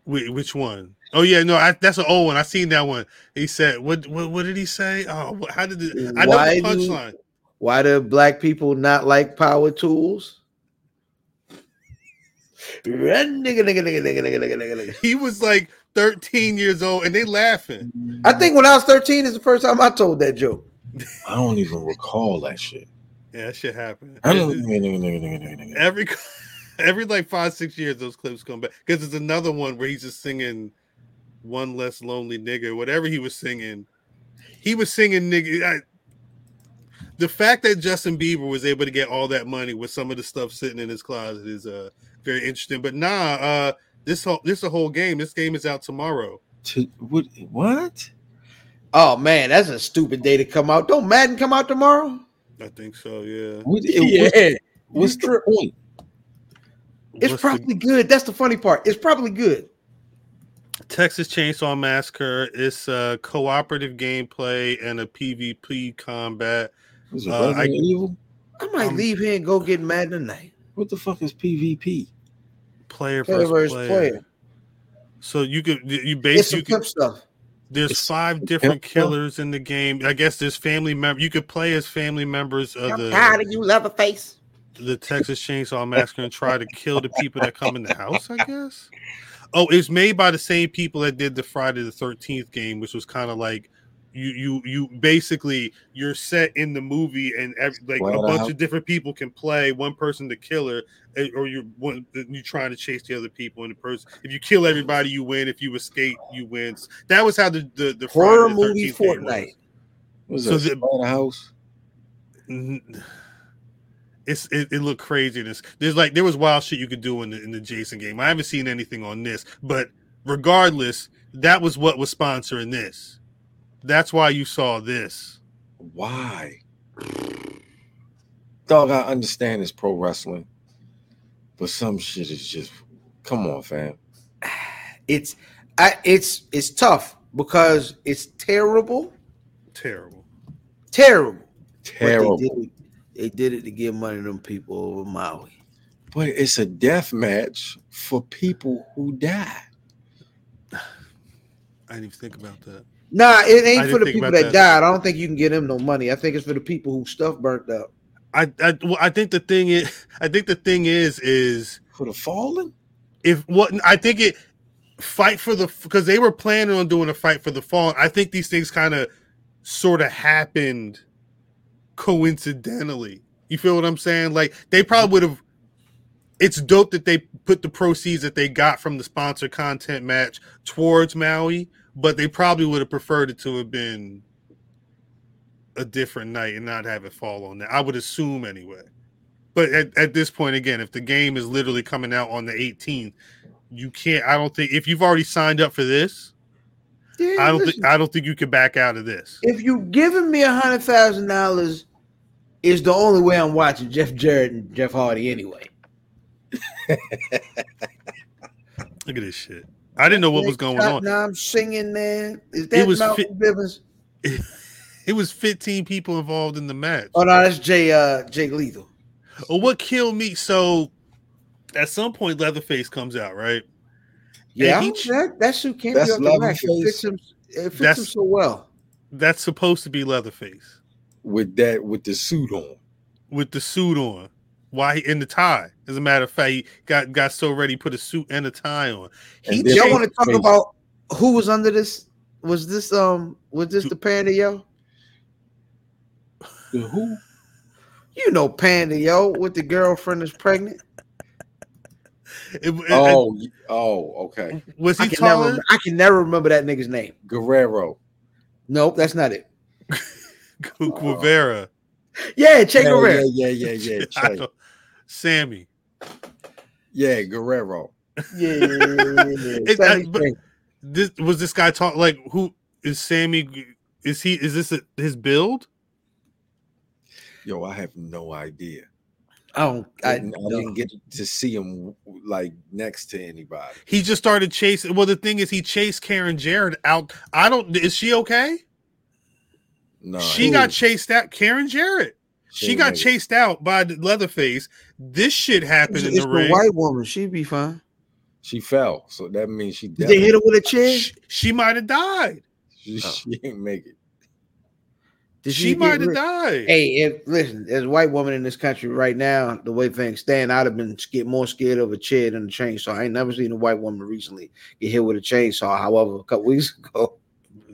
[SPEAKER 1] Wait, which one? Oh yeah, no, I, that's an old one. I seen that one. He said, "What? What, what did he say? Oh, how did it, I know
[SPEAKER 2] why
[SPEAKER 1] the punchline?
[SPEAKER 2] Do, why do black people not like power tools?"
[SPEAKER 1] He was like 13 years old, and they laughing.
[SPEAKER 2] I think when I was 13 is the first time I told that joke.
[SPEAKER 3] I don't even recall that shit.
[SPEAKER 1] Yeah, that shit happened.
[SPEAKER 3] I don't.
[SPEAKER 1] Every every like five six years those clips come back because there's another one where he's just singing one less lonely nigga whatever he was singing he was singing nigga I, the fact that justin bieber was able to get all that money with some of the stuff sitting in his closet is uh very interesting but nah uh this whole this a whole game this game is out tomorrow
[SPEAKER 3] To, what? What?
[SPEAKER 2] Oh man, that's a stupid day to come out. Don't Madden come out tomorrow?
[SPEAKER 1] i think so yeah
[SPEAKER 3] what it- What's, what's the point?
[SPEAKER 2] It's
[SPEAKER 1] What's the-
[SPEAKER 2] probably good. That's the funny part. It's probably good.
[SPEAKER 1] Texas Chainsaw Massacre. It's a cooperative gameplay and a PvP combat.
[SPEAKER 3] Is it
[SPEAKER 1] Uh, I-
[SPEAKER 3] Evil?
[SPEAKER 2] I might
[SPEAKER 1] Um,
[SPEAKER 2] leave here and go get Madden tonight.
[SPEAKER 3] What the fuck is PvP?
[SPEAKER 1] Player
[SPEAKER 2] Player
[SPEAKER 1] versus
[SPEAKER 2] versus
[SPEAKER 1] player.
[SPEAKER 2] player.
[SPEAKER 1] So you could you basically
[SPEAKER 2] some pimp stuff.
[SPEAKER 1] there's
[SPEAKER 3] It's-
[SPEAKER 1] five different
[SPEAKER 3] Yep.
[SPEAKER 1] killers in the game. I guess there's family member. You could play as family members of
[SPEAKER 2] I'm
[SPEAKER 1] the
[SPEAKER 2] tired of you, face?
[SPEAKER 1] the Texas Chainsaw Massacre and try to kill the people that come in the house. I guess. Oh, it's made by the same people that did the Friday the Thirteenth game, which was kind of like you you you basically you're set in the movie and every, like a
[SPEAKER 3] Wow.
[SPEAKER 1] bunch of different people can play one person the killer eh, or you're one you trying to chase the other people and the person if you kill everybody you win if you escape you win that was how the the, the
[SPEAKER 2] Horror
[SPEAKER 1] Friday the
[SPEAKER 2] movie
[SPEAKER 1] 13th game was.
[SPEAKER 2] Fortnite.
[SPEAKER 3] What's
[SPEAKER 1] So
[SPEAKER 3] that?
[SPEAKER 1] the-? N- It's it, it looked crazy. This there's like there was wild shit you could do in the in the Jason game. I haven't seen anything on this, but regardless, that was what was sponsoring this. That's why you saw this.
[SPEAKER 3] Why? Dog, I understand it's pro wrestling, but some shit is just come on, fam.
[SPEAKER 2] It's I, it's it's tough because it's terrible,
[SPEAKER 1] Terrible.
[SPEAKER 2] terrible.
[SPEAKER 3] Terrible.
[SPEAKER 2] They did, it, they did it to get money to them people over Maui.
[SPEAKER 3] But it's a death match for people who die.
[SPEAKER 1] I didn't even think about that.
[SPEAKER 2] Nah, it ain't
[SPEAKER 1] didn't
[SPEAKER 2] for the people that,
[SPEAKER 1] that.
[SPEAKER 2] died. I don't think you can get them no money. I think it's for the people who stuff burnt up.
[SPEAKER 1] I I, well, I think the thing is I think the thing is is
[SPEAKER 3] For the fallen?
[SPEAKER 1] if what I think it fight for the because they were planning on doing a fight for the fall. I think these things kind of sort of happened coincidentally. You feel what I'm saying? Like they probably would have. It's dope that they put the proceeds that they got from the sponsor content match towards Maui, but they probably would have preferred it to have been a different night and not have it fall on that. I would assume anyway. But at, at this point, again, if the game is literally coming out on the 18th, you can't. I don't think if you've already signed up for this,
[SPEAKER 2] Yeah,
[SPEAKER 1] I don't think I don't think you can back out of this.
[SPEAKER 2] if you're giving me a hundred thousand dollars, is the only way I'm watching Jeff Jarrett and Jeff Hardy anyway.
[SPEAKER 1] Look at this shit. I didn't know what was going on.
[SPEAKER 2] Now I'm singing there. Is that
[SPEAKER 1] was
[SPEAKER 2] Malcolm Bivens?
[SPEAKER 1] It was 15 people involved in the match.
[SPEAKER 2] Oh no, that's Jay uh Jake Lethal.
[SPEAKER 1] Oh, what killed me? So at some point, Leatherface comes out, right?
[SPEAKER 2] Yeah,
[SPEAKER 1] he
[SPEAKER 2] that, that suit can't
[SPEAKER 3] That's
[SPEAKER 2] be off the rack. It
[SPEAKER 3] Leatherface.
[SPEAKER 2] fits him. It fits him so well.
[SPEAKER 1] That's supposed to be Leatherface
[SPEAKER 3] With that, with the suit on.
[SPEAKER 1] with the suit on. Why in the tie? As a matter of fact, he got got so ready, put a suit and a tie on. He
[SPEAKER 3] And then-
[SPEAKER 2] Y'all want to talk
[SPEAKER 3] Crazy.
[SPEAKER 2] about who was under this? Was this um was this the Panda Yo?
[SPEAKER 3] The who?
[SPEAKER 2] You know Panda Yo with the girlfriend is pregnant.
[SPEAKER 1] it- it-
[SPEAKER 3] Oh, y- oh, okay.
[SPEAKER 1] was he
[SPEAKER 2] I can never? I can never remember that nigga's name.
[SPEAKER 3] Guerrero.
[SPEAKER 2] Nope, that's not it.
[SPEAKER 1] Guevara.
[SPEAKER 2] Yeah, Che
[SPEAKER 3] yeah,
[SPEAKER 2] Guevara.
[SPEAKER 3] yeah, yeah, yeah, yeah.
[SPEAKER 1] I
[SPEAKER 3] Che.
[SPEAKER 1] don't- Sammy.
[SPEAKER 3] Yeah, Guerrero.
[SPEAKER 2] Yeah, yeah, yeah, yeah, yeah.
[SPEAKER 1] It-
[SPEAKER 2] Sammy
[SPEAKER 1] uh, but- This was this guy talk like who is Sammy? Is he? Is this a, his build?
[SPEAKER 3] Yo, I have no idea.
[SPEAKER 2] I don't. I,
[SPEAKER 3] I, didn't, I didn't get to see him like next to anybody.
[SPEAKER 1] He just started chasing. Well, the thing is, he chased Karen Jarrett out. I don't. Is she okay?
[SPEAKER 3] No,
[SPEAKER 1] she
[SPEAKER 3] he-
[SPEAKER 1] got chased out. Karen Jarrett. She got
[SPEAKER 3] make
[SPEAKER 1] chased out by the Leatherface. This shit happened
[SPEAKER 2] it's,
[SPEAKER 1] in
[SPEAKER 2] it's
[SPEAKER 1] the
[SPEAKER 2] the
[SPEAKER 1] ring.
[SPEAKER 2] white woman. She'd be fine.
[SPEAKER 3] She fell, so that means she
[SPEAKER 2] Did they hit her with a chair?
[SPEAKER 1] She, she might have died.
[SPEAKER 3] She, oh. she ain't make it.
[SPEAKER 2] Did
[SPEAKER 1] She
[SPEAKER 2] get
[SPEAKER 1] might have died.
[SPEAKER 2] Hey, if listen, as a white woman in this country right now, the way things stand, I'd have been get more scared of a chair than a chainsaw. I ain't never seen a white woman recently get hit with a chainsaw. However, a couple weeks ago,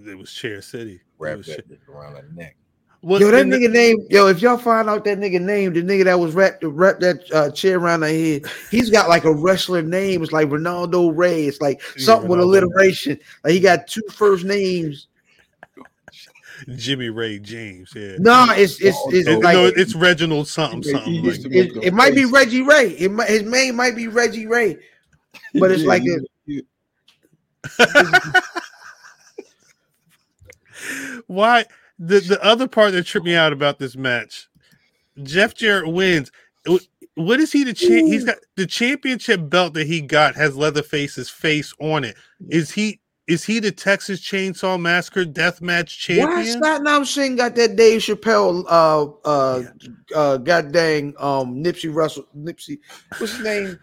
[SPEAKER 1] It was Chair City. It
[SPEAKER 3] Wrap
[SPEAKER 1] was
[SPEAKER 3] that
[SPEAKER 1] Chair-
[SPEAKER 3] around her neck.
[SPEAKER 1] What-
[SPEAKER 2] yo, that
[SPEAKER 1] and the-
[SPEAKER 2] nigga name, yo, if y'all find out that nigga name, the nigga that was wrapped wrapped that uh, chair around her head, he's got like a wrestler name. It's like Ronaldo Ray. It's like
[SPEAKER 1] Yeah,
[SPEAKER 2] something with
[SPEAKER 1] Ronaldo.
[SPEAKER 2] alliteration. Like he got two first names.
[SPEAKER 1] Jimmy Ray James. Yeah.
[SPEAKER 2] No, it's it's
[SPEAKER 3] Oh,
[SPEAKER 2] it's
[SPEAKER 1] It-
[SPEAKER 2] like
[SPEAKER 1] no, it's Reginald something something. Like
[SPEAKER 3] used to
[SPEAKER 1] that.
[SPEAKER 3] make
[SPEAKER 2] it, it might be. Reggie Ray. It might, his name might be Reggie Ray, but it's
[SPEAKER 3] Yeah,
[SPEAKER 2] like
[SPEAKER 3] you-
[SPEAKER 2] a,
[SPEAKER 3] you-
[SPEAKER 1] Why the the other part that tripped me out about this match, Jeff Jarrett wins. What is he the champ? He's got the championship belt that he got has Leatherface's face on it. Is he is he the Texas Chainsaw Massacre Deathmatch champion? why?
[SPEAKER 2] Satnam Singh got that Dave Chappelle, uh, uh, uh, god dang, um, Nipsey Russell, Nipsey, what's his name?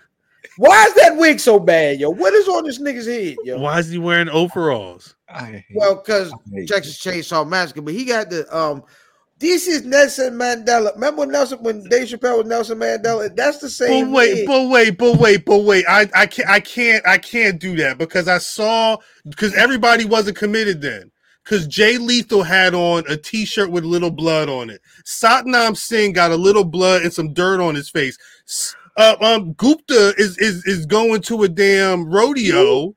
[SPEAKER 2] Why is that wig so bad, yo? What is on this nigga's head, yo?
[SPEAKER 1] Why is he wearing overalls?
[SPEAKER 2] Well, because Texas Chainsaw Massacre, but he got the um. This is Nelson Mandela. Remember when Nelson when Dave Chappelle was Nelson Mandela? That's the
[SPEAKER 1] But
[SPEAKER 2] same.
[SPEAKER 1] wait,
[SPEAKER 2] wig.
[SPEAKER 1] but wait, but wait, but wait. I I can't I can't I can't do that because I saw because everybody wasn't committed then. Because Jay Lethal had on a T-shirt with little blood on it. Satnam Singh got a little blood and some dirt on his face. Uh, um, Gupta is is is going to a damn rodeo.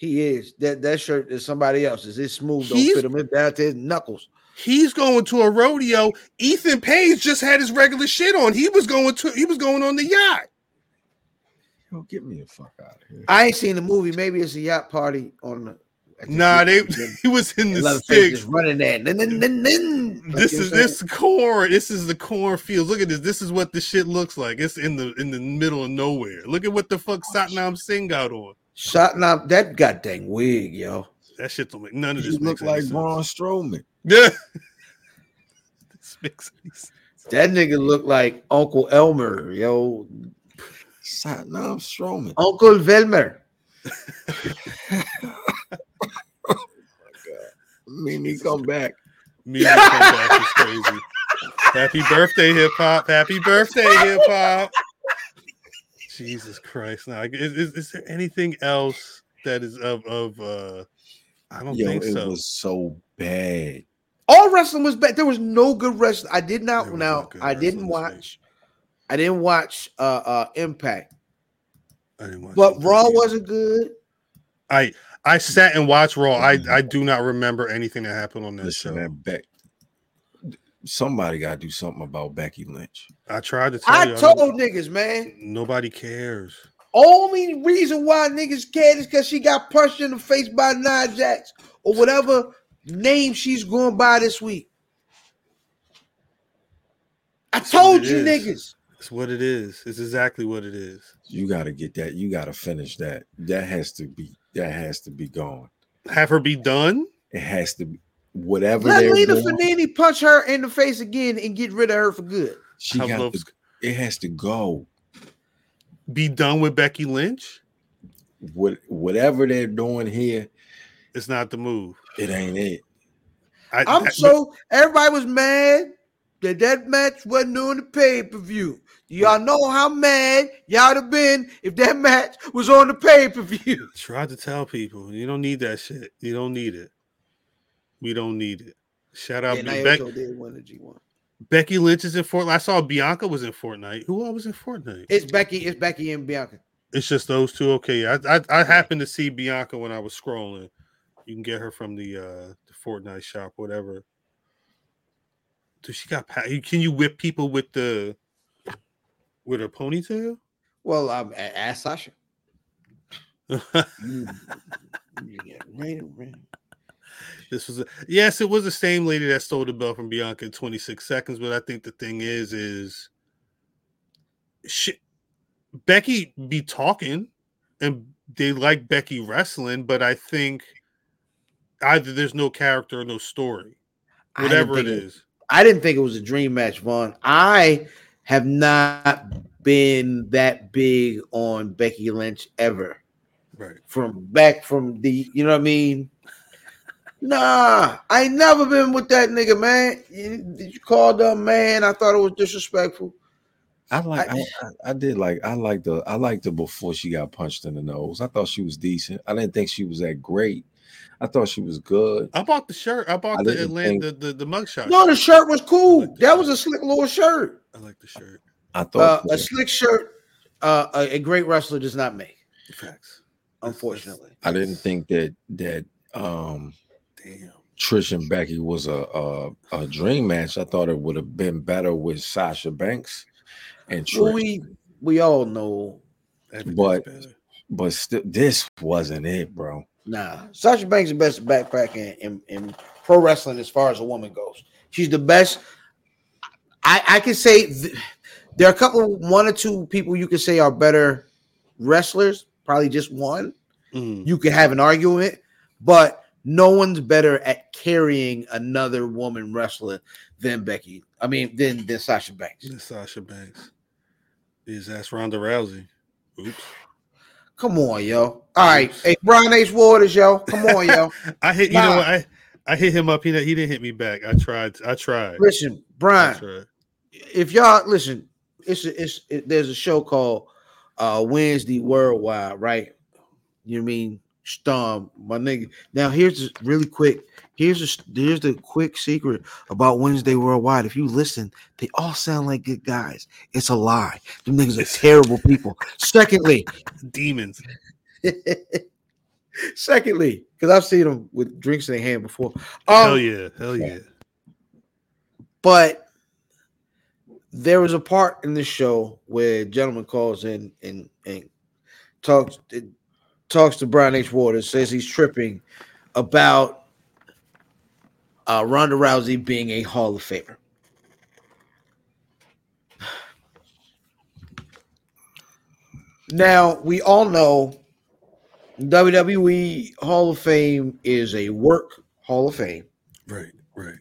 [SPEAKER 2] He is that that shirt is somebody else's. It's smooth. Don't
[SPEAKER 1] He's-
[SPEAKER 2] fit him. It's down to his knuckles.
[SPEAKER 1] He's going to a rodeo. Ethan Page just had his regular shit on. He was going to he was going on the yacht.
[SPEAKER 3] Yo, get me the fuck out of here.
[SPEAKER 2] I ain't seen the movie. Maybe it's a yacht party on the
[SPEAKER 1] Nah, they he was in the sticks
[SPEAKER 2] running there. Then, then, then, then.
[SPEAKER 1] This is this corn. This is the cornfields. Look at this. This is what the shit looks like. It's in the in the middle of nowhere. Look at what the fuck oh, Satnam Singh got on.
[SPEAKER 2] Satnam, that goddamn wig, yo.
[SPEAKER 1] That shit don't make none of
[SPEAKER 3] You
[SPEAKER 1] this.
[SPEAKER 3] look
[SPEAKER 1] makes any
[SPEAKER 3] like. Braun Strowman.
[SPEAKER 1] Yeah. this makes sense.
[SPEAKER 2] That nigga look like Uncle Elmer, yo.
[SPEAKER 3] Satnam Strowman.
[SPEAKER 2] Uncle Velmer. Oh my god.
[SPEAKER 3] Mimi, come back.
[SPEAKER 1] Me and comeback is crazy. Happy birthday, hip hop! Happy birthday, hip hop! Jesus Christ! Now, is, is, is there anything else that is of of? uh I don't
[SPEAKER 3] Yo,
[SPEAKER 1] think
[SPEAKER 3] it
[SPEAKER 1] so.
[SPEAKER 3] was so bad.
[SPEAKER 2] All wrestling was bad. There was no good wrestling. I did not now.
[SPEAKER 1] no
[SPEAKER 2] I didn't watch. I didn't watch uh uh Impact,
[SPEAKER 1] I didn't watch
[SPEAKER 2] but
[SPEAKER 1] it.
[SPEAKER 2] Raw wasn't good.
[SPEAKER 1] I I sat and watched Raw. I I do not remember anything that happened on that
[SPEAKER 3] Listen,
[SPEAKER 1] show.
[SPEAKER 3] that Beck. Somebody got to do something about Becky Lynch.
[SPEAKER 1] I tried to tell
[SPEAKER 2] I
[SPEAKER 1] you.
[SPEAKER 2] Told
[SPEAKER 1] don't-
[SPEAKER 2] niggas, man.
[SPEAKER 1] nobody cares.
[SPEAKER 2] Only reason why niggas cared is because she got punched in the face by Nia Jax or whatever name she's going by this week. I
[SPEAKER 1] That's
[SPEAKER 2] told you
[SPEAKER 1] is.
[SPEAKER 2] niggas.
[SPEAKER 1] It's what it is. It's exactly what it is.
[SPEAKER 3] You got to get that. You got to finish that. That has to be. That has to be gone.
[SPEAKER 1] Have her be done.
[SPEAKER 3] It has to be whatever
[SPEAKER 2] Let
[SPEAKER 3] they're
[SPEAKER 2] Lena
[SPEAKER 3] doing.
[SPEAKER 2] Fanene punch her in the face again and get rid of her for good.
[SPEAKER 3] She
[SPEAKER 1] How
[SPEAKER 3] got
[SPEAKER 1] low-
[SPEAKER 3] to, It has to go.
[SPEAKER 1] be done with Becky Lynch.
[SPEAKER 3] What whatever they're doing here,
[SPEAKER 1] It's not the move.
[SPEAKER 3] it ain't it.
[SPEAKER 1] I,
[SPEAKER 2] I'm
[SPEAKER 1] that-
[SPEAKER 2] so everybody was mad that that match wasn't on the pay per view. Y'all know how mad y'all'd have been if that match was on the pay per view.
[SPEAKER 1] Try to tell people you don't need that shit. You don't need it. We don't need it. Shout out
[SPEAKER 2] And
[SPEAKER 1] Be-
[SPEAKER 2] I
[SPEAKER 1] Beck-
[SPEAKER 2] also did win the G1.
[SPEAKER 1] Becky Lynch is in Fortnite. I saw Bianca was in Fortnite. Who all was in Fortnite?
[SPEAKER 2] It's Becky. It's Becky and Bianca.
[SPEAKER 1] It's just those two. Okay, I I, I happened to see Bianca when I was scrolling. You can get her from the uh the Fortnite shop, whatever. Dude, she got. Can you whip people with the with her ponytail?
[SPEAKER 2] Well, um, ask Sasha. You, you get right around.
[SPEAKER 1] This was a, yes, it was the same lady that stole the belt from Bianca in 26 seconds. But I think the thing is, is she, Becky be talking, and they like Becky wrestling, but I think either there's no character or no story, whatever it is.
[SPEAKER 2] I didn't think it was a dream match, Vaughn. I have not been that big on Becky Lynch ever.
[SPEAKER 1] Right.
[SPEAKER 2] From back from the, you know what I mean? Nah, I ain't never been with that nigga, man. You, did you call them man? I thought it was disrespectful.
[SPEAKER 3] I like.
[SPEAKER 2] I-
[SPEAKER 3] I, I, I did like. I liked the. I liked her before she got punched in the nose. I thought she was decent. I didn't think she was that great. I thought she was good.
[SPEAKER 1] I bought the shirt. I bought
[SPEAKER 3] I
[SPEAKER 1] the Atlanta
[SPEAKER 3] think-
[SPEAKER 1] the, the, the mugshot.
[SPEAKER 2] No, the shirt was cool.
[SPEAKER 1] like the
[SPEAKER 2] That was a slick little shirt.
[SPEAKER 1] I like the shirt.
[SPEAKER 3] I
[SPEAKER 2] Uh,
[SPEAKER 3] thought.
[SPEAKER 2] a slick shirt, uh, a, a great wrestler does not make,
[SPEAKER 1] Facts.
[SPEAKER 2] unfortunately.
[SPEAKER 3] I didn't think that that um
[SPEAKER 1] Damn.
[SPEAKER 3] Trish and Becky was a, a a dream match. I thought it would have been better with Sasha Banks and Trish,
[SPEAKER 2] Well, we we all know
[SPEAKER 3] But-
[SPEAKER 1] better.
[SPEAKER 3] but still, this wasn't it, bro.
[SPEAKER 2] Nah, Sasha Banks is the best backpack in, in, in pro wrestling as far as a woman goes. She's the best. I I can say th- there are a couple, one or two people you could say are better wrestlers. Probably just one.
[SPEAKER 1] Mm.
[SPEAKER 2] You could have an argument, but no one's better at carrying another woman wrestler than Becky. I mean, than than Sasha Banks.
[SPEAKER 1] It's Sasha Banks. Is that's Ronda Rousey. Oops.
[SPEAKER 2] Come on, yo. All right, hey Brian H. Waters, yo. Come on, yo.
[SPEAKER 1] I hit you
[SPEAKER 2] Nah.
[SPEAKER 1] know what I I hit him up. He he didn't hit me back. I tried. I tried.
[SPEAKER 2] Listen, Brian.
[SPEAKER 1] tried.
[SPEAKER 2] if y'all listen, it's a, it's it, there's a show called uh Wednesday Worldwide, right? You know what I mean? Storm, my nigga. Now here's really quick. Here's a, here's the quick secret about Wednesday Worldwide. If you listen, they all sound like good guys. It's a lie. Them niggas are terrible people. Secondly,
[SPEAKER 1] Demons.
[SPEAKER 2] secondly, because I've seen them with drinks in their hand before.
[SPEAKER 1] Hell
[SPEAKER 2] Um,
[SPEAKER 1] yeah. Hell yeah.
[SPEAKER 2] but there was a part in the show where a gentleman calls in and and talks it talks to Brian H. Waters, says he's tripping about uh, Ronda Rousey being a Hall of Famer. Now, we all know WWE Hall of Fame is a work Hall of Fame.
[SPEAKER 1] Right, right.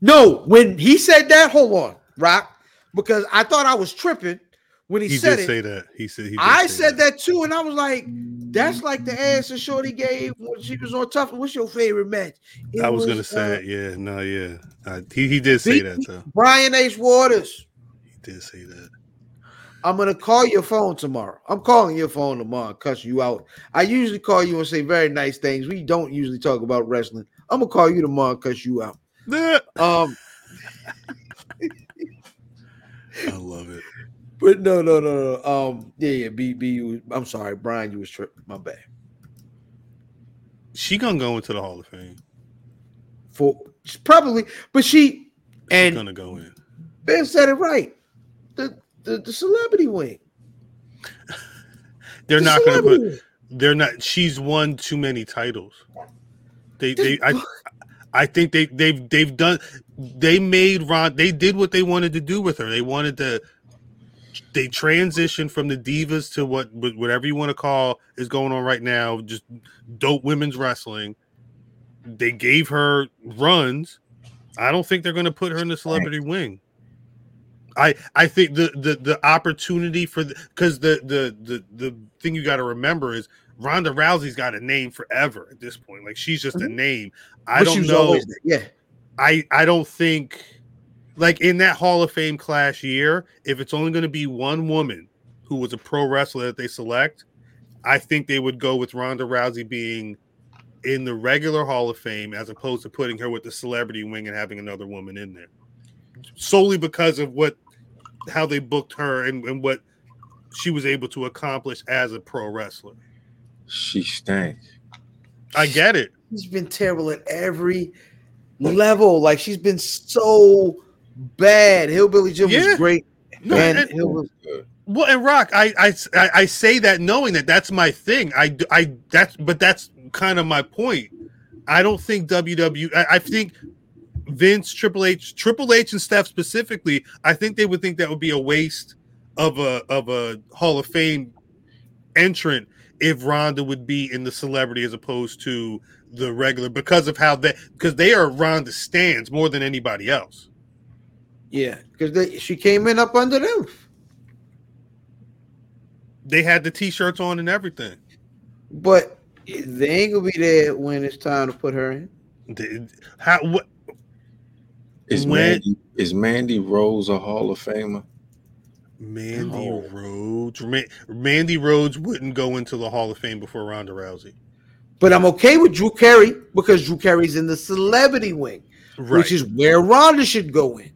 [SPEAKER 2] No, when he said that, hold on, Rock, because I thought I was tripping when he,
[SPEAKER 1] He
[SPEAKER 2] said
[SPEAKER 1] did
[SPEAKER 2] it.
[SPEAKER 1] say that. He said he.
[SPEAKER 2] I said that. too, and I was like, "That's like the answer Shorty gave when she was on Tough. What's your favorite match?" It
[SPEAKER 1] I was gonna
[SPEAKER 2] uh,
[SPEAKER 1] say it. Yeah, no, yeah. Uh, he he did say that though.
[SPEAKER 2] Brian H. Waters.
[SPEAKER 1] He did say that.
[SPEAKER 2] I'm gonna call your phone tomorrow. I'm calling your phone tomorrow, and cuss you out. I usually call you and say very nice things. We don't usually talk about wrestling. I'm gonna call you tomorrow, and cuss you out. Um,
[SPEAKER 1] I love it.
[SPEAKER 2] But no, no, no, no. Um, yeah, yeah. B, B. you- I'm sorry, Brian. You was tripping. My bad.
[SPEAKER 1] She gonna go into the Hall of Fame.
[SPEAKER 2] For probably, but she
[SPEAKER 1] She's
[SPEAKER 2] and
[SPEAKER 1] gonna go in.
[SPEAKER 2] Ben said it right. The the, the celebrity wing.
[SPEAKER 1] They're
[SPEAKER 2] The
[SPEAKER 1] not gonna put.
[SPEAKER 2] wing.
[SPEAKER 1] They're not. She's won too many titles. They they I I think they they've they've done. They made Ron. They did what they wanted to do with her. They wanted to. They transitioned from the divas to what whatever you want to call is going on right now. Just dope women's wrestling. They gave her runs. I don't think they're going to put her in the celebrity wing. I I think the the the opportunity for because the, the the the thing you got to remember is Ronda Rousey's got a name forever at this point. Like she's just a
[SPEAKER 2] Mhm.
[SPEAKER 1] name. I
[SPEAKER 2] But
[SPEAKER 1] don't know.
[SPEAKER 2] Yeah.
[SPEAKER 1] I I don't think like in that Hall of Fame class year, if it's only going to be one woman who was a pro wrestler that they select, I think they would go with Ronda Rousey being in the regular Hall of Fame as opposed to putting her with the celebrity wing and having another woman in there. Solely because of what how they booked her and, and what she was able to accomplish as a pro wrestler.
[SPEAKER 3] She stank.
[SPEAKER 1] I get it.
[SPEAKER 2] She's been terrible at every level. Like she's been so bad. Hillbilly Jim
[SPEAKER 1] Yeah.
[SPEAKER 2] was great.
[SPEAKER 1] No,
[SPEAKER 2] and
[SPEAKER 1] and-
[SPEAKER 2] Hillbilly,
[SPEAKER 3] Good.
[SPEAKER 1] Well, and Rock, I, I I say that knowing that that's my thing. I I that's but that's kind of my point. I don't think WWE. I, I think Vince, Triple H, Triple H, and Steph specifically. I think they would think that would be a waste of a of a Hall of Fame entrant if Ronda would be in the celebrity as opposed to the regular because of how they because they are Ronda stands more than anybody else.
[SPEAKER 2] Yeah, because she came in up under them.
[SPEAKER 1] They had the t-shirts on and everything.
[SPEAKER 2] But they ain't gonna be there when it's time to put her in.
[SPEAKER 1] They- How what
[SPEAKER 3] Is
[SPEAKER 1] When-
[SPEAKER 3] Mandy is Mandy Rose a Hall of Famer?
[SPEAKER 1] Mandy
[SPEAKER 2] No.
[SPEAKER 1] Rhodes. Mandy Rose wouldn't go into the Hall of Fame before Ronda Rousey.
[SPEAKER 2] But I'm okay with Drew Carey because Drew Carey's in the celebrity wing,
[SPEAKER 1] Right.
[SPEAKER 2] which is where Ronda should go in.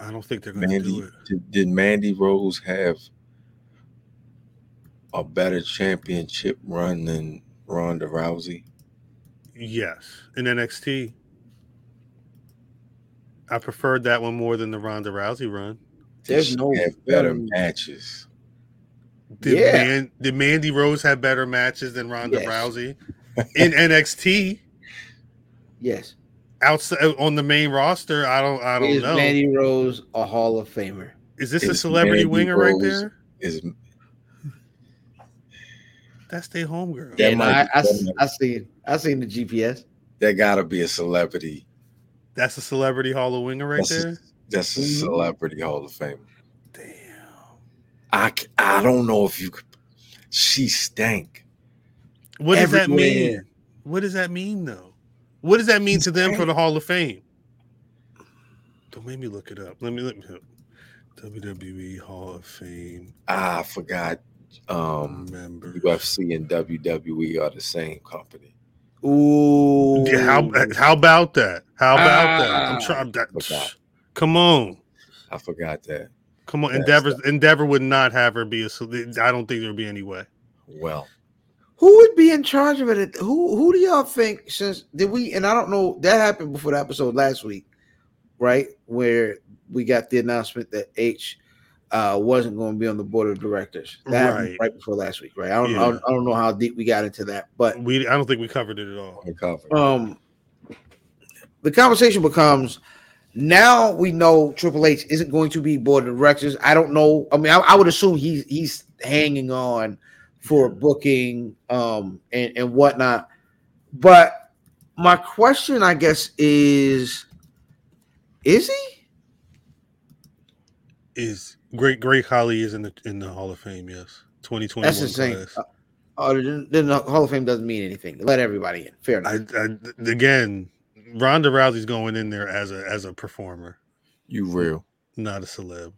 [SPEAKER 1] I don't think they're going to do it.
[SPEAKER 3] did, did Mandy Rose have a better championship run than Ronda Rousey?
[SPEAKER 1] Yes, in NXT. I preferred that one more than the Ronda Rousey run.
[SPEAKER 2] There's no
[SPEAKER 3] have better
[SPEAKER 2] um,
[SPEAKER 3] matches?
[SPEAKER 1] Did,
[SPEAKER 2] Yeah.
[SPEAKER 1] Man, did Mandy Rose have better matches than Ronda
[SPEAKER 2] Yes.
[SPEAKER 1] Rousey in NXT
[SPEAKER 2] Yes.
[SPEAKER 1] Outside on the main roster? I don't. I don't
[SPEAKER 2] Is
[SPEAKER 1] know.
[SPEAKER 2] Mandy Rose a Hall of Famer?
[SPEAKER 1] Is this a celebrity
[SPEAKER 3] Mandy
[SPEAKER 1] winger right
[SPEAKER 3] Rose-
[SPEAKER 1] there?
[SPEAKER 3] Is
[SPEAKER 1] That's their homegirl.
[SPEAKER 3] That
[SPEAKER 2] Yeah, no,
[SPEAKER 3] might
[SPEAKER 2] I,
[SPEAKER 3] be-
[SPEAKER 2] I,
[SPEAKER 3] that might-
[SPEAKER 2] I seen I seen the GPS.
[SPEAKER 3] that gotta be a celebrity?
[SPEAKER 1] That's a celebrity Hall of Winger right
[SPEAKER 3] That's a-
[SPEAKER 1] there.
[SPEAKER 3] That's a
[SPEAKER 2] Mhm.
[SPEAKER 3] celebrity Hall of Fame.
[SPEAKER 1] Damn.
[SPEAKER 3] I, c- I don't know if you could. She stank.
[SPEAKER 1] What does that mean? What does that mean, though? What does that mean to them for the Hall of Fame? Don't make me look it up. Let me let me WWE Hall of Fame
[SPEAKER 3] Ah, I forgot. Um,
[SPEAKER 1] member.
[SPEAKER 3] UFC and WWE are the same company.
[SPEAKER 2] Ooh.
[SPEAKER 1] Yeah, how how about that? How about that? I'm
[SPEAKER 2] Ah.
[SPEAKER 1] trying. That, come on,
[SPEAKER 3] I forgot that.
[SPEAKER 1] come on. Endeavor Endeavor would not have her be a. ce- I don't think there would be any way.
[SPEAKER 3] Well,
[SPEAKER 2] Who would be in charge of it? Who who do y'all think since did we and I don't know that happened before the episode last week, right? Where we got the announcement that H uh, wasn't going to be on the board of directors. That happened
[SPEAKER 1] Right.
[SPEAKER 2] right before last week, right? I don't, I don't, I don't know how deep we got into that, but
[SPEAKER 1] We I don't think we covered it at all.
[SPEAKER 3] I covered.
[SPEAKER 2] um, the conversation becomes now we know Triple H isn't going to be board of directors. I don't know. I mean, I, I would assume he's he's hanging on for booking um and, and whatnot. But my question, I guess, is is he?
[SPEAKER 1] Is Great Great Khali is in the in the Hall of Fame? Yes, twenty twenty
[SPEAKER 2] That's
[SPEAKER 1] one
[SPEAKER 2] insane.
[SPEAKER 1] class.
[SPEAKER 2] Uh, Oh, then, then the Hall of Fame doesn't mean anything. Let everybody in. Fair enough.
[SPEAKER 1] I, I again, Ronda Rousey's going in there as a as a performer,
[SPEAKER 3] You real?
[SPEAKER 1] not a celeb.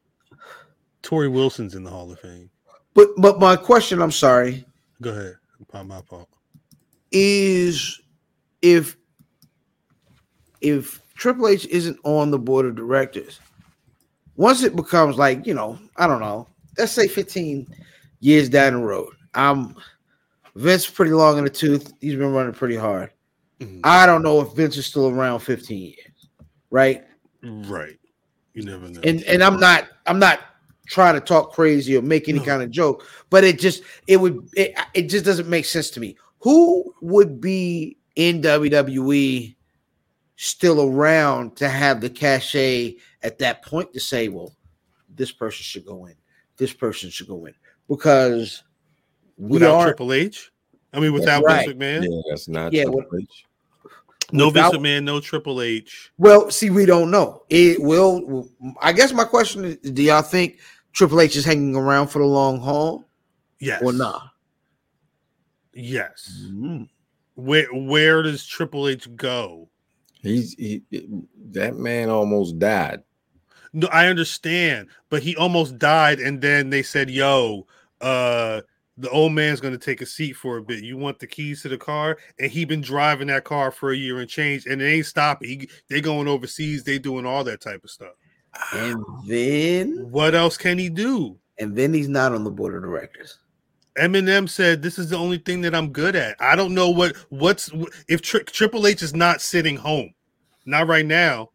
[SPEAKER 1] Torrie Wilson's in the Hall of Fame.
[SPEAKER 2] But but my question, I'm sorry,
[SPEAKER 1] Go ahead. Not my fault.
[SPEAKER 2] is if if Triple H isn't on the board of directors, once it becomes like you know, I don't know, let's say 15 years down the road, I'm Vince pretty long in the tooth. He's been running pretty hard.
[SPEAKER 1] Mhm.
[SPEAKER 2] I don't know if Vince is still around 15 years, right?
[SPEAKER 1] Right. You never know.
[SPEAKER 2] and and I'm not I'm not trying to talk crazy or make any
[SPEAKER 1] No.
[SPEAKER 2] kind of joke, but it just it would it, it just doesn't make sense to me. Who would be in WWE still around to have the cachet at that point to say, well, this person should go in, this person should go in, because we
[SPEAKER 1] without
[SPEAKER 2] are
[SPEAKER 1] Triple H. I mean, without
[SPEAKER 2] right.
[SPEAKER 1] Vince McMahon.
[SPEAKER 3] Yeah, that's not.
[SPEAKER 2] Yeah,
[SPEAKER 3] Triple
[SPEAKER 2] what-
[SPEAKER 3] H.
[SPEAKER 1] No
[SPEAKER 2] without-
[SPEAKER 1] Vince McMahon, no Triple H.
[SPEAKER 2] Well, see, we don't know. It will. I guess my question is: Do y'all think Triple H is hanging around for the long haul
[SPEAKER 1] Yes.
[SPEAKER 2] or not?
[SPEAKER 1] Yes.
[SPEAKER 2] Mm.
[SPEAKER 1] Where where does Triple H go?
[SPEAKER 3] He's he, that man almost died.
[SPEAKER 1] No, I understand, but he almost died, and then they said, "Yo, uh, the old man's gonna take a seat for a bit. You want the keys to the car?" And he been driving that car for a year and change, and they ain't stopping. He, they going overseas. They doing all that type of stuff.
[SPEAKER 2] And then
[SPEAKER 1] What else can he do?
[SPEAKER 2] and then he's not on the board of directors.
[SPEAKER 1] Eminem said, "This is the only thing that I'm good at. I don't know what what's if tri- Triple H is not sitting home, not right now.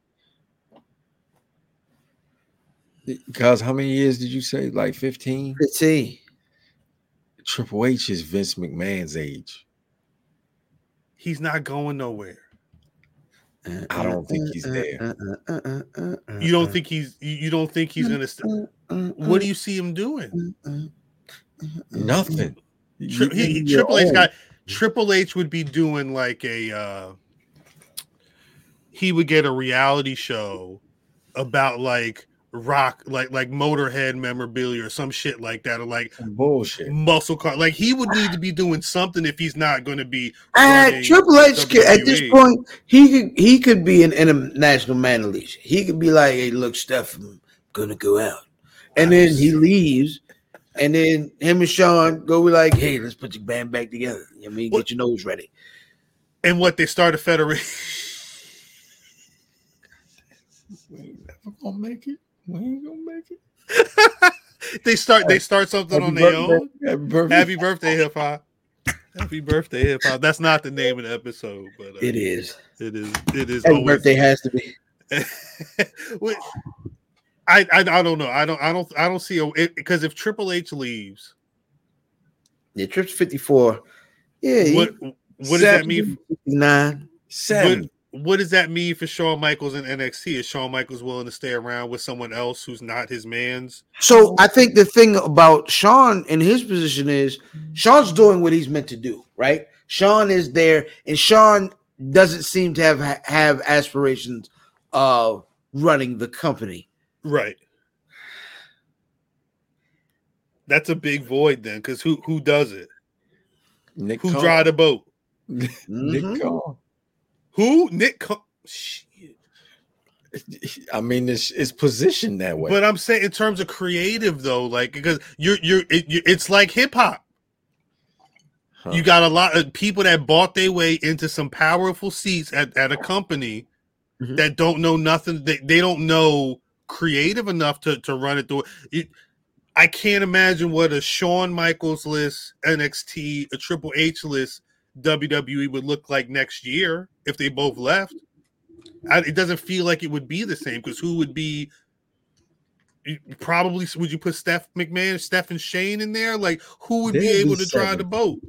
[SPEAKER 3] Because how many years did you say? Like 15?
[SPEAKER 2] 15.
[SPEAKER 3] Triple H is Vince McMahon's age.
[SPEAKER 1] He's not going nowhere.
[SPEAKER 3] Uh, I don't think he's uh, uh, there.
[SPEAKER 1] You don't think he's you you don't think he's mm, gonna. St- mm, mm, what do you see him doing?
[SPEAKER 3] Nothing.
[SPEAKER 1] Tri- he, he- Triple H got Triple H would be doing like a. uh He would get a reality show about like rock, like like Motorhead memorabilia or some shit like that, or like
[SPEAKER 3] bullshit.
[SPEAKER 1] muscle car. Like he would need to be doing something if he's not going to be.
[SPEAKER 2] Uh, Triple H could, at this point, he could he could be an international man of leisure. He could be like, "Hey, look, Steph, I'm gonna go out," and then he leaves, and then him and Shawn go be like, "Hey, let's put your band back together. I mean,
[SPEAKER 1] What-
[SPEAKER 2] get your nose ready."
[SPEAKER 1] And what they start a federation.
[SPEAKER 3] We ain't never gonna make it. We ain't gonna make it.
[SPEAKER 1] they start they start something on
[SPEAKER 3] Happy
[SPEAKER 1] their
[SPEAKER 3] birthday.
[SPEAKER 1] own.
[SPEAKER 3] Happy birthday.
[SPEAKER 1] Happy birthday, hip hop. Happy birthday, hip hop. That's not the name of the episode, but uh,
[SPEAKER 2] It is.
[SPEAKER 1] It is. It is.
[SPEAKER 2] Happy
[SPEAKER 1] always-
[SPEAKER 2] birthday has to be.
[SPEAKER 1] Wait, I, I I don't know. I don't I don't I don't see a because if Triple H leaves,
[SPEAKER 2] Yeah, Trips fifty four. Yeah, he-
[SPEAKER 1] what what does that mean?
[SPEAKER 2] Nine
[SPEAKER 3] Seven.
[SPEAKER 1] What, what does that mean for Shawn Michaels in NXT? Is Shawn Michaels willing to stay around with someone else who's not his man's?
[SPEAKER 2] So I think the thing about Shawn in his position is Shawn's doing what he's meant to do, right? Shawn is there, and Shawn doesn't seem to have have aspirations of running the company.
[SPEAKER 1] Right. That's a big void then, because who who does it?
[SPEAKER 3] Nick
[SPEAKER 1] Who
[SPEAKER 3] Khan.
[SPEAKER 1] drive the boat?
[SPEAKER 3] Nick
[SPEAKER 2] Mhm.
[SPEAKER 3] Khan.
[SPEAKER 1] Who? Nick. Co- Shit.
[SPEAKER 3] I mean, it's it's positioned that way.
[SPEAKER 1] But I'm saying in terms of creative though, like because you're you're it, you- it's like hip hop.
[SPEAKER 3] Huh.
[SPEAKER 1] You got a lot of people that bought their way into some powerful seats at, at a company
[SPEAKER 2] Mhm.
[SPEAKER 1] that don't know nothing. They, they don't know creative enough to, to run it through. It, I can't imagine what a Shawn Michaels list NXT, a Triple H list WWE would look like next year if they both left. I, it doesn't feel like it would be the same because who would be Probably would you put Steph McMahon, Steph and Shane in there? Like who would be
[SPEAKER 3] They'd be
[SPEAKER 1] able to drive the boat?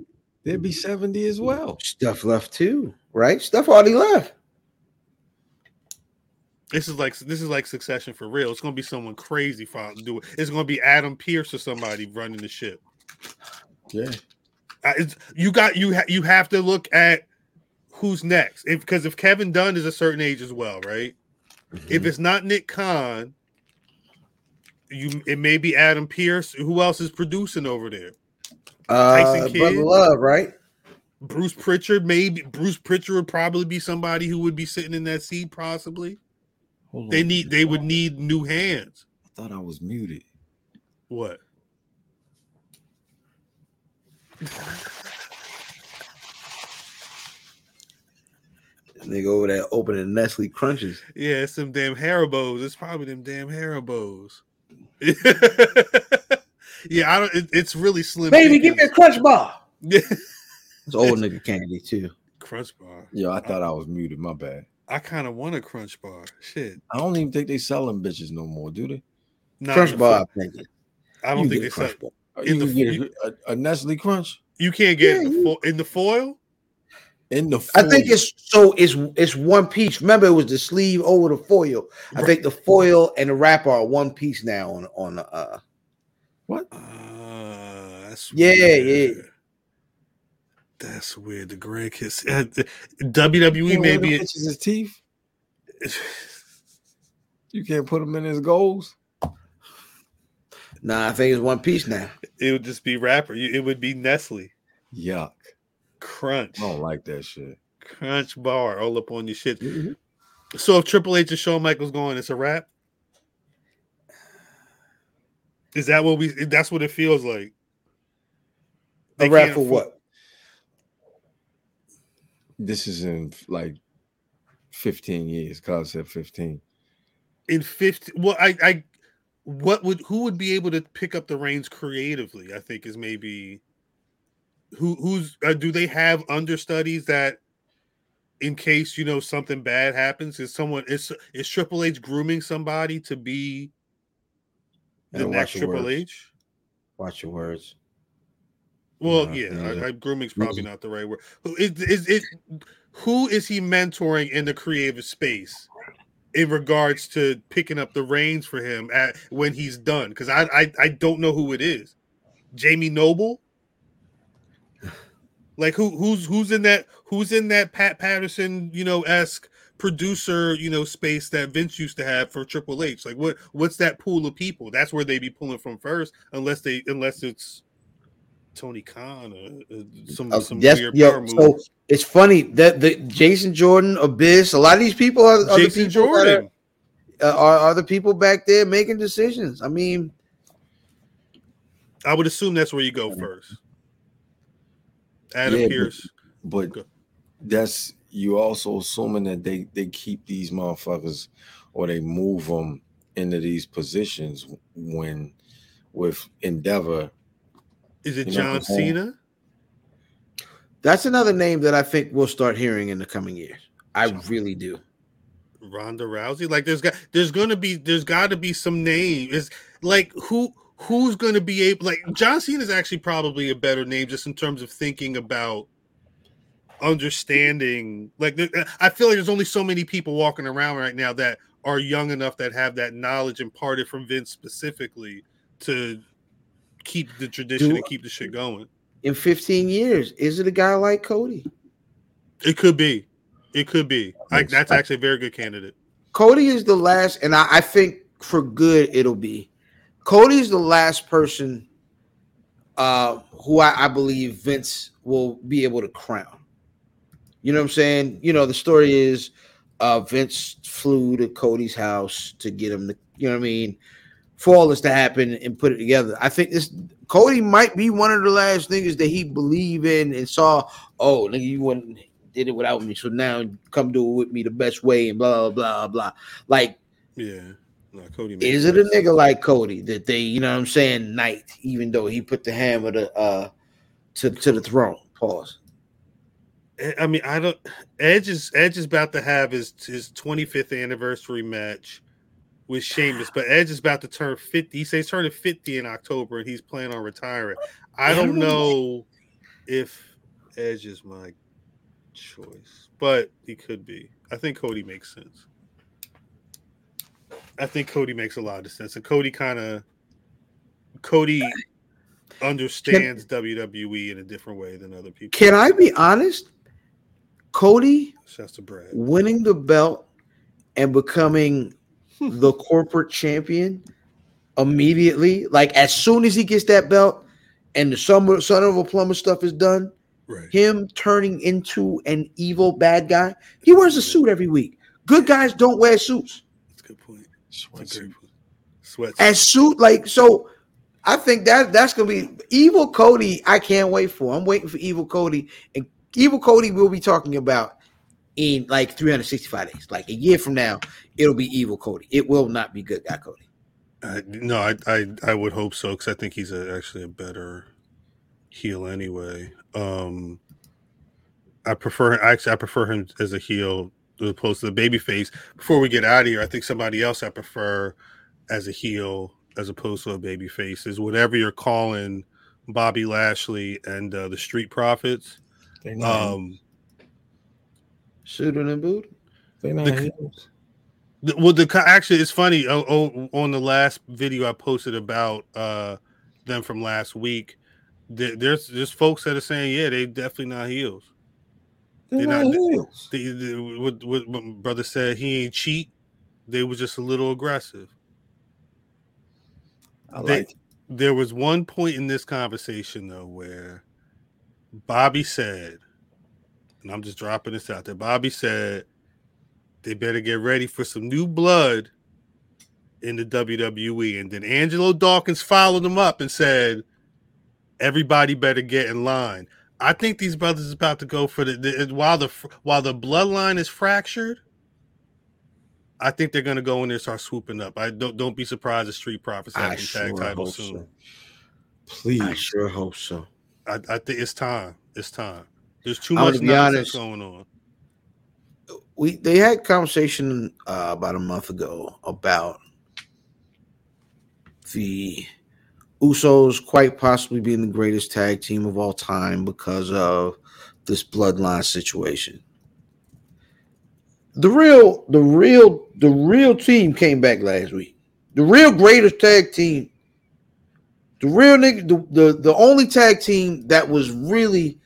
[SPEAKER 3] There'd be 70 as well.
[SPEAKER 2] Stuff left too, right? Stuff already left.
[SPEAKER 1] This is like this is like Succession for real. It's gonna be someone crazy for to do it. It's gonna be Adam Pearce or somebody running the ship.
[SPEAKER 3] Yeah.
[SPEAKER 1] It's, you got you ha- you have to look at who's next. Because if Kevin Dunn is a certain age as well, right? If it's not Nick Khan, you it may be Adam Pearce. Who else is producing over there?
[SPEAKER 2] Uh,
[SPEAKER 1] Tyson Kidd?
[SPEAKER 2] Brother Love, right?
[SPEAKER 1] Bruce Pritchard, maybe Bruce Pritchard would probably be somebody who would be sitting in that seat. Possibly,
[SPEAKER 3] Hold
[SPEAKER 1] they
[SPEAKER 3] on.
[SPEAKER 1] need they would need new hands.
[SPEAKER 3] I thought I was muted.
[SPEAKER 1] What?
[SPEAKER 2] Nigga over there opening Nestle Crunches.
[SPEAKER 1] Yeah, it's them damn Haribos. It's probably them damn Haribos. yeah, I don't. It, it's really slim.
[SPEAKER 2] Baby, give me a crunch bar.
[SPEAKER 1] me
[SPEAKER 2] It's old nigga candy too.
[SPEAKER 1] crunch bar.
[SPEAKER 3] Yo, I thought I was muted. My bad.
[SPEAKER 1] I kind of want a crunch bar. Shit,
[SPEAKER 3] I don't even think they selling bitches no more, do they?
[SPEAKER 1] Not
[SPEAKER 2] crunch bar, I think.
[SPEAKER 1] I don't
[SPEAKER 2] You
[SPEAKER 1] think they
[SPEAKER 2] a
[SPEAKER 1] sell.
[SPEAKER 2] bar.
[SPEAKER 3] Uh,
[SPEAKER 1] In the-
[SPEAKER 3] can get a, a Nestle Crunch
[SPEAKER 1] You can't get
[SPEAKER 2] Yeah,
[SPEAKER 1] in, the fo- in the foil.
[SPEAKER 3] in the.
[SPEAKER 2] I think it's so it's it's one piece. Remember, it was the sleeve over the foil. I think the foil and the wrapper are one piece now on on the uh
[SPEAKER 3] what?
[SPEAKER 1] Uh, that's
[SPEAKER 2] Yeah,
[SPEAKER 1] weird.
[SPEAKER 2] yeah.
[SPEAKER 1] That's weird. The grandkids. Uh, the- WWE
[SPEAKER 3] You
[SPEAKER 1] maybe.
[SPEAKER 3] maybe his teeth. You can't put them in his goals.
[SPEAKER 2] Nah, I think it's one piece now.
[SPEAKER 1] It would just be rapper. It would be Nestle
[SPEAKER 3] Yuck!
[SPEAKER 1] Crunch.
[SPEAKER 3] I don't like that shit.
[SPEAKER 1] Crunch bar all up on your shit. Mm-hmm. So if Triple H and Shawn Michaels going, it's a wrap. Is that what we? That's what it feels like. They
[SPEAKER 2] A wrap for what?
[SPEAKER 3] This is in like 15 years. Cause said 15.
[SPEAKER 1] in 50 well i i what would who would be able to pick up the reins creatively i think is maybe who who's uh, do they have understudies that in case you know something bad happens is someone is is triple h grooming somebody to be the
[SPEAKER 2] And
[SPEAKER 1] next triple
[SPEAKER 2] words.
[SPEAKER 1] h
[SPEAKER 2] Watch your words.
[SPEAKER 1] well
[SPEAKER 2] Yeah,
[SPEAKER 1] yeah,
[SPEAKER 2] yeah.
[SPEAKER 1] I, I, grooming's probably not the right word who is, is it who is he mentoring in the creative space in regards to picking up the reins for him at when he's done because I, I i don't know who it is. Jamie noble? Like who who's who's in that who's in that pat patterson you know esque producer you know space that vince used to have for triple h? Like what what's that pool of people? That's where they'd be pulling from first unless they unless it's tony khan or uh, some,
[SPEAKER 2] Uh,
[SPEAKER 1] some
[SPEAKER 2] yes,
[SPEAKER 1] weird
[SPEAKER 2] yo,
[SPEAKER 1] power
[SPEAKER 2] so it's funny that the Jason Jordan, Abyss, a lot of these people are, are
[SPEAKER 1] jason
[SPEAKER 2] the people that
[SPEAKER 1] jordan
[SPEAKER 2] are, uh, are are the people back there making decisions. I mean,
[SPEAKER 1] I would assume that's where you go first. Adam
[SPEAKER 3] Yeah, but-
[SPEAKER 1] Pearce.
[SPEAKER 3] But
[SPEAKER 1] Go.
[SPEAKER 3] that's you also assuming that they they keep these motherfuckers or they move them into these positions when with Endeavor.
[SPEAKER 1] Is it
[SPEAKER 3] You know,
[SPEAKER 1] John. Cena?
[SPEAKER 2] that's another name that I think we'll start hearing in the coming years. I really do.
[SPEAKER 1] Ronda Rousey? Like there's got there's gonna be there's gotta be some name. Is like who who's gonna be able like John Cena is actually probably a better name just in terms of thinking about understanding like I feel like there's only so many people walking around right now that are young enough that have that knowledge imparted from Vince specifically to keep the tradition
[SPEAKER 2] Do-
[SPEAKER 1] and keep the shit going.
[SPEAKER 2] In 15 years, is it a guy like Cody?
[SPEAKER 1] It could be. It could be. I,
[SPEAKER 3] Makes
[SPEAKER 1] that's actually a very good candidate.
[SPEAKER 2] Cody is the last, and I, I think for good it'll be. Cody is the last person uh, who I, I believe Vince will be able to crown. You know what I'm saying? You know, the story is uh, Vince flew to Cody's house to get him to, you know what I mean, for all this to happen and put it together. I think this Cody might be one of the last niggas that he believed in and saw, oh, nigga, you wouldn't did it without me. So now come do it with me the best way and blah blah blah blah. Like,
[SPEAKER 1] Yeah. No, Cody.
[SPEAKER 2] is it a nigga like Cody that they, you know what I'm saying, knight, even though he put the hammer to uh to, to the throne. Pause.
[SPEAKER 1] Eh, I mean, I don't. Edge is Edge is about to have his his 25th anniversary match with Sheamus, but Edge is about to turn 50. He says he's turning 50 in October and he's planning on retiring. I don't know if Edge is my choice, but he could be. I think Cody makes sense. I think Cody makes a lot of sense. And Cody kind of Cody understands WWE in a different way than other people.
[SPEAKER 2] Can I be honest? Cody
[SPEAKER 1] Shouts to Brad.
[SPEAKER 2] winning the belt and becoming the corporate champion immediately, like as soon as he gets that belt and the summer son of a plumber stuff is done,
[SPEAKER 1] Right.
[SPEAKER 2] him turning into an evil bad guy. He wears a suit every week. Good guys don't wear suits.
[SPEAKER 1] That's a good point. That's a
[SPEAKER 3] Sweatsuit.
[SPEAKER 1] Sweats.
[SPEAKER 2] As suit, like so. I think that that's gonna be evil Cody. I can't wait for. I'm waiting for evil Cody, and evil Cody we'll be talking about in like 365 days. Like a year from now, it'll be evil Cody. It will not be good guy Cody.
[SPEAKER 1] Uh, no, I, I I would hope so because I think he's a, actually a better heel anyway. Um, I prefer actually I prefer him as a heel as opposed to the baby face. Before we get out of here, I think somebody else I prefer as a heel as opposed to a baby face is whatever you're calling Bobby Lashley and uh, the Street Profits.
[SPEAKER 3] They not,
[SPEAKER 1] Um,
[SPEAKER 2] Suited and booted.
[SPEAKER 3] they not
[SPEAKER 1] the-
[SPEAKER 3] heels.
[SPEAKER 1] The- Well, the actually, it's funny. Oh, oh, on the last video I posted about uh them from last week, there, there's there's folks that are saying, yeah, they definitely not heels.
[SPEAKER 3] They
[SPEAKER 1] They're
[SPEAKER 3] not
[SPEAKER 1] not-
[SPEAKER 3] heels.
[SPEAKER 1] The, the, what, what my brother said, he ain't cheat. They were just a little aggressive.
[SPEAKER 3] I
[SPEAKER 1] they-
[SPEAKER 3] like.
[SPEAKER 1] There was one point in this conversation though where Bobby said, and I'm just dropping this out there. Bobby said they better get ready for some new blood in the WWE. And then Angelo Dawkins followed him up and said, Everybody better get in line. I think these brothers is about to go for the, the while the while the bloodline is fractured. I think they're gonna go in there and start swooping up. I don't don't be surprised if Street Profits
[SPEAKER 2] I
[SPEAKER 1] have them
[SPEAKER 2] sure
[SPEAKER 1] tag titles soon.
[SPEAKER 2] so.
[SPEAKER 3] Please.
[SPEAKER 2] I sure hope so.
[SPEAKER 1] I, I think it's time. It's time. There's too
[SPEAKER 2] I'm
[SPEAKER 1] much nonsense
[SPEAKER 2] honest.
[SPEAKER 1] going on.
[SPEAKER 2] we they had conversation uh, about a month ago about the Usos quite possibly being the greatest tag team of all time because of this bloodline situation. The real, the real, the real team came back last week. The real greatest tag team. The real nigga, the, the, the only tag team that was really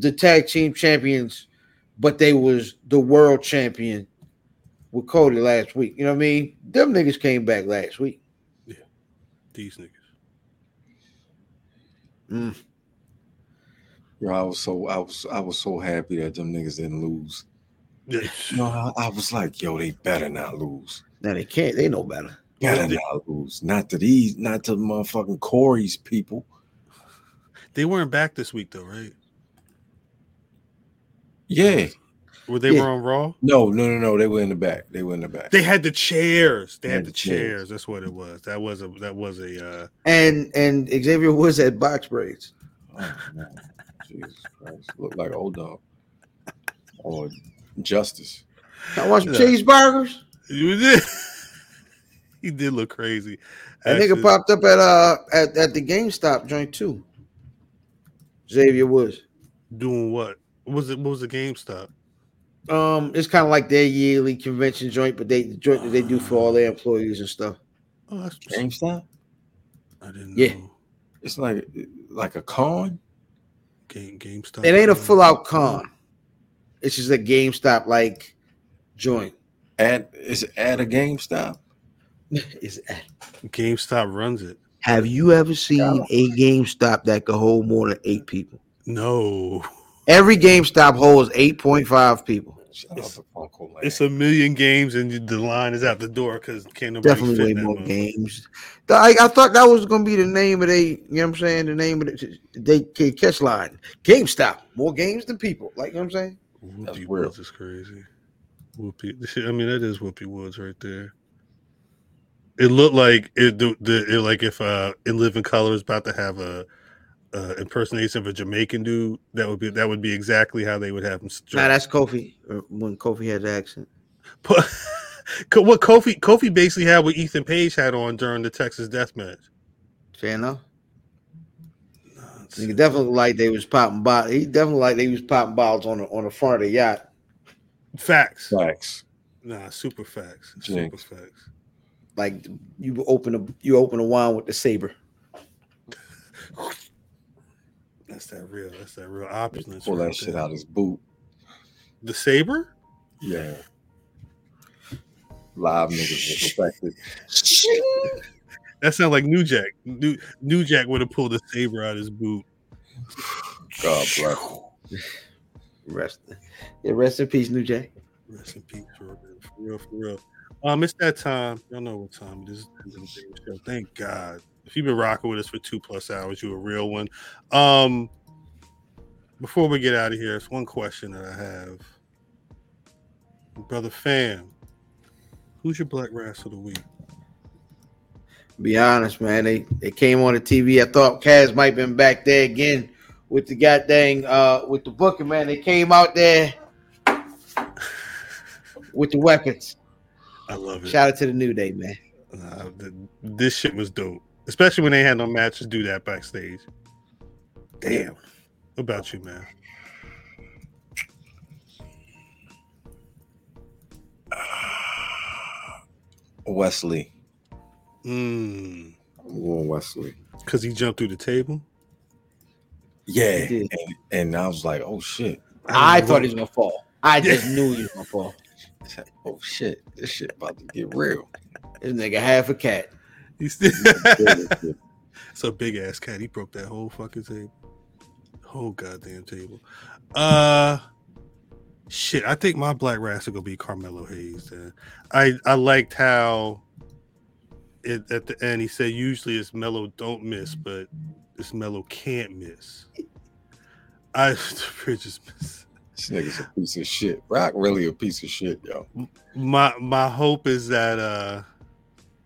[SPEAKER 2] the tag team champions but they was the world champion with Cody last week. You know what I mean? Them niggas came back last week. Yeah.
[SPEAKER 1] These niggas.
[SPEAKER 2] Mm.
[SPEAKER 3] Bro, I was so I was I was so happy that them niggas didn't lose.
[SPEAKER 1] Yeah.
[SPEAKER 3] You know, I, I was like, yo, they better not lose.
[SPEAKER 2] Now they can't. They know better.
[SPEAKER 3] Better
[SPEAKER 1] they-
[SPEAKER 3] not lose. Not to these, not to motherfucking Corey's people.
[SPEAKER 1] They weren't back this week though, right?
[SPEAKER 3] Yeah.
[SPEAKER 1] Were they
[SPEAKER 2] Yeah.
[SPEAKER 1] were on Raw?
[SPEAKER 3] No, no, no, no. They were in the back. They were in the back.
[SPEAKER 1] They had the chairs. They
[SPEAKER 3] They
[SPEAKER 1] had
[SPEAKER 3] had
[SPEAKER 1] the
[SPEAKER 3] the chairs.
[SPEAKER 1] chairs. That's what it was. That was a that was a uh
[SPEAKER 2] And and Xavier Woods had box braids.
[SPEAKER 3] Oh, man. Jesus Christ. Look like old dog. Or justice.
[SPEAKER 2] I want some cheeseburgers.
[SPEAKER 1] you did. he did look crazy.
[SPEAKER 2] That nigga popped up at uh at, at the GameStop joint too. Xavier Woods.
[SPEAKER 1] doing what? What was it what was the GameStop?
[SPEAKER 2] Um, it's kind of like their yearly convention joint, but they the joint that they do for all their employees and stuff.
[SPEAKER 1] Oh, that's
[SPEAKER 3] GameStop?
[SPEAKER 1] I didn't
[SPEAKER 2] Yeah.
[SPEAKER 1] know.
[SPEAKER 3] It's like like a con.
[SPEAKER 1] Game GameStop.
[SPEAKER 2] It ain't a full out con. It's just a GameStop like joint.
[SPEAKER 3] At is it at a GameStop?
[SPEAKER 2] Is at
[SPEAKER 1] GameStop runs it.
[SPEAKER 2] have you ever seen a GameStop that could hold more than eight people?
[SPEAKER 1] No.
[SPEAKER 2] Every GameStop holds eight point five people.
[SPEAKER 3] Shout
[SPEAKER 1] It's-
[SPEAKER 3] to Funko
[SPEAKER 1] It's a million games and the line is out the door because can't nobody
[SPEAKER 2] Definitely
[SPEAKER 1] fit
[SPEAKER 2] way
[SPEAKER 1] that
[SPEAKER 2] more
[SPEAKER 1] motherfucker.
[SPEAKER 2] games. I, I thought that was gonna be the name of they. You know what I'm saying? The name of the they they catch line. GameStop more games than people. Like you know what I'm saying?
[SPEAKER 3] That's
[SPEAKER 1] Whoopi
[SPEAKER 3] real.
[SPEAKER 1] Woods is crazy. Whoopi, I mean that is Whoopi Woods right there. It looked like it, the, the it, like if uh in Living Color is about to have a uh, impersonation of a Jamaican dude. That would be that would be exactly how they would have him.
[SPEAKER 2] Nah, that's Kofi. uh, When Kofi had the accent.
[SPEAKER 1] But What Kofi Kofi basically had what Ethan Page had on during the Texas Death Match.
[SPEAKER 2] Fair enough. Nigga definitely like they was popping bottles. He definitely like they was popping bottles on the on the front of the yacht.
[SPEAKER 1] Facts.
[SPEAKER 3] Facts.
[SPEAKER 1] Nah, super facts. Super
[SPEAKER 3] Jinx.
[SPEAKER 1] facts.
[SPEAKER 2] Like you open a you open a wine with the saber.
[SPEAKER 1] That's that real. That's that real opulence.
[SPEAKER 3] Pull
[SPEAKER 1] right
[SPEAKER 3] that shit
[SPEAKER 1] there.
[SPEAKER 3] out his boot.
[SPEAKER 1] The saber.
[SPEAKER 3] Yeah. Live niggas respected.
[SPEAKER 1] That sounds like New Jack. New, New Jack would have pulled the saber out his boot.
[SPEAKER 3] God bless.
[SPEAKER 2] Rest, yeah, rest in peace, New Jack.
[SPEAKER 1] Rest in peace, for real, for real, for real. Um, it's that time. Y'all know what time it is. It's the Daily Show. Thank God. If you've been rocking with us for two plus hours, you're a real one. Um, before we get out of here, it's one question that I have, brother Fam. Who's your Black Rass of the week?
[SPEAKER 2] Be honest, man. They they came on the TV. I thought Kaz might have been back there again with the goddamn uh with the booking, man. They came out there with the weapons.
[SPEAKER 1] I love it.
[SPEAKER 2] Shout out to the New Day, man.
[SPEAKER 1] Uh, th- this shit was dope, especially when they had no matches. To do that backstage. Damn. What about you, man?
[SPEAKER 3] Wes Lee.
[SPEAKER 1] Mm.
[SPEAKER 3] I'm going Wes Lee.
[SPEAKER 1] Because he jumped through the table.
[SPEAKER 3] Yeah. And, and I was like, oh shit.
[SPEAKER 2] I
[SPEAKER 1] don't
[SPEAKER 2] thought he was gonna fall. I just knew he was gonna fall.
[SPEAKER 3] I oh shit. This shit about to get real.
[SPEAKER 2] This nigga half a cat.
[SPEAKER 1] He's still. It's a big ass cat. He broke that whole fucking table. Whole goddamn table. Uh shit. I think my black rats are gonna be Carmelo Hayes. Then. I I liked how it at the end he said usually it's Melo don't miss, but it's Melo can't miss. I just miss.
[SPEAKER 3] This nigga's a piece of shit. Rock really a piece of shit, yo.
[SPEAKER 1] my my hope is that uh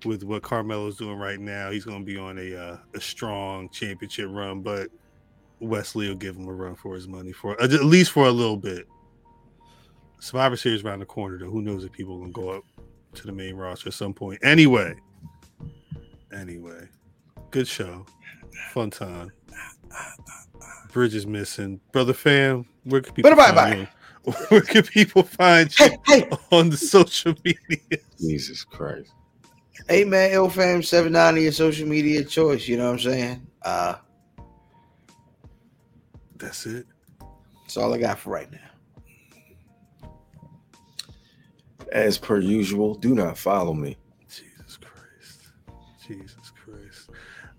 [SPEAKER 1] with what Carmelo's doing right now, he's going to be on a uh, a strong championship run. But Wes Lee will give him a run for his money for at least for a little bit. Survivor Series around the corner, though. Who knows if people are going to go up to the main roster at some point? Anyway, anyway, good show, fun time. Bridge is missing, brother. Fam, where can people
[SPEAKER 2] Bye-bye,
[SPEAKER 1] find? Where can people find you?
[SPEAKER 2] Hey, hey,
[SPEAKER 1] on the social media.
[SPEAKER 3] Jesus Christ.
[SPEAKER 2] Hey man, Ilfam seven nine your social media choice. You know what I'm saying? Uh
[SPEAKER 1] That's it.
[SPEAKER 2] that's all I got for right now.
[SPEAKER 3] As per usual, do not follow me.
[SPEAKER 1] Jesus Christ. Jesus Christ.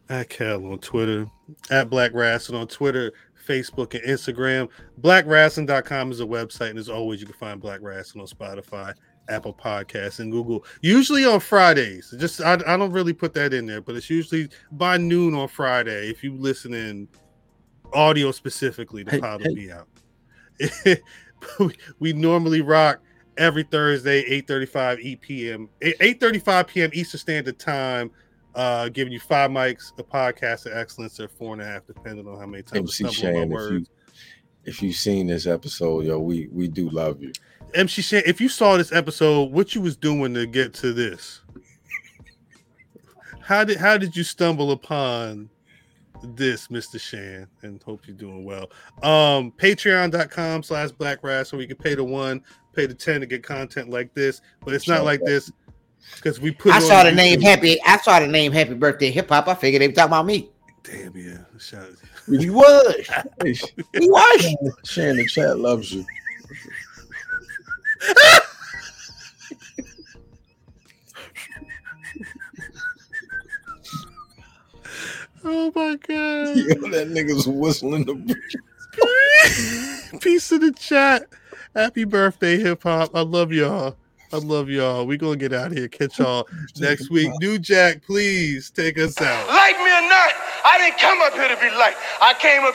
[SPEAKER 1] At Cal on Twitter, at Black Rasslin' on Twitter, Facebook, and Instagram. BlackRasslin.com is a website, and as always, you can find Black Rasslin' on Spotify, Apple Podcasts, and Google. Usually on Fridays. Just I, I don't really put that in there, but it's usually by noon on Friday. If you listen in audio specifically, the pod will be out. we, normally rock every Thursday, 8:35 E p.m. 8:35 p.m. Eastern Standard Time. Uh, giving you five mics, a podcast of excellence, or four and a half, depending on how many times
[SPEAKER 3] MC
[SPEAKER 1] stumble on my
[SPEAKER 3] Shan, if you if you've seen this episode, yo, we we do love you.
[SPEAKER 1] MC Shan, if you saw this episode, what you was doing to get to this? How did how did you stumble upon this, Mr. Shan? And hope you're doing well. Um, patreon.com slash black Ras, so we can pay the one, pay the 10 to get content like this, but it's not like this because we put
[SPEAKER 2] I saw the name Happy. I saw the name Happy Birthday Hip Hop. I figured they were talking about me.
[SPEAKER 1] Damn, yeah. Shout
[SPEAKER 2] We was.
[SPEAKER 3] Hey,
[SPEAKER 2] We was.
[SPEAKER 3] Shan, the chat loves you.
[SPEAKER 1] Oh my god.
[SPEAKER 3] Yo, that nigga's whistling the bridge.
[SPEAKER 1] Peace to the chat. Happy birthday, hip hop. I love y'all. I love y'all. we gonna get out of here. Catch y'all next week. New Jack, please take us out.
[SPEAKER 4] Like me or not, I didn't come up here to be liked. I came up